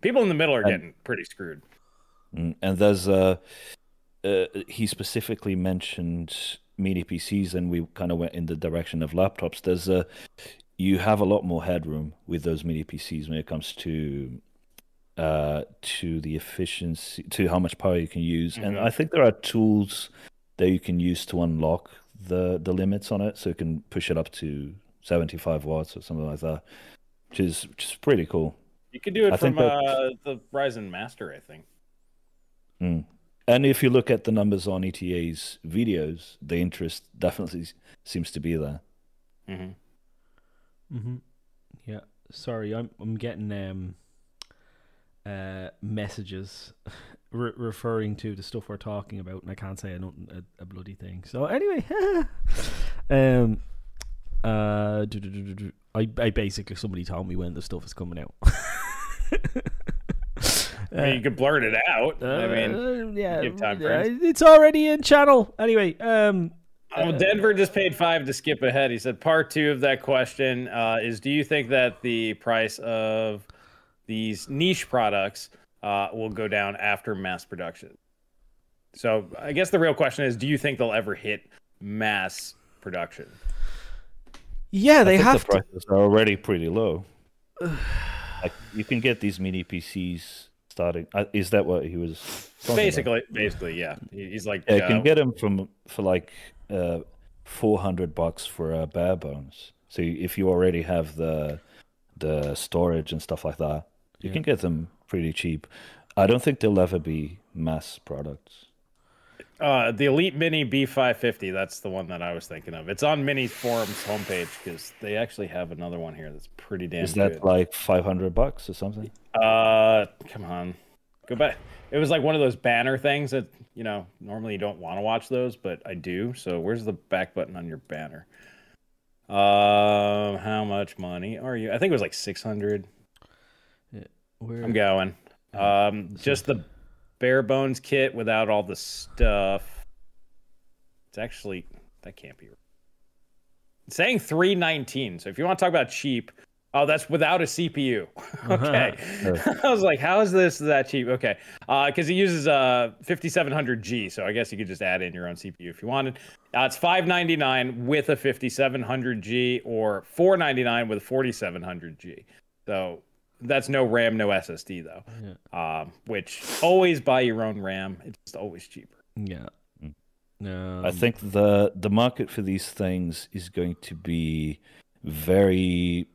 People in the middle are getting pretty screwed. Mm, And there's uh, uh, he specifically mentioned mini PCs, and we kind of went in the direction of laptops. There's a you have a lot more headroom with those mini PCs when it comes to uh to the efficiency to how much power you can use and Mhm. i think there are tools that you can use to unlock the the limits on it so you can push it up to 75 watts or something like that which is which is pretty cool You could do it I from that- uh, the Ryzen Master, I think. Mm. And if you look at the numbers on ETA's videos, the interest definitely seems to be there. hmm Mm-hmm. Yeah. Sorry, I'm I'm getting um uh messages re- referring to the stuff we're talking about, and I can't say a, nothing- a, a bloody thing. So anyway, um, uh, do, do, do. I I basically somebody told me when the stuff is coming out. I mean, you can blurt it out. I mean, Uh, yeah, yeah, it's already in channel. Anyway, um, oh, Denver just paid five to skip ahead. He said part two of that question uh, is: Do you think that the price of these niche products uh, will go down after mass production? So I guess the real question is: Do you think they'll ever hit mass production? yeah, they I think have the to. prices are already pretty low. like you can get these mini PCs starting. Uh, is that what he was? talking about? Basically, basically, yeah. He's like, yeah, you uh, can get them from for like uh, four hundred bucks for uh, bare bones. So if you already have the the storage and stuff like that, you Yeah. can get them pretty cheap. I don't think they'll ever be mass products. Uh, the Elite Mini B550. That's the one that I was thinking of. It's on Minisforum's homepage because they actually have another one here that's pretty damn Is that good. like five hundred bucks or something? Uh, come on, go back. It was like one of those banner things that you know normally you don't want to watch those, but I do. So where's the back button on your banner? Um, how much money are you? I think it was like six hundred. Yeah, Where, I'm going. Um, just the bare bones kit without all the stuff. It's actually that can't be. It's saying three nineteen. So if you want to talk about cheap, oh, that's without a CPU. okay, I was like, how is this that cheap? Okay, because it uses a 5700G, so I guess you could just add in your own CPU if you wanted. Uh, it's 599 with a 5700G or 499 with a 4700G. So that's no RAM, no SSD though. Um, which always buy your own RAM. It's just always cheaper. Yeah. Mm. No. I think the the market for these things is going to be very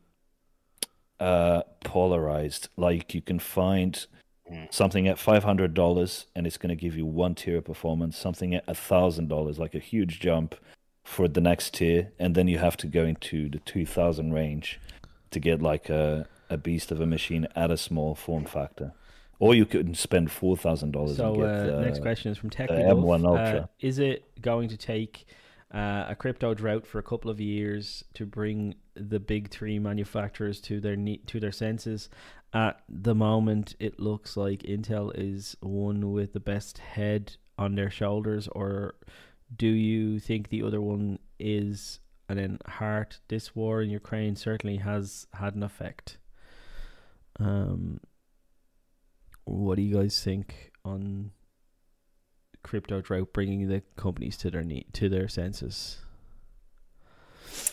uh, polarized. Like you can find Mm. something at five hundred dollars, and it's going to give you one tier of performance. Something at a thousand dollars, like a huge jump for the next tier, and then you have to go into the two thousand range to get like a a beast of a machine at a small form factor. Or you could spend four thousand dollars So and get uh, the next question is from Tech M1 Uh, Ultra. is it going to take uh, a crypto drought for a couple of years to bring the big three manufacturers to their ne- to their senses? At the moment, it looks like Intel is one with the best head on their shoulders, or do you think the other one is and then heart. This war in Ukraine certainly has had an effect. Um, what do you guys think on crypto drought bringing the companies to their need to their senses?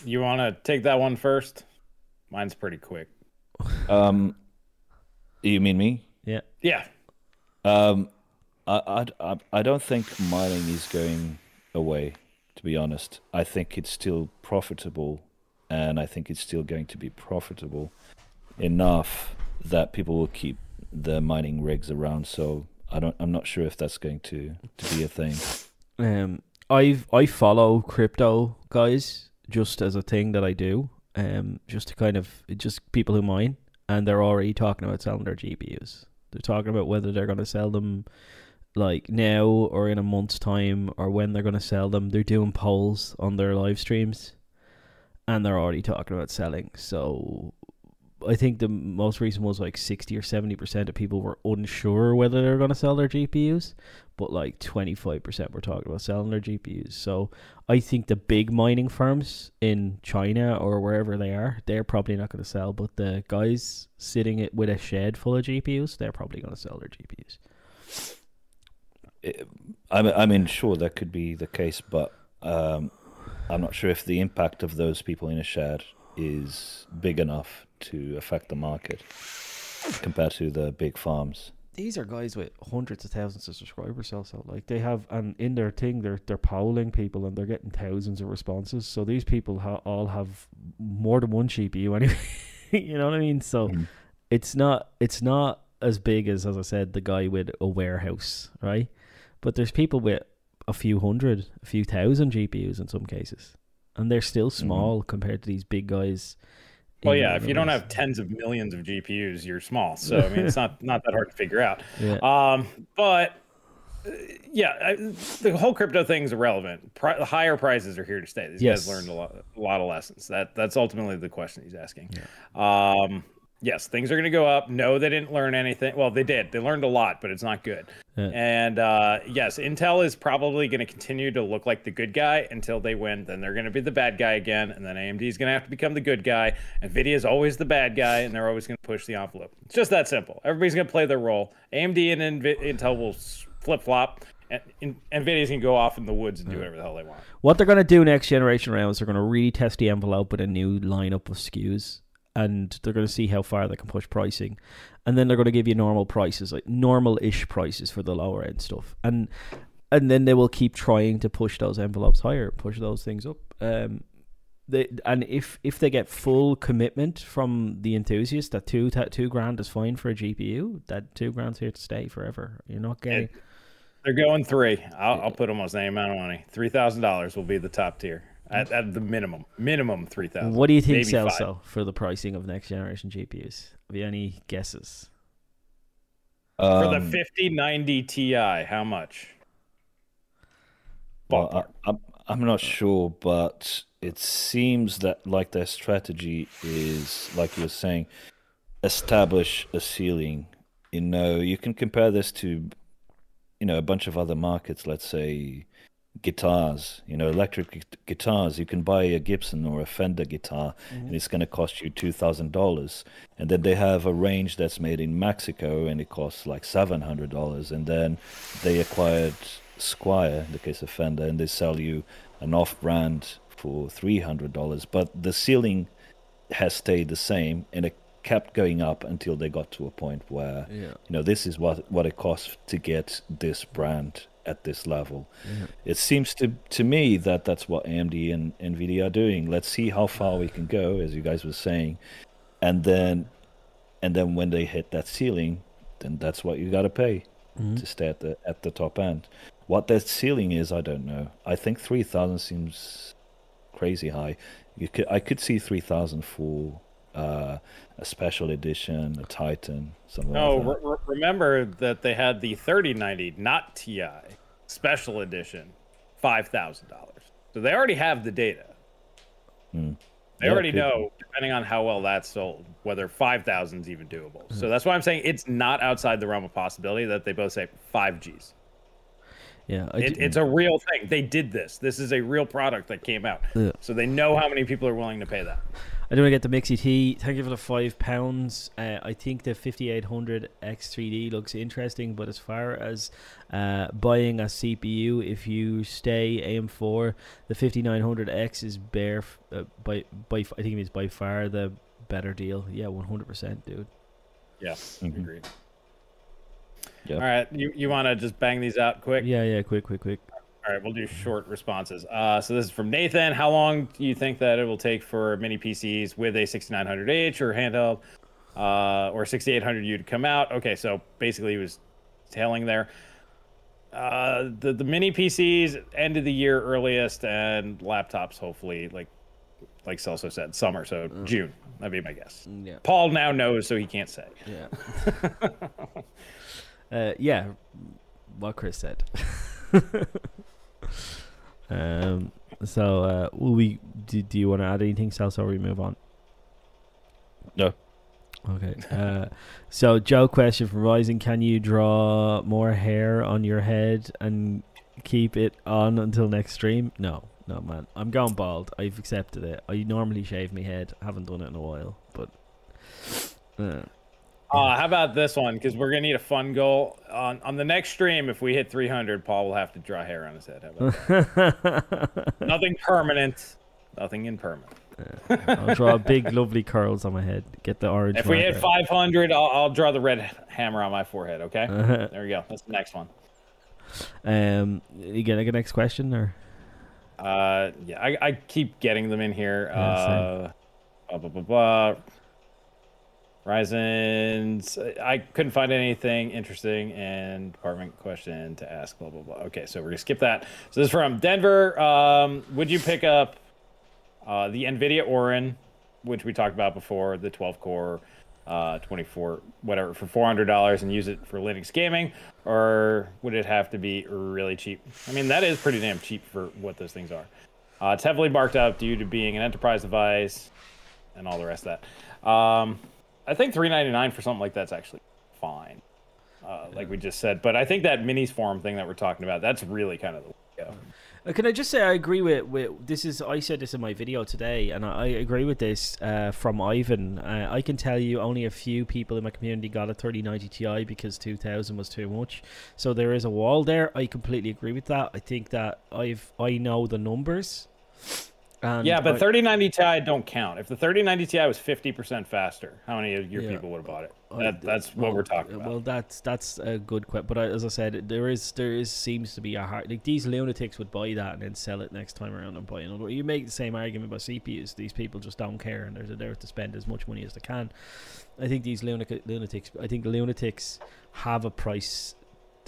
You want to take that one first? Mine's pretty quick. Um, you mean me? Yeah. Yeah. Um, I, I, I- I don't think mining is going away, to be honest. I think it's still profitable, and I think it's still going to be profitable enough that people will keep the mining rigs around. So I don't. I'm not sure if that's going to, to be a thing. Um, I I follow crypto guys just as a thing that I do. Um, just to kind of just people who mine, and they're already talking about selling their GPUs. They're talking about whether they're going to sell them like now or in a month's time or when they're going to sell them. They're doing polls on their live streams, and they're already talking about selling. So. I think the most recent was like sixty or seventy percent of people were unsure whether they're going to sell their GPUs, but like 25% were talking about selling their GPUs. So I think the big mining firms in China or wherever they are, they're probably not going to sell. But the guys sitting it with a shed full of GPUs, they're probably going to sell their GPUs. I mean, I mean, sure, that could be the case, but um, I'm not sure if the impact of those people in a shed is big enough to affect the market compared to the big farms. These are guys with hundreds of thousands of subscribers also. Like they have, and in their thing, they're they're polling people and they're getting thousands of responses. So these people ha- all have more than one GPU anyway. you know what I mean? So Mhm. it's not it's not as big as as I said the guy with a warehouse, right? But there's people with a few hundred, a few thousand GPUs in some cases, and they're still small compared to these big guys. Well, yeah. If you don't have tens of millions of GPUs, you're small. So I mean, it's not not that hard to figure out. yeah, Um, but uh, yeah, I, the whole crypto thing is irrelevant. Pri- the higher prices are here to stay. These Yes. guys learned a lot, a lot of lessons. That that's ultimately the question he's asking. Um, yes, things are going to go up. No, they didn't learn anything. Well, they did. They learned a lot, but it's not good. Yeah. And uh, yes, Intel is probably going to continue to look like the good guy until they win. Then they're going to be the bad guy again, and then AMD is going to have to become the good guy. Nvidia is always the bad guy, and they're always going to push the envelope. It's just that simple. Everybody's going to play their role. AMD and Nvi- Intel will flip flop, and Nvidia's going to go off in the woods and do whatever the hell they want. What they're going to do next generation rounds, they're going to really test the envelope with a new lineup of SKUs, and they're going to see how far they can push pricing, and then they're going to give you normal prices, like normal-ish prices for the lower end stuff, and and then they will keep trying to push those envelopes higher, push those things up. Um, they and if if they get full commitment from the enthusiast that two that two grand is fine for a GPU, that two grand's here to stay forever. You're not getting. They're going three. I'll, I'll put almost any amount of money. Three thousand dollars will be the top tier at, at the minimum. Minimum three thousand. What do you think, maybe five. Celso, for the pricing of next generation GPUs? Have you any guesses? For the Um, 5090 Ti, how much? Well, I, I'm I'm not sure, but it seems that like their strategy is like you were saying, establish a ceiling. You know, you can compare this to, you know, a bunch of other markets. Let's say guitars. You know, electric gu- guitars. You can buy a Gibson or a Fender guitar, mm-hmm. and it's going to cost you two thousand dollars. And then they have a range that's made in Mexico, and it costs like seven hundred dollars. And then they acquired Squier, in the case of Fender, and they sell you an off-brand for three hundred dollars. But the ceiling has stayed the same, and it kept going up until they got to a point where Yeah. you know this is what what it costs to get this brand at this level. It seems to to me that that's what AMD and Nvidia are doing. Let's see how far we can go, as you guys were saying, and then and then when they hit that ceiling, then that's what you got to pay to stay at the at the top end. What that ceiling is, I don't know. I think three thousand seems crazy high. You could I could see three thousand for uh, a special edition, a Titan, something No, like that. re- re- remember that they had the 3090, not Ti, special edition, five thousand dollars. So they already have the data. Hmm. They Yeah, already could- know, depending on how well that's sold, whether five thousand is even doable. Hmm. So that's why I'm saying it's not outside the realm of possibility that they both say five Gs. Yeah, It, it's a real thing. They did this. This is a real product that came out. Yeah. So they know how many people are willing to pay that. I do want to get the Mixie T. Thank you for the five pounds. Uh, I think the 5800 X3D looks interesting, but as far as uh, buying a CPU, if you stay AM4, the 5900X is bare f- uh, by by f- I think it's by far the better deal. Yeah, 100%, dude. Yeah, Mhm. agreed. Yeah. All right, you, you want to just bang these out quick? Yeah, yeah, quick, quick, quick. All right, we'll do short responses. Uh, so this is from Nathan. How long do you think that it will take for mini PCs with a 6900H or handheld uh, or 6800U to come out? Okay, so basically he was tailing there. Uh, the the mini PCs end of the year earliest, and laptops hopefully like like Celso said, summer. So June. That'd be my guess. Yeah. Paul now knows, so he can't say. Yeah. uh, yeah, what Chris said. um. So, uh, will we? Do, do you want to add anything, Celso, or we move on? No. Okay. Uh, so, Joe, question from Rising: Can you draw more hair on your head and keep it on until next stream? No, no, man. I'm going bald. I've accepted it. I normally shave my head. Haven't done it in a while, but. Uh, Uh, how about this one? Because we're gonna need a fun goal on on the next stream. If we hit 300, Paul will have to draw hair on his head. How about that? Nothing permanent. Nothing impermanent. I'll draw big, lovely curls on my head. Get the orange. If we hit 500, I'll, I'll draw the red hammer on my forehead. Okay. Uh-huh. There we go. That's the next one. Um, you get like a next question or? Uh, yeah, I, I keep getting them in here. Yeah, Uh, blah, blah, blah, blah. Ryzen's. I couldn't find anything interesting and department question to ask. Blah blah blah. Okay, so we're gonna skip that. So this is from Denver. Um, would you pick up uh, the NVIDIA Orin, which we talked about before, the 12 core, uh, 24 whatever for $400 and use it for Linux gaming, or would it have to be really cheap? I mean, that is pretty damn cheap for what those things are. Uh, it's heavily marked up due to being an enterprise device and all the rest of that. Um, I think 399 for something like that's actually fine, uh, like we just said. But I think that Minisforum thing that we're talking about, that's really kind of the way to go. Uh, Can I just say I agree with, with this is I said this in my video today and I, I agree with this uh, from Ivan. Uh, I can tell you only a few people in my community got a 3090 Ti because 2000 was too much. So there is a wall there. I completely agree with that. I think that I've I know the numbers. And Yeah, but I- 3090 Ti don't count. If the 3090 Ti was 50% faster, how many of your Yeah. people would have bought it? I- That, that's what well, we're talking about. Well, that's that's a good question. But I, as I said, there is there is seems to be a hard like these lunatics would buy that and then sell it next time around and buy another. You make the same argument about CPUs. These people just don't care and they're there to spend as much money as they can. I think these lunatic, lunatics. I think lunatics have a price.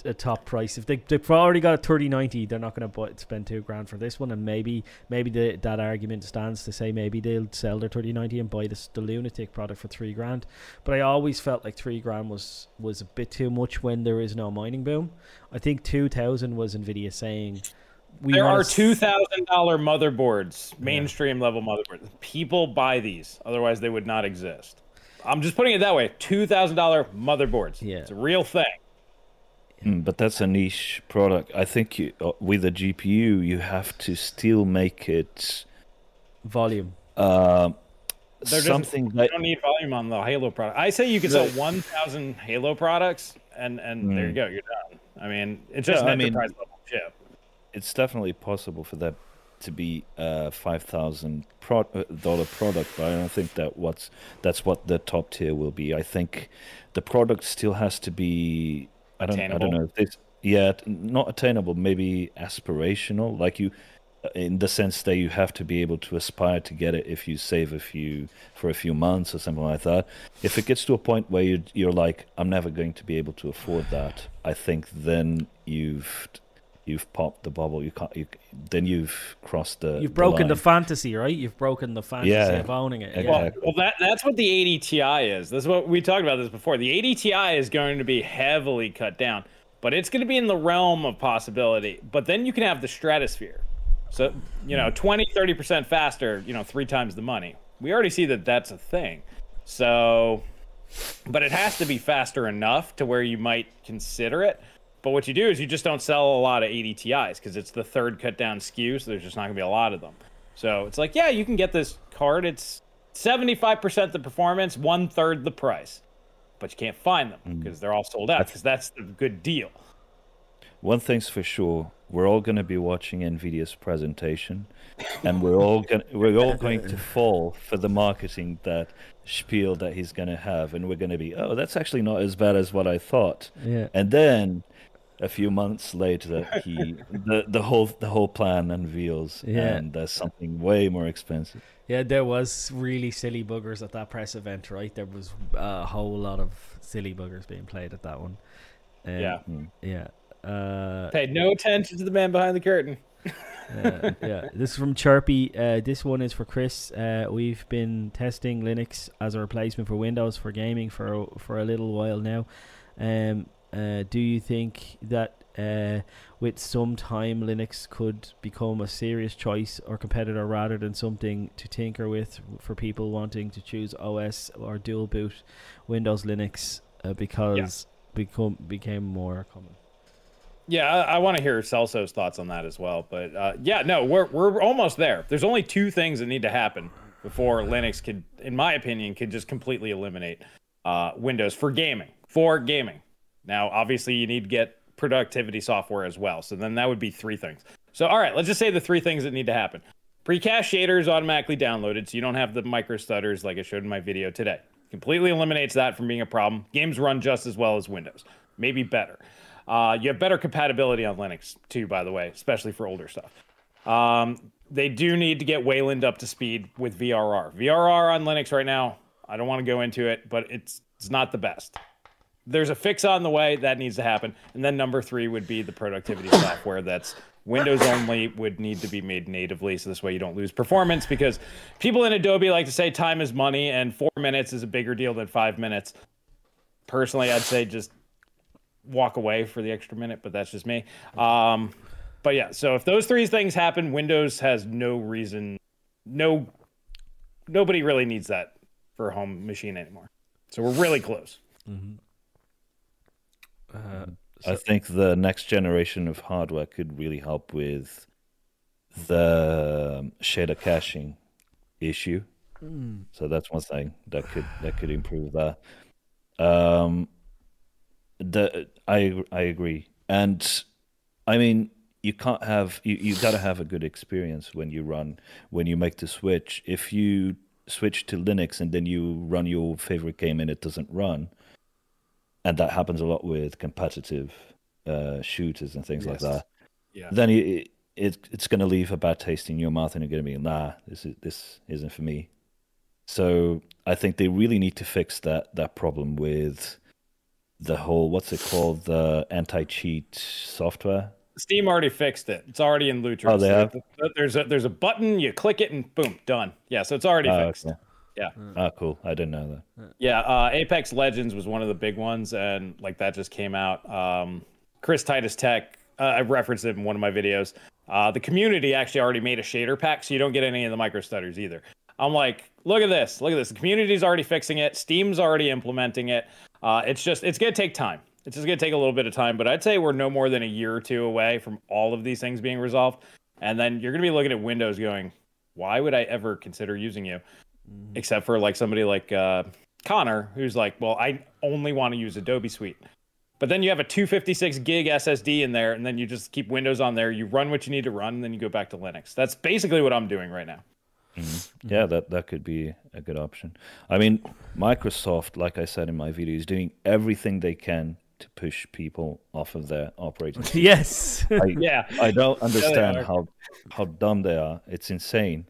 A top price. If they they've already got a thirty ninety, they're not going to buy spend two grand for this one. And maybe maybe the, that argument stands to say maybe they'll sell their thirty ninety and buy this the lunatic product for three grand. But I always felt like three grand was was a bit too much when there is no mining boom. I think two thousand was Nvidia saying we there are two thousand dollar motherboards, mainstream level motherboards. People buy these, otherwise they would not exist. I'm just putting it that way. Two thousand dollar motherboards. Yeah. it's a real thing. Mm, but that's a niche product. I think you, uh, with a GPU, you have to still make it volume. uh, There doesn't- something You that don't need volume on the Halo product. I say you could sell one thousand Halo products, and and there you Mm. go, you're done. I mean, it's just Yeah, an I mean- enterprise level chip. it's definitely possible for that to be a five thousand pro- uh, dollar product, but I don't think that what's that's what the top tier will be. I think the product still has to be. I don't. I don't know if this. Yeah, not attainable. Maybe aspirational. Like you, uh, in the sense that you have to be able to aspire to get it if you save a few for a few months or something like that. If it gets to a point where you you're like, I'm never going to be able to afford that. I think then you've you've popped the bubble. You can't. You, then you've crossed the. You've broken the, line. fantasy, right? You've broken the fantasy Yeah, of owning it. exactly. Yeah. Well, well, that that's what the 80 Ti is. That's what we talked about this before. The 80 Ti is going to be heavily cut down, but it's going to be in the realm of possibility. But then you can have the stratosphere. So, you know, hmm. 20, 30% faster, you know, three times the money. We already see that that's a thing. So, but it has to be faster enough to where you might consider it. But what you do is you just don't sell a lot of 80 Ti's because it's the third cut down SKU, so there's just not gonna be a lot of them. So it's like, yeah, you can get this card. It's 75% the performance, one third the price, but you can't find them mm. because they're all sold out. Because that's the good deal. One thing's for sure, we're all going to be watching Nvidia's presentation, and we're all going we're all going to fall for the marketing that spiel that he's going to have, and we're going to be, oh, that's actually not as bad as what I thought. Yeah. And then a few months later, he the the whole the whole plan unveils, Yeah. and there's something way more expensive. Yeah, there was really silly buggers at that press event, right? There was a whole lot of silly buggers being played at that one. Um, Yeah. Yeah. Uh, Paid no attention to the man behind the curtain. uh, yeah, this is from Chirpy. Uh, this one is for Chris. Uh, we've been testing Linux as a replacement for Windows for gaming for for a little while now. Um, uh, do you think that uh, with some time Linux could become a serious choice or competitor rather than something to tinker with for people wanting to choose OS or dual boot Windows Linux uh, because become became more common? Yeah, I, I want to hear Celso's thoughts on that as well. But uh, yeah, no, we're we're almost there. There's only two things that need to happen before Linux could, in my opinion, could just completely eliminate uh, Windows for gaming. For gaming. Now, obviously, you need to get productivity software as well. So then that would be three things. So all right, let's just say the three things that need to happen. Pre-cache shaders automatically downloaded, so you don't have the micro stutters like I showed in my video today. Completely eliminates that from being a problem. Games run just as well as Windows, maybe better. Uh, you have better compatibility on Linux too, by the way, especially for older stuff. Um, they do need to get Wayland up to speed with VRR. VRR on Linux right now, I don't want to go into it, but it's it's not the best. There's a fix on the way that needs to happen, and then number three would be the productivity software that's Windows only would need to be made natively, so this way you don't lose performance. Because people in Adobe like to say time is money, and four minutes is a bigger deal than five minutes. Personally, I'd say just walk away for the extra minute, but that's just me. Um, but yeah, so if those three things happen, Windows has no reason, no, nobody really needs that for a home machine anymore. So we're really close. Uh, I think the next generation of hardware could really help with the um, shader caching issue. So that's one thing that could that could improve that. Um, the I I agree, and I mean you can't have you you got to have a good experience when you run when you make the switch. If you switch to Linux and then you run your favorite game and it doesn't run, and that happens a lot with competitive uh, shooters and things like that. Yeah. Then it, it it's going to leave a bad taste in your mouth, and you're going to be nah, this is this isn't for me. So I think they really need to fix that that problem with the whole what's it called the anti-cheat software. Steam already fixed it. It's already in Lutris. Oh, they have? There's a there's a button. You click it and boom, done. Yeah, so it's already Ah, fixed. okay. Yeah. Ah, cool. I didn't know that. Yeah, uh, Apex Legends was one of the big ones, and like that just came out. Um, Chris Titus Tech, uh, I referenced it in one of my videos. Uh, the community actually already made a shader pack, so you don't get any of the micro stutters either. I'm like, look at this, look at this. The community's already fixing it. Steam's already implementing it. Uh, it's just, it's gonna take time. It's just gonna take a little bit of time, but I'd say we're no more than a year or two away from all of these things being resolved. And then you're gonna be looking at Windows going, why would I ever consider using you? Except for like somebody like uh, Connor, who's like, well, I only want to use Adobe Suite. But then you have a 256 gig SSD in there, and then you just keep Windows on there. You run what you need to run, and then you go back to Linux. That's basically what I'm doing right now. Yeah, that that could be a good option. I mean, Microsoft, like I said in my video, is doing everything they can to push people off of their operating system. yes. I, Yeah. I don't understand are. how how dumb they are. It's insane.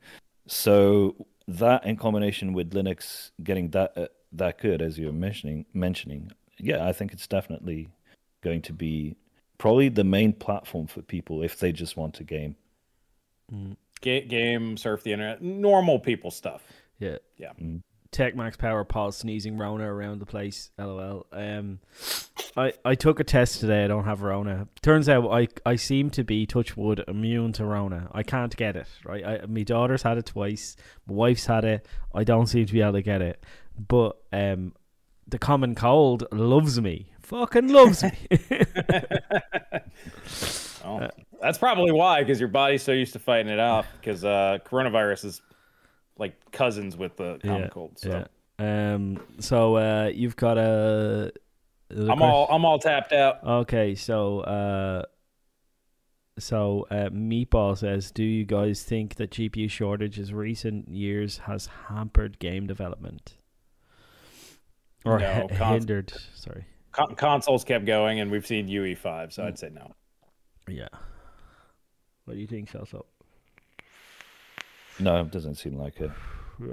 So that in combination with Linux getting that uh, that good as you're mentioning mentioning, yeah, I think it's definitely going to be probably the main platform for people if they just want to game. Ga- game, surf the internet, normal people stuff. Yeah. Yeah. Tech Max Power pause sneezing Rona around the place. LOL. Um, I I took a test today. I don't have Rona. Turns out I I seem to be touch wood immune to Rona. I can't get it. Right. I, my daughter's had it twice. My wife's had it. I don't seem to be able to get it. But um, the common cold loves me. Fucking loves me. that's probably why, because your body's so used to fighting it off. Because uh, coronavirus is like cousins with the common yeah, cold. So yeah. Um. So uh, you've got a. I'm question? all I'm all tapped out. Okay, so uh, so uh, Meatball says, "Do you guys think that GPU shortages recent years has hampered game development or No, cons- hindered?" Sorry. Con- consoles kept going, and we've seen UE5, so I'd say no. Yeah. What do you think, Celso? No, it doesn't seem like it.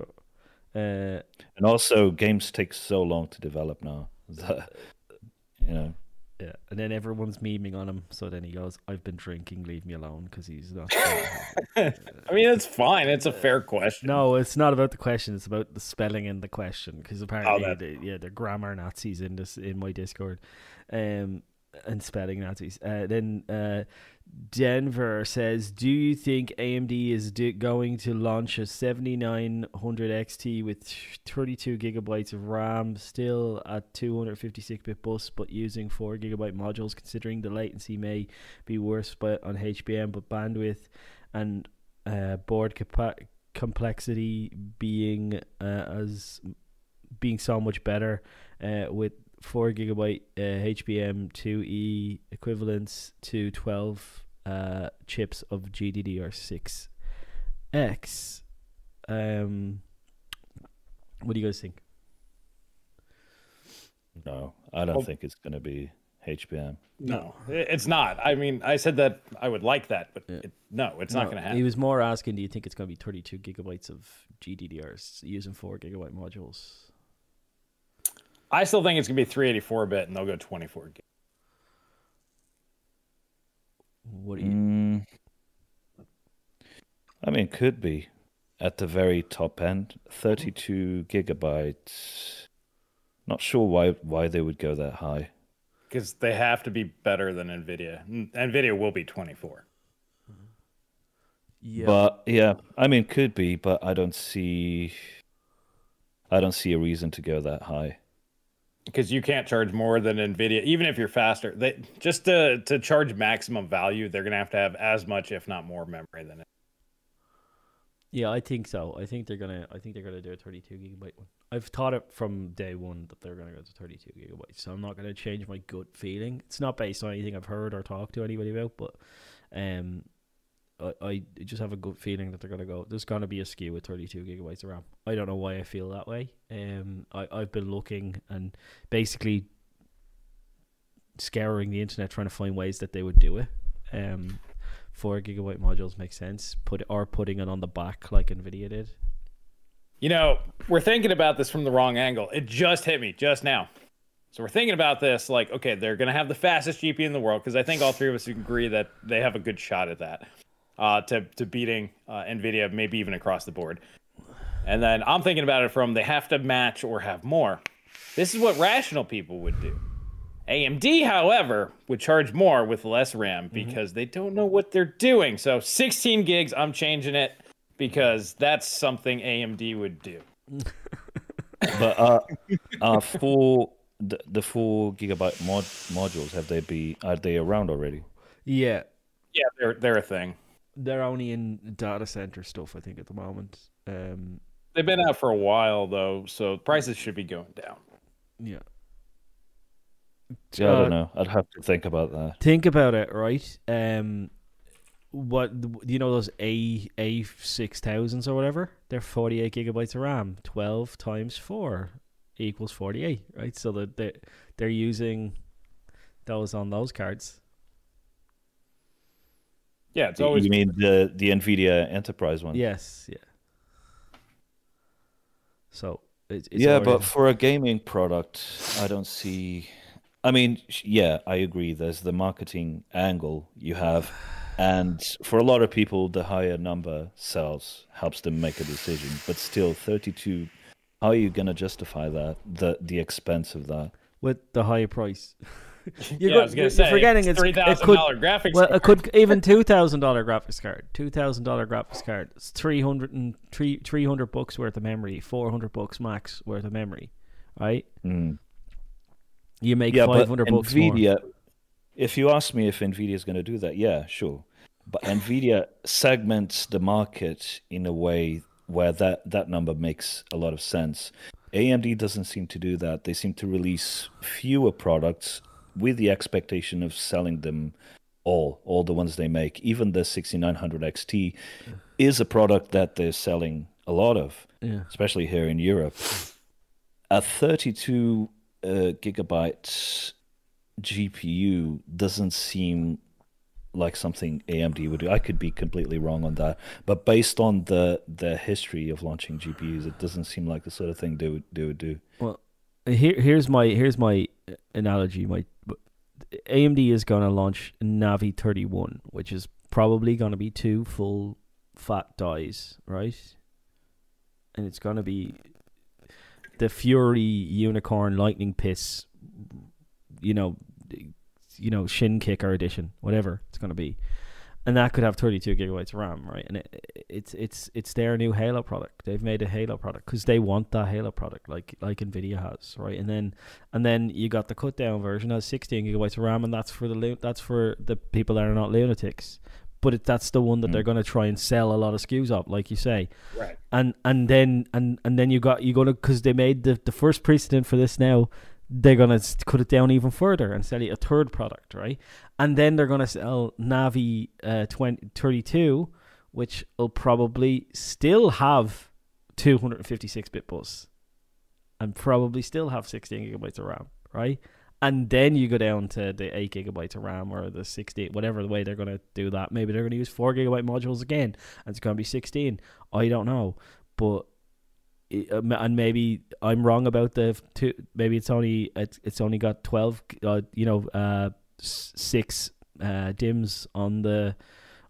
Uh, And also, games take so long to develop now. That, you know, yeah, and then everyone's memeing on him. So then he goes, "I've been drinking. Leave me alone," because he's not. I mean, it's fine. It's a fair question. No, it's not about the question. It's about the spelling in the question. Because apparently, that- they, yeah, they're grammar Nazis in this in my Discord, um, and spelling Nazis. Uh, then uh, Denver says, "Do you think AMD is going to launch a 7900 XT with 32 gigabytes of RAM, still at 256-bit bus, but using 4 gigabyte modules? Considering the latency may be worse, but on HBM, but bandwidth and uh, board capa- complexity being uh, as being so much better uh, with four gigabyte uh, HBM two E equivalents to twelve uh, chips of GDDR6 X. Um, what do you guys think? no, I don't Well- think it's going to be HBM. No, it's not. I mean, I said that I would like that, but Yeah. it, no, it's not going to happen. He was more asking, do you think it's going to be thirty-two gigabytes of GDDRs using four gigabyte modules? I still think it's going to be 384 bit, and they'll go 24 gig. What do you? Mm, I mean, could be at the very top end, 32 gigabytes. Not sure why why they would go that high. because they have to be better than Nvidia. N- Nvidia will be 24. Yeah. But yeah, I mean, could be, but I don't see. I don't see a reason to go that high. Because you can't charge more than Nvidia, even if you're faster. They just to to charge maximum value, they're gonna have to have as much, if not more, memory than it. Yeah, I think so. I think they're gonna. I think they're gonna do a 32 gigabyte one. I've thought it from day one that they're gonna go to 32 gigabytes. So I'm not gonna change my gut feeling. It's not based on anything I've heard or talked to anybody about, but um, I, I just have a good feeling that they're gonna go. There's gonna be a SKU with 32 gigabytes of RAM. I don't know why I feel that way. Um, I I've been looking and basically scouring the internet trying to find ways that they would do it. Um, four gigabyte modules make sense. Put or putting it on the back like Nvidia did. You know, we're thinking about this from the wrong angle. It just hit me just now. So we're thinking about this like, okay, they're gonna have the fastest GPU in the world because I think all three of us agree that they have a good shot at that, uh, to to beating uh, Nvidia, maybe even across the board. And then I'm thinking about it from they have to match or have more. This is what rational people would do. AMD, however, would charge more with less RAM because they don't know what they're doing. So 16 gigs, I'm changing it because that's something AMD would do. But uh, uh four the, the four gigabyte mod modules have they be are they around already? Yeah, Yeah, they're they're a thing. They're only in data center stuff. I think at the moment. Um, They've been out for a while though, so prices should be going down. yeah. Yeah, I Uh, don't know. I'd have to think about that. Think about it, right? Um, what you know those A A six thousands or whatever? They're forty eight gigabytes of RAM. Twelve times four equals forty eight, right? So that they they're using those on those cards. Yeah, it's always you mean the the Nvidia Enterprise one? Yes, yeah. So it's, it's yeah, already- but for a gaming product, I don't see. I mean, yeah, I agree. There's the marketing angle you have, and for a lot of people, the higher number sells helps them make a decision. But still, 32. How are you going to justify that? The the expense of that? with the higher price. yeah, I was gonna say forgetting it's three it dollar graphics. well, card. it could even two thousand dollar graphics card, two thousand dollar graphics card. It's three hundred and three three hundred bucks worth of memory, four hundred bucks max worth of memory, right? Mm. You make Yeah, five but hundred bucks more. Nvidia. If you ask me if Nvidia is going to do that, yeah, sure. but Nvidia segments the market in a way where that that number makes a lot of sense. AMD doesn't seem to do that. They seem to release fewer products with the expectation of selling them all, all the ones they make. Even the 6900 XT is a product that they're selling a lot of, Yeah. especially here in Europe. A 32 uh, gigabyte GPU doesn't seem like something AMD would do. I could be completely wrong on that, but based on the the history of launching GPUs, it doesn't seem like the sort of thing they would they would do. Well, here, here's my here's my analogy. My AMD is going to launch Navi 31, which is probably going to be two full fat dies, right? And it's going to be the Fury Unicorn Lightning Piss, you know, you know, Shin Kicker edition, whatever it's going to be, and that could have 32 gigabytes of RAM, right? And it, it's it's it's their new Halo product. They've made a Halo product because they want that Halo product, like like Nvidia has, right? And then and then you got the cut down version has 16 gigabytes of RAM, and that's for the that's for the people that are not lunatics. But it, that's the one that Mm. they're going to try and sell a lot of SKUs of, like you say Right. and and then and and then you got you gonna because they made the the first precedent for this now they're gonna cut it down even further and sell you a third product right? And then they're gonna sell navi uh 20, 32 which will probably still have 256 bit bus and probably still have 16 gigabytes of ram right? And then you go down to the 8 gigabytes of ram or the 16 whatever the way they're going to do that. Maybe they're going to use 4 gigabyte modules again and it's going to be 16 I don't know, but and maybe I'm wrong about the two. Maybe it's only it's, it's only got twelve. Uh, you know, uh, six uh, dims on the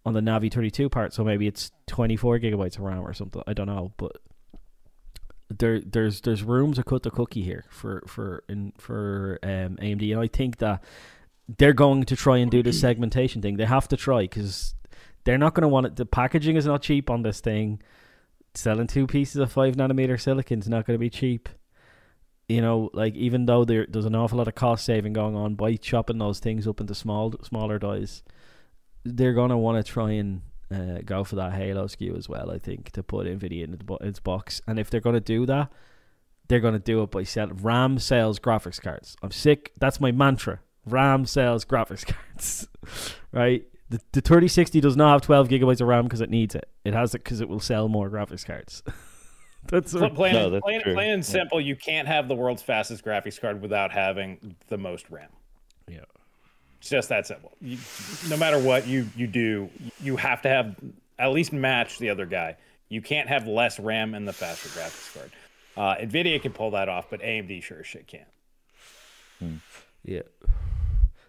on the Navi thirty two part. So maybe it's twenty four gigabytes of RAM or something. I don't know, but there there's there's room to cut the cookie here for for in for um, AMD, and I think that they're going to try and do the segmentation thing. They have to try because they're not going to want it. The packaging is not cheap on this thing. Selling two pieces of five nanometer silicon is not going to be cheap. You know, like even though there there's an awful lot of cost saving going on by chopping those things up into small smaller dies, they're to want to try and uh, go for that Halo SKU as well. I think to put Nvidia in its, its box, and if they're to do that, they're to do it by selling RAM sales graphics cards. I'm sick. That's my mantra. RAM sales graphics cards, right? The, the 3060 does not have 12 gigabytes of RAM because it needs it. It has it because it will sell more graphics cards. That's Pl- plain, No, that's plain, true. plain and Yeah. simple, you can't have the world's fastest graphics card without having the most RAM. yeah. It's just that simple. You, no matter what you you do, you have to have at least match the other guy. You can't have less RAM and the faster graphics card. Uh, Nvidia can pull that off, but AMD sure as shit can't. Yeah.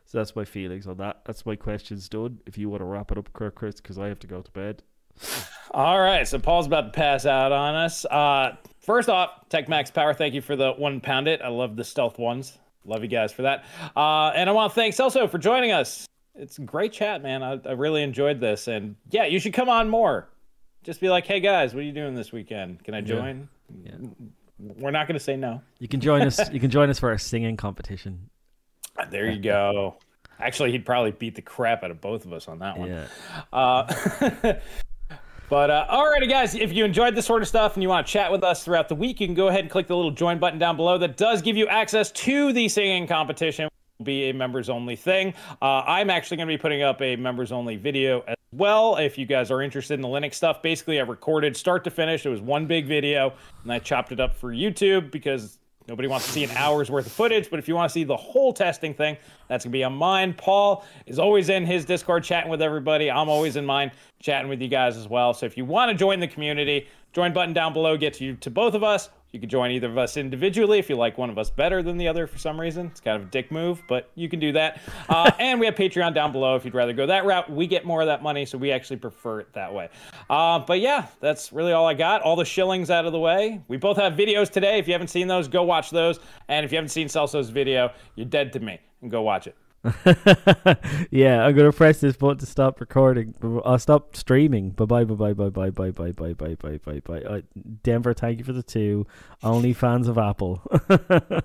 So that's my feelings on that. That's my questions done. If you want to wrap it up, Kirk, Chris, because I have to go to bed. All right, so Paul's about to pass out on us. Uh, first off, Tech Max Power, thank you for the one pound it. I love the stealth ones. Love you guys for that. Uh, and I want to thank Celso for joining us. It's a great chat, man. I, I really enjoyed this. And yeah, you should come on more. Just be like, hey guys, what are you doing this weekend? Can I join? Yeah. We're not going to say no. You can join us. You can join us for our singing competition. There you go. Actually, he'd probably beat the crap out of both of us on that one. Yeah. Uh, but uh, alrighty, guys, if you enjoyed this sort of stuff and you want to chat with us throughout the week, you can go ahead and click the little join button down below. That does give you access to the singing competition. Which will be a members only thing. Uh, I'm actually going to be putting up a members only video as well. If you guys are interested in the Linux stuff, basically I recorded start to finish. It was one big video, and I chopped it up for YouTube because Nobody wants to see an hour's worth of footage, but if you want to see the whole testing thing, that's going to be on mine. Paul is always in his Discord chatting with everybody. I'm always in mine chatting with you guys as well. So if you want to join the community, join button down below gets you to both of us. You can join either of us individually if you like one of us better than the other for some reason. It's kind of a dick move, but you can do that. Uh, and we have Patreon down below if you'd rather go that route. We get more of that money, so we actually prefer it that way. Uh, but yeah, that's really all I got. All the shillings out of the way. We both have videos today. If you haven't seen those, go watch those. And if you haven't seen Celso's video, you're dead to me. And go watch it. yeah, I'm gonna press this button to stop recording. I'll uh, stop streaming. Bye bye bye bye bye bye bye bye bye bye bye bye bye bye. Uh, Denver, thank you for the two. Only fans of Apple.